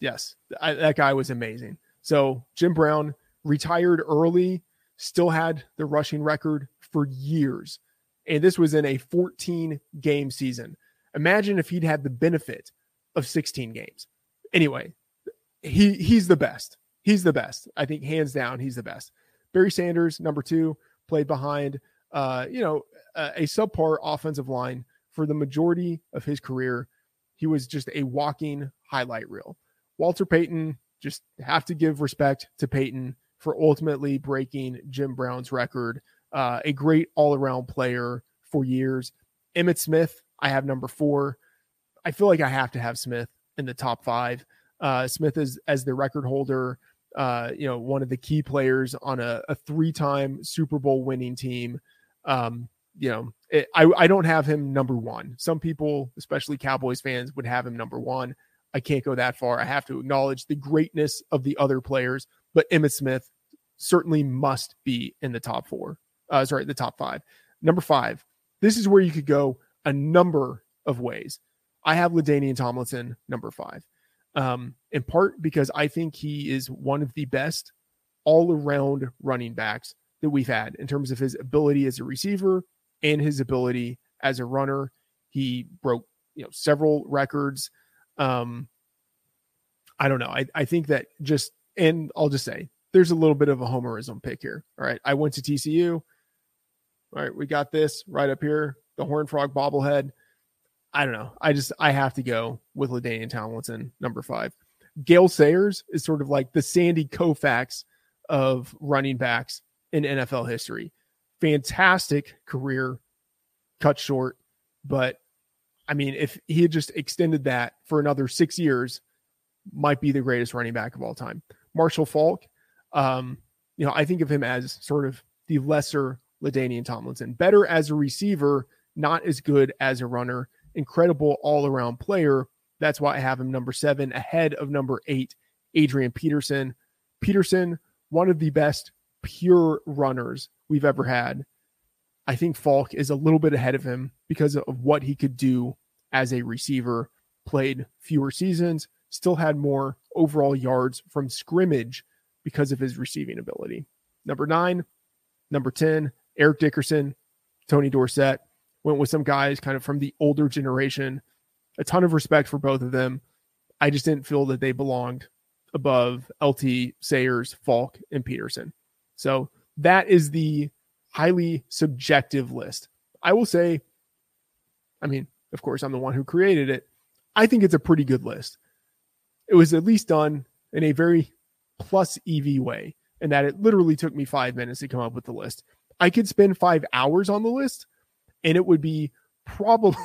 Yes, I, that guy was amazing. So Jim Brown retired early, still had the rushing record for years, and this was in a 14 game season. Imagine if he'd had the benefit of 16 games. Anyway, he he's the best. He's the best. I think hands down, he's the best. Barry Sanders, number two, played behind uh, you know, a, a subpar offensive line for the majority of his career. He was just a walking highlight reel. Walter Payton, just have to give respect to Payton for ultimately breaking Jim Brown's record. Uh, a great all around player for years. Emmitt Smith, I have number four. I feel like I have to have Smith in the top five. Uh, Smith is as the record holder, uh, you know, one of the key players on a, a three time Super Bowl winning team. Um, you know, it, I, I don't have him number one. Some people, especially Cowboys fans, would have him number one. I can't go that far. I have to acknowledge the greatness of the other players, but Emmitt Smith certainly must be in the top four. Uh, sorry, the top five. Number five. This is where you could go a number of ways. I have LaDainian Tomlinson number five, um, in part because I think he is one of the best all around running backs that we've had in terms of his ability as a receiver and his ability as a runner. He broke you know several records. Um, I don't know. I, I think that just and I'll just say there's a little bit of a homerism pick here. All right. I went to TCU. All right, we got this right up here. The Horn Frog bobblehead. I don't know. I just I have to go with LaDainian Tomlinson, number five. Gale Sayers is sort of like the Sandy Koufax of running backs in NFL history. Fantastic career, cut short, but I mean, if he had just extended that for another six years, might be the greatest running back of all time. Marshall Faulk, um, you know, I think of him as sort of the lesser LaDainian Tomlinson, better as a receiver, not as good as a runner. Incredible all around player. That's why I have him number seven ahead of number eight, Adrian Peterson. Peterson, one of the best pure runners we've ever had. I think Faulk is a little bit ahead of him because of what he could do as a receiver. Played fewer seasons, still had more overall yards from scrimmage because of his receiving ability. Number nine, number 10, Eric Dickerson, Tony Dorsett. Went with some guys kind of from the older generation. A ton of respect for both of them. I just didn't feel that they belonged above LT, Sayers, Faulk, and Peterson. So that is the highly subjective list. I will say, I mean, of course, I'm the one who created it. I think it's a pretty good list. It was at least done in a very plus EV way, and that it literally took me five minutes to come up with the list. I could spend five hours on the list, and it would be probably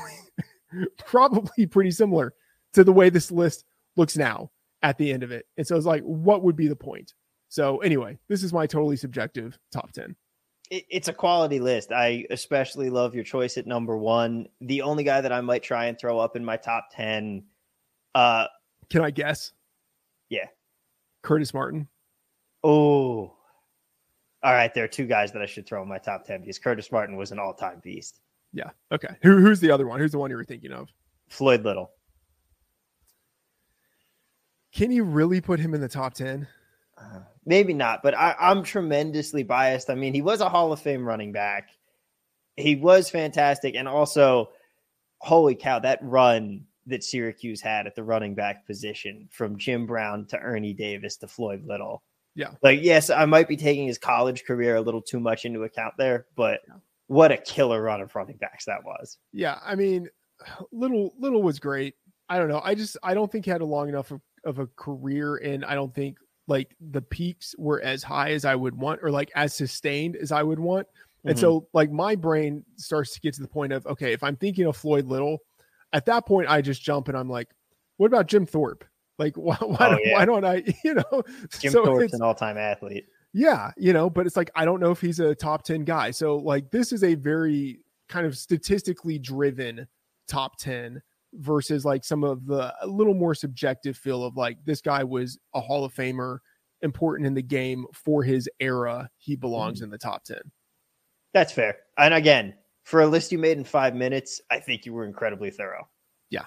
probably pretty similar to the way this list looks now at the end of it. And so it's like, what would be the point? So anyway, this is my totally subjective top 10. It's a quality list. I especially love your choice at number one. The only guy that I might try and throw up in my top 10. Uh, Can I guess? Yeah. Curtis Martin. Oh, all right. There are two guys that I should throw in my top 10 because Curtis Martin was an all time beast. Yeah. Okay. Who, who's the other one? Who's the one you were thinking of? Floyd Little. Can you really put him in the top 10? Uh, maybe not, but I, I'm tremendously biased. I mean, he was a Hall of Fame running back. He was fantastic. And also, holy cow, that run that Syracuse had at the running back position from Jim Brown to Ernie Davis to Floyd Little. Yeah. Like, yes, I might be taking his college career a little too much into account there, but what a killer run of running backs that was. Yeah. I mean, little little was great. I don't know. I just I don't think he had a long enough of, of a career, and I don't think like the peaks were as high as I would want, or like as sustained as I would want. And Mhm. so, like my brain starts to get to the point of okay, if I'm thinking of Floyd Little, at that point I just jump and I'm like, what about Jim Thorpe? Like, why why, Oh, don't, yeah. why don't I? You know, Jim So Thorpe's an all time athlete. Yeah, you know, but it's like I don't know if he's a top 10 guy. So like this is a very kind of statistically driven top 10 versus like some of the a little more subjective feel of like this guy was a Hall of Famer, important in the game for his era. He belongs mm-hmm. in the top 10. That's fair. And again, for a list you made in five minutes, I think you were incredibly thorough. Yeah.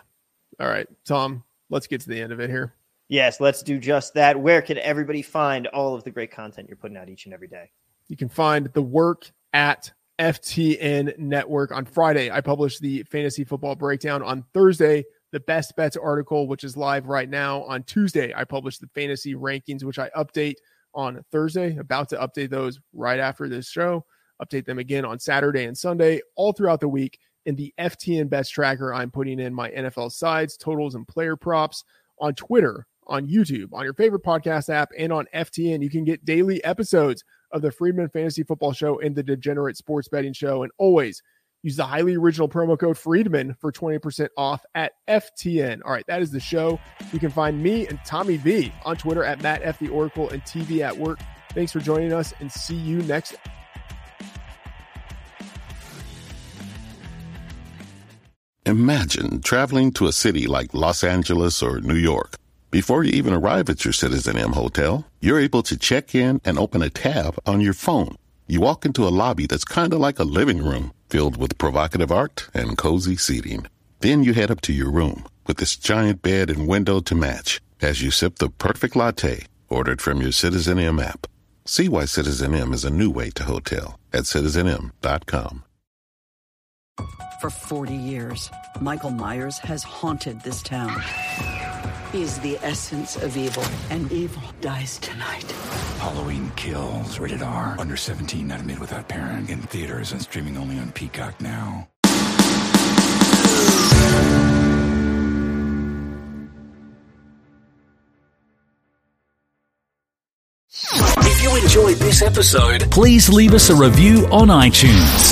All right, Tom, let's get to the end of it here. Yes, let's do just that. Where can everybody find all of the great content you're putting out each and every day? You can find the work at FTN Network. On Friday, I published the fantasy football breakdown. On Thursday, the best bets article, which is live right now. On Tuesday, I published the fantasy rankings, which I update on Thursday. About to update those right after this show. Update them again on Saturday and Sunday, all throughout the week. In the FTN best tracker, I'm putting in my NFL sides, totals, and player props on Twitter, on YouTube, on your favorite podcast app, and on FTN. You can get daily episodes of the Freedman Fantasy Football Show and the Degenerate Sports Betting Show. And always use the highly original promo code Freedman for 20% off at FTN. All right, that is the show. You can find me and Tommy V on Twitter at Matt F. The Oracle and TV at Work. Thanks for joining us and see you next Imagine traveling to a city like Los Angeles or New York. Before you even arrive at your Citizen M hotel, you're able to check in and open a tab on your phone. You walk into a lobby that's kind of like a living room, filled with provocative art and cozy seating. Then you head up to your room with this giant bed and window to match as you sip the perfect latte ordered from your Citizen M app. See why Citizen M is a new way to hotel at citizenm.com. For 40 years, Michael Myers has haunted this town. He is the essence of evil, and evil dies tonight. Halloween Kills, rated R, under 17, not admitted without parent, in theaters and streaming only on Peacock now. If you enjoyed this episode, please leave us a review on iTunes.